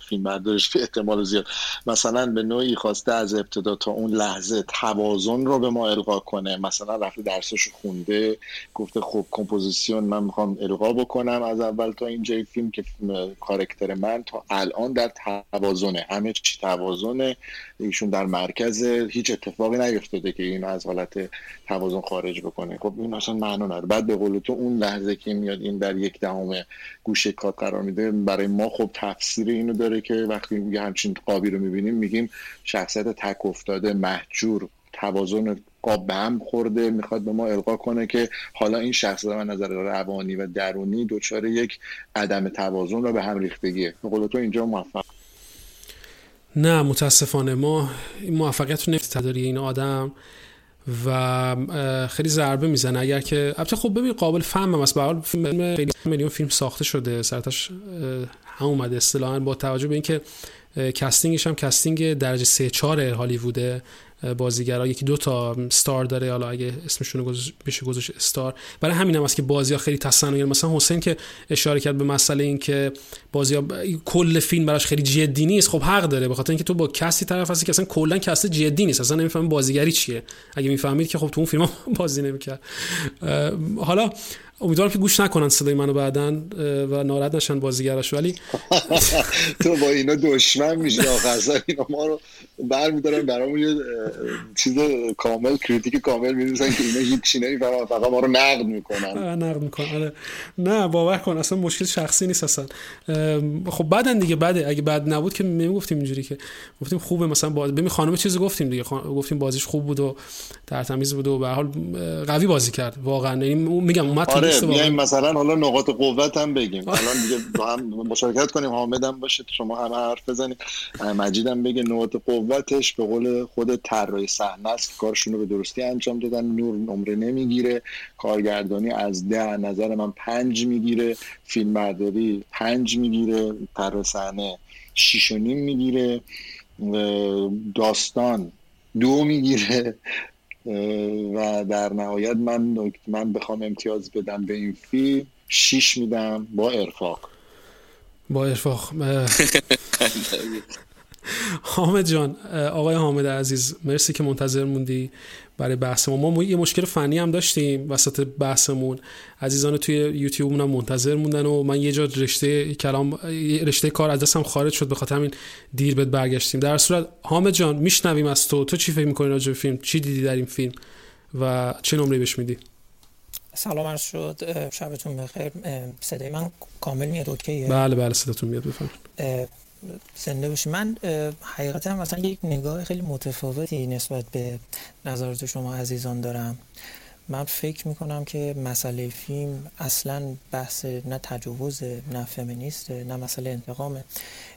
فیلم بردارش احتمال زیاد. مثلا به نوعی خواسته از ابتدا تا اون لحظه توازن رو به ما القا کنه. مثلا رفته درسش خونده گفته خب کمپوزیسیون من می‌خوام القا بکنم از اول تا اینجای فیلم که کارکتر من تا الان در توازنه. همه چی توازنه. ایشون در مرکز هیچ اتفاقی نیفتاده که این از حالت توازن خارج بکنه. خب این اصلا معنا نداره. بعد به قول تو اون لحظه که میاد این در یک دهم گوشه کات قرار میده برای ما خب تفسیر اینو داره که وقتی میگه همچین قابی رو می‌بینیم میگیم شخصیت تک افتاده محجور توازن قاب به هم خورده می‌خواد به ما القا کنه که حالا این شخص من نظر روانی و درونی دچار یک عدم توازن رو به هم ریختگیه. به قول تو اینجا موفق. نه متاسفانه. ما این موفقیت رو تداری این آدم و خیلی ضربه می‌زنه. اگر که البته خب ببین قابل فهم هم است. به فیلم خیلی میلیون فیلم ساخته شده. سرتاش هم اومده. اصطلاحا با توجه به اینکه کستینگش هم کستینگ درجه 3 4 هالیووده. بازیگرا. یکی دو تا ستار داره حالا اگه اسمشون رو بشه گذاشت استار برای همین هم است که بازی ها خیلی تصنعی مثلا حسین که اشاره کرد به مسئله این که بازی ها کل فیلم براش خیلی جدی نیست خب حق داره. به خاطر اینکه تو با کسی طرف هستی که اصلا کلا کسی جدی نیست. اصلا نمی‌فهمی بازیگری چیه. اگه می‌فهمید که خب تو اون فیلم بازی نمی‌کرد. حالا امیدوارم که گوش نکنن صدای منو بعدا و ناراحت نشن بازیگراش ولی تو با اینا دشمن میشی آخر اینا ما رو برمیدارن برامون یه چیز کامل کریتیک کامل می‌دونن که اینا هیچ نمی‌فهمن فقط ما رو نقد می‌کنن. نقد می‌کنن آره. نه باور کن اصلا مشکل شخصی نیست اصلا. خب بعدن دیگه بده. اگه بعد نبود که نمی‌گفتیم اینجوری که. گفتیم خوبه مثلا باز ببین خانم چیزی گفتیم دیگه گفتیم بازیش خوب بود و در تمیز بود و به حال قوی بازی کرد واقعا. یعنی میگم اومد آره بیایم مثلا حالا نقاط قوت هم بگیم. الان دیگه با هم مشارکت کنیم حامد هم باشه شما همه حرف بزنید مجید هم بگه نقاط قوتش به قول خود طراح صحنه است کارشون رو به درستی انجام دادن. نور نمره نمی‌گیره. کارگردانی از ده نظر من پنج می‌گیره. فیلم برداری پنج می‌گیره. طراح صحنه شیش و نیم می‌گیره. داستان دو می‌گیره. و در نهایت من من بخوام امتیاز بدم به این فیلم. شیش میدم با ارفاق. با ارفاق. حامد جان آقای حامد عزیز مرسی که منتظر موندی. برای بحث ما ما یه مشکل فنی هم داشتیم وسط بحثمون. عزیزان توی یوتیوب هم منتظر موندن و من یه جا رشته کلام رشته کار از دستم خارج شد به خاطر همین دیر بهت برگشتیم. در صورت حامد جان میشنویم از تو. تو چی فکر می‌کنی راجع به فیلم؟ چی دیدی در این فیلم؟ و چه نمره بهش میدی؟ سلام عرض شد. شبتون بخیر. صدای من کامل میاد؟ اوکیه؟ بله بله صداتون میاد بفرمایید. زنده باشی. من حقیقتا مثلا یک نگاه خیلی متفاوتی نسبت به نظرات شما عزیزان دارم. من فکر می‌کنم که مسئله فیلم اصلا بحث نه تجاوز نه فمینیست نه مسئله انتقامه.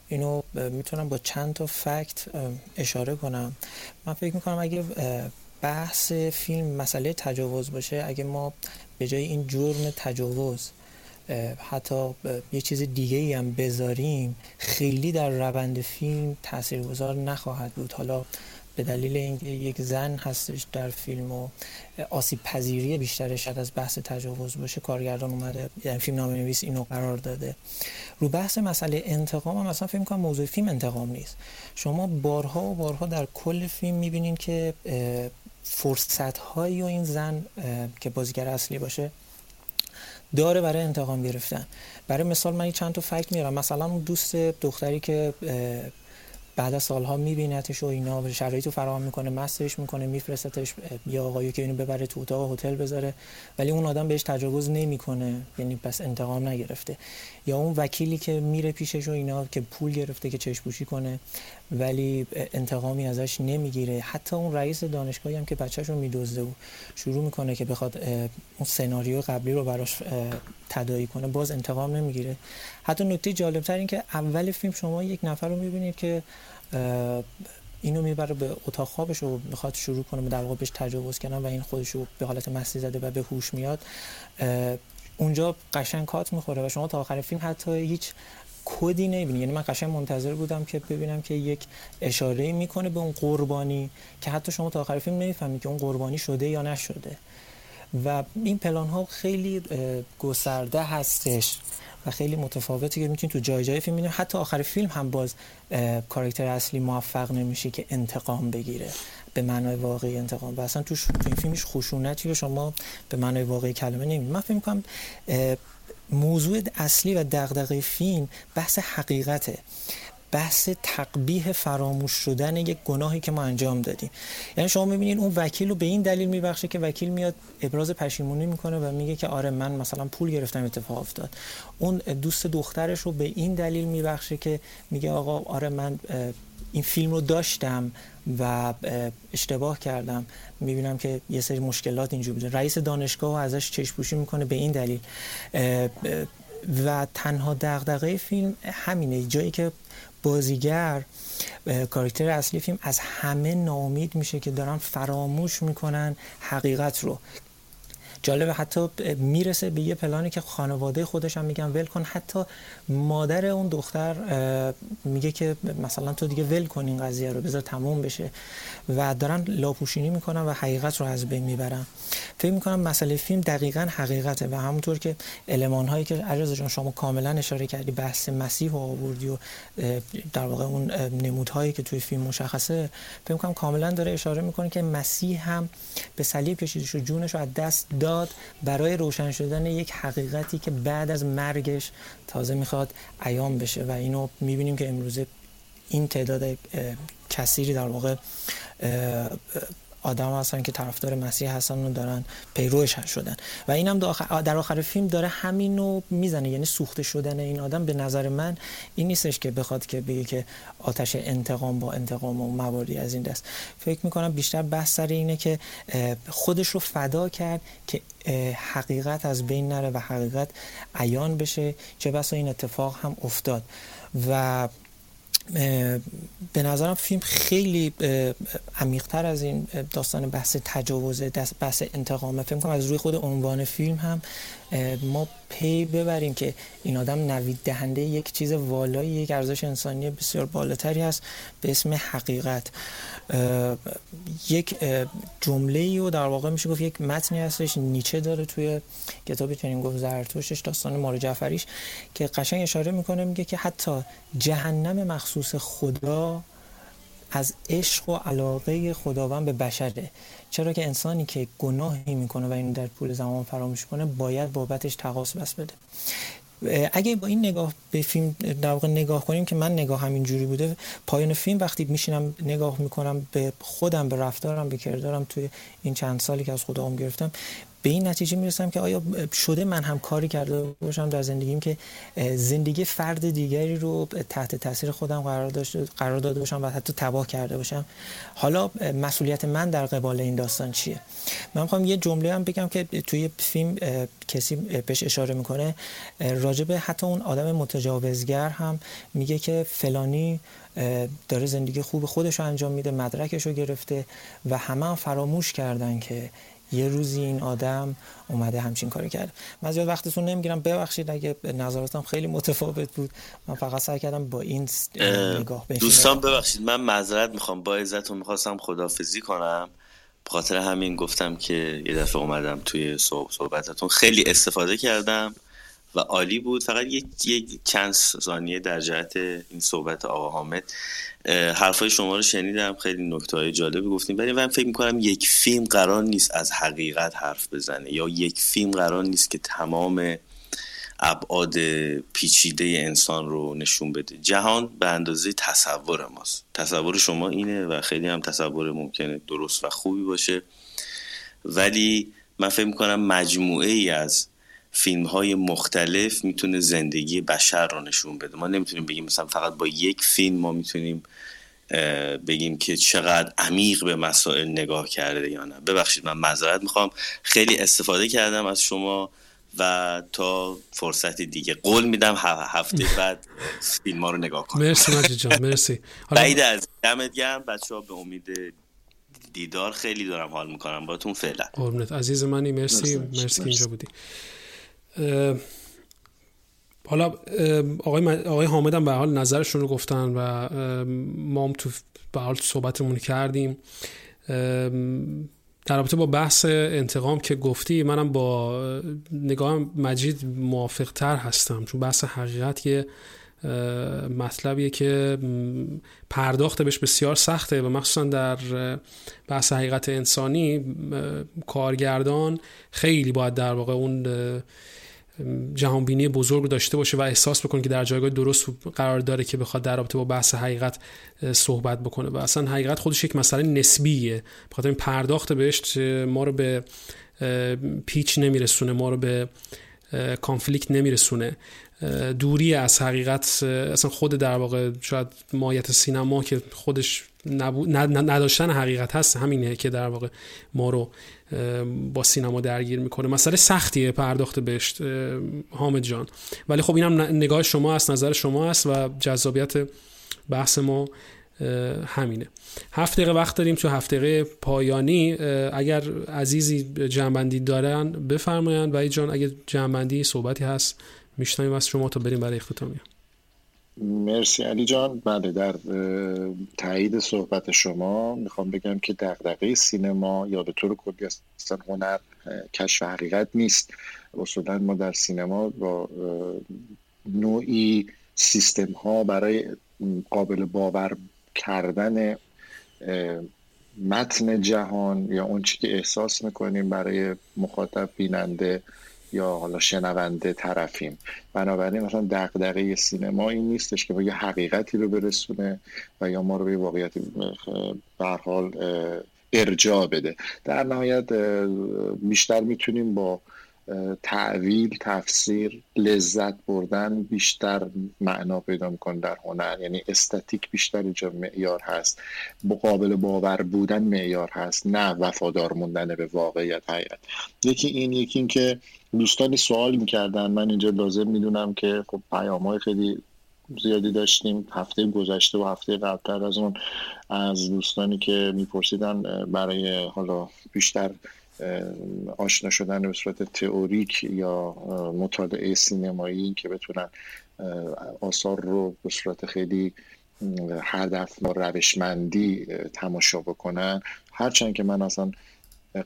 اینو می‌تونم با چند تا فکت اشاره کنم. من فکر می‌کنم اگه بحث فیلم مسئله تجاوز باشه اگه ما به جای این جرم تجاوز حتی یه چیز دیگه ای هم بذاریم خیلی در روند فیلم تاثیرگذار نخواهد بود. حالا به دلیل اینکه یک زن هستش در فیلم و آسیب پذیری بیشترش شاید از بحث تجاوز باشه کارگردان اومده یعنی فیلم نام نویس اینو قرار داده. رو بحث مسئله انتقام هم اصلا فیلم کنم موضوع فیلم انتقام نیست. شما بارها و بارها در کل فیلم می‌بینین که فرصت هایی و این زن که بازیگر اصلی باشه داره برای انتقام گرفتن. برای مثال من چند تا فکت میارم. مثلا اون دوست دختری که بعد از سالها میبینتش و اینا شرایط رو فراهم می‌کنه مستش می‌کنه میفرستتش یا آقایی که اینو ببره تو اتاق هتل بذاره. ولی اون آدم بهش تجاوز نمی‌کنه. یعنی پس انتقام نگرفته. یا اون وکیلی که میره پیشش و اینا که پول گرفته که چشپوشی کنه ولی انتقامی ازش نمی‌گیره. حتی اون رئیس دانشگاهی هم که بچهش رو میدزده و شروع می‌کنه که بخواد اون سناریو قبلی رو براش تدایی کنه باز انتقام نمی‌گیره. حتی نکته جالبتر این که اول فیلم شما یک نفر رو می‌بینید که اینو می‌بره به اتاق خوابش و می‌خواد شروع کنه به در واقع بهش تجاوز کردن و این خودش رو به حالت مستی زده و به هوش میاد. اونجا قشنگ کات می‌خوره و شما تا آخر فیلم حتی هیچ کدی نمی‌بینی. یعنی من قشنگ منتظر بودم که ببینم که یک اشاره می‌کنه به اون قربانی که حتی شما تا آخر فیلم نمی‌فهمید که اون قربانی شده یا نشده. و این پلان ها خیلی گسترده هستش و خیلی متفاوتی که می‌تونید تو جای جای فیلم می‌بینید حتی آخر فیلم هم باز کاراکتر اصلی موفق نمیشه که انتقام بگیره. به معنای واقعی انتقام و اصلا تو, این فیلمش خشونتی رو شما به معنای واقعی کلمه نمی‌دید من فکر می‌کنم موضوع اصلی و دغدغه فیلم بحث حقیقته. بحث تقبیه فراموش شدن یک گناهی که ما انجام دادیم. یعنی شما می‌بینید اون وکیل رو به این دلیل میبخشه که وکیل میاد ابراز پشیمونی می‌کنه و میگه که آره من مثلا پول گرفتم اتفاق افتاد. اون دوست دخترش رو به این دلیل میبخشه که میگه آقا آره من این فیلم رو داشتم. و اشتباه کردم. می‌بینم که یه سری مشکلات اینجور بوده رئیس دانشگاه ازش چشپوشی می‌کنه به این دلیل. و تنها دغدغه فیلم همینه. جایی که بازیگر کاراکتر اصلی فیلم از همه ناامید میشه که دارن فراموش می‌کنن حقیقت رو. جالبه حتی می‌رسه به یه پلانی که خانواده خودش هم میگن ول کن. حتی مادر اون دختر میگه که مثلا تو دیگه ول کن این قضیه رو بذار تموم بشه. و دارن لاپوشینی می‌کنن و حقیقت رو از بین می‌برن. فکر می‌کنم مسئله فیلم دقیقا حقیقته و همونطور که علمان هایی که عرض جان شما کاملا اشاره کردی بحث مسیح و آوردی و در واقع اون نمودهایی که توی فیلم مشخصه فکر می‌کنم کاملا داره اشاره می‌کنه که مسیح هم به صلیب کشیدش و جونش رو از دست داد. برای روشن شدن یک حقیقتی که بعد از مرگش تازه می‌خواد ایام بشه و اینو می‌بینیم که امروزه این تعداد کثیری در واقع آدم هستن که طرفدار مسیح هستن و دارن پیروش شدن. و اینم در آخر فیلم داره همینو می‌زنه یعنی سوخته شدن این آدم به نظر من این نیستش که بخواد که بگه که آتش انتقام با انتقام و مواردی از این دست. فکر می‌کنم بیشتر بحث سر اینه که خودش رو فدا کرد که حقیقت از بین نره و حقیقت عیان بشه. چه بسا این اتفاق هم افتاد. و به نظرم فیلم خیلی عمیقتر از این داستان بحث تجاوز بحث انتقامه فیلم کنم از روی خود عنوان فیلم هم ما پی ببریم که این آدم نوید دهنده یک چیز والایی یک ارزش انسانی بسیار بالاتری هست به اسم حقیقت. یک جمله ای و در واقع میشه گفت یک متنی هستش نیچه داره توی کتابی چنین گفت زرتوشش داستان مار جعفریش که قشنگ اشاره می‌کنه میگه که حتی جهنم مخصوص خدا از عشق و علاقه خداوند به بشره. چرا که انسانی که گناهی می‌کنه و اینو در طول زمان فراموش کنه باید بابتش تقاس بس بده. اگه با این نگاه به فیلم در واقع نگاه کنیم که من نگاه همین جوری بوده پایان فیلم وقتی میشینم نگاه می‌کنم به خودم به رفتارم به کردارم توی این چند سالی که از خدا گرفتم به این نتیجه می‌رسم که آیا شده من هم کاری کرده باشم در زندگیم که زندگی فرد دیگری رو تحت تاثیر خودم قرار داشته قرار داده باشم و حتی تباه کرده باشم؟ حالا مسئولیت من در قبال این داستان چیه؟ من می‌خوام یه جمله هم بگم که توی فیلم کسی بهش اشاره می‌کنه. راجبه حتی اون آدم متجاوزگر هم میگه که فلانی داره زندگی خوب خودش رو انجام میده مدرکش رو گرفته و همه هم فراموش کردن که یه روزی این آدم اومده همچین کاری کرد. من زیاد وقتتون نمی‌گیرم. ببخشید اگه نظراتم خیلی متفاوت بود. من فقط سعی کردم با این نگاه دوستان ببخشید من معذرت می‌خوام. با عزتون می‌خواستم خدافزی کنم. خاطر همین گفتم که یه دفعه اومدم توی صحبتتون خیلی استفاده کردم. و عالی بود. فقط یک یک چند ثانیه در جهت این صحبت آقا حامد. حرفای شما رو شنیدم. خیلی نکته جالبی گفتیم. ولی من فکر می‌کنم یک فیلم قرار نیست از حقیقت حرف بزنه یا یک فیلم قرار نیست که تمام ابعاد پیچیده انسان رو نشون بده. جهان به اندازه تصور ماست. تصور شما اینه و خیلی هم تصور ممکنه درست و خوبی باشه. ولی من فکر می‌کنم مجموعه ای از فیلم های مختلف می‌تونه زندگی بشر رو نشون بده. ما نمی‌تونیم بگیم مثلا فقط با یک فیلم ما می‌تونیم بگیم که چقدر عمیق به مسائل نگاه کرده یا نه. ببخشید من معذرت می‌خوام. خیلی استفاده کردم از شما و تا فرصت دیگه. قول میدم هفته بعد فیلم ها رو نگاه کنم مرسی مجید جان مرسی. بعید از دمت گرم بچه ها به امید دیدار خیلی دارم حال می‌کنم. باتون فعلا. قربونت. عزیز منی مرسی. مرسی, مرسی که اینجا بودی. حالا آقای, آقای حامد هم به حال نظرشون رو گفتن و ما هم تو به حال صحبتمون کردیم. در رابطه با بحث انتقام که گفتی منم با نگاه مجید موافق تر هستم چون بحث حقیقت یه مطلبیه که پرداخت بهش بسیار سخته و مخصوصا در بحث حقیقت انسانی کارگردان خیلی باید در واقع اون جهانبینی بزرگ داشته باشه و احساس بکنه که در جایگاه درست قرار داره که بخواد در رابطه با بحث حقیقت صحبت بکنه. و اصلا حقیقت خودش یک مسئله نسبیه. بخاطر این پرداخت بهش ما رو به پیچ نمیرسونه ما رو به کانفلیکت نمیرسونه. دوری از حقیقت اصلا خود در واقع شاید مایت سینما که خودش نداشتن حقیقت هست همینه که در واقع ما رو با سینما درگیر می‌کنه. مسئله سختیه پرداخت بهش حامد جان. ولی خب اینم نگاه شما است نظر شما است و جذابیت بحث ما همینه. هفت دقیقه وقت داریم تو هفت دقیقه پایانی. اگر عزیزی جنبندی دارن بفرمایند. و جان اگر جنبندی صحبتی هست میشنویم از شما تا بریم برای اختتامیه. مرسی علی جان. بله در تایید صحبت شما می‌خوام بگم که دغدغه سینما یا به طور کلی اصلا هنر کشف حقیقت نیست. اصولا ما در سینما با نوعی سیستم ها برای قابل باور کردن متن جهان یا اون چی که احساس می‌کنیم برای مخاطب بیننده یا حالا شنونده طرفیم. بنابراین مثلا دغدغه سینما این نیستش که یه حقیقتی رو برسونه و یا ما رو به واقعیت به حال ارجاع بده. در نهایت بیشتر می‌تونیم با تعویل تفسیر لذت بردن بیشتر معنا پیدا می‌کنه در هنر. یعنی استاتیک بیشتر اینجا معیار هست. قابل باور بودن معیار هست نه وفادار موندن به واقعیت حقیقت. یکی این یکی این که دوستانی سوال می‌کردن. من اینجا لازم می‌دونم که خب پیام های خیلی زیادی داشتیم. هفته گذشته و هفته قبلتر از اون از دوستانی که میپرسیدن برای حالا بیشتر آشنا شدن به صورت تئوریک یا مطالعه سینمایی که بتونن آثار رو به صورت خیلی هدف و روشمندی تماشا بکنن. هرچند که من اصلا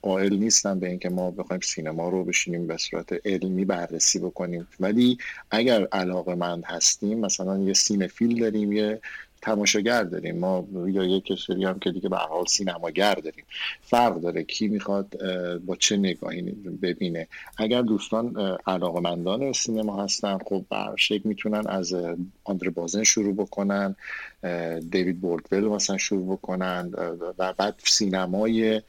قائل نیستم به اینکه ما بخوایم سینما رو بشینیم به صورت علمی بررسی بکنیم. ولی اگر علاقه مند هستیم مثلا یه سینفیل داریم یه تماشاگر داریم. ما یا یک سری هم که دیگه به حال سینماگر داریم. فرق داره کی می‌خواد با چه نگاهی ببینه. اگر دوستان علاقمندان سینما هستن خب برشک می‌تونن از آندر بازن شروع بکنن دیوید بوردول مثلا شروع بکنن و بعد سینمای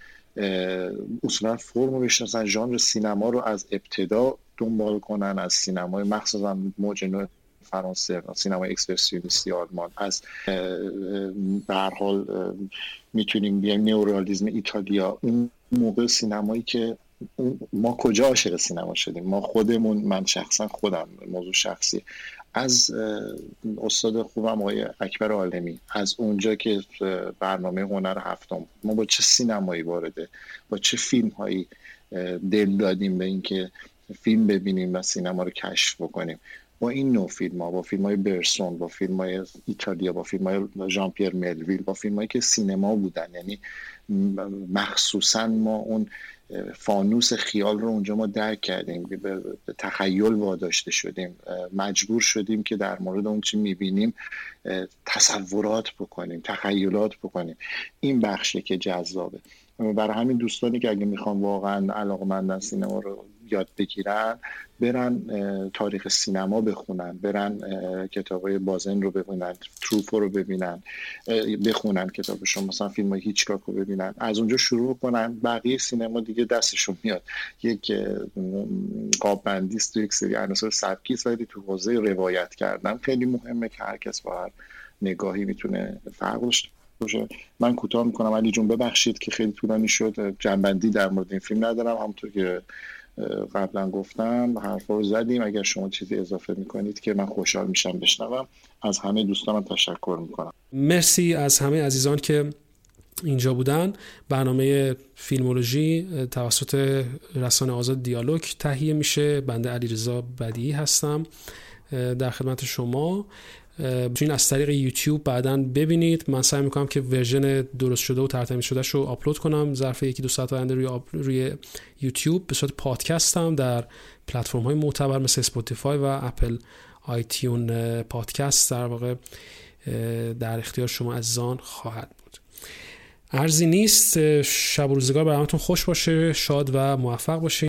اصولا فرم رو بشناسن ژانر سینما رو از ابتدا دنبال کنن از سینمای مخصوصا موج فرانسه سینما اکسپرسیونیستی آلمان از به حال می‌تونیم بیایم نئورالیزم ایتالیا. اون موقع سینمایی که ما کجا عاشق سینما شدیم؟ ما خودمون من شخصا خودم موضوع شخصی. از استاد خوبم آقای اکبر عالمی از اونجا که برنامه هنر هفتم ما با چه سینمایی وارده؟ با چه فیلم هایی دل دادیم به اینکه فیلم ببینیم و سینما رو کشف بکنیم؟ با این نوع فیلم ها با فیلم های برسون با فیلم های ایتالیا با فیلم های ژان پیر ملویل با فیلم هایی که سینما بودن. یعنی مخصوصا ما اون فانوس خیال رو اونجا ما درک کردیم به تخیل واداشته شدیم. مجبور شدیم که در مورد اون چی می‌بینیم تصورات بکنیم تخیلات بکنیم. این بخشی که جذابه. برای همین دوستانی که اگه می‌خوان واقعا علاقمندن سینما رو یاد بگیرن برن تاریخ سینما بخونن برن کتاب های بازن رو ببینن تروفو رو ببینن بخونن کتابشون مثلا فیلم های هیچکاک رو ببینن از اونجا شروع کنن بقیه سینما دیگه دستشون میاد. یک قاب بندیست یک سری عناصر سبکی ولی تو حوزه روایت کردن خیلی مهمه که هر کس با هر نگاهی می‌تونه فرق داشته باشه. من کوتاه می‌کنم علی جون ببخشید که خیلی طولانی شد. جنبندی در مورد این فیلم ندارم همونطور که قبلا گفتم حرفا رو زدیم. اگر شما چیزی اضافه می‌کنید که من خوشحال میشم بشنوم. از همه دوستانم تشکر می‌کنم. مرسی از همه عزیزان که اینجا بودن. برنامه فیلمولوژی توسط رسانه آزاد دیالوگ تهیه میشه. بنده علیرضا بدی هستم در خدمت شما. می‌تونید از طریق یوتیوب بعدا ببینید. من سعی می‌کنم که ورژن درست شده و ترتمیز شده رو آپلود کنم. ظرف یکی دو ساعت آینده روی, روی یوتیوب به صورت پادکست هم در پلتفرم های معتبر مثل Spotify و Apple iTunes Podcast در واقع در اختیار شما عزیزان خواهد بود. عرضی نیست. شب و روزگار برامتون خوش باشه شاد و موفق باشید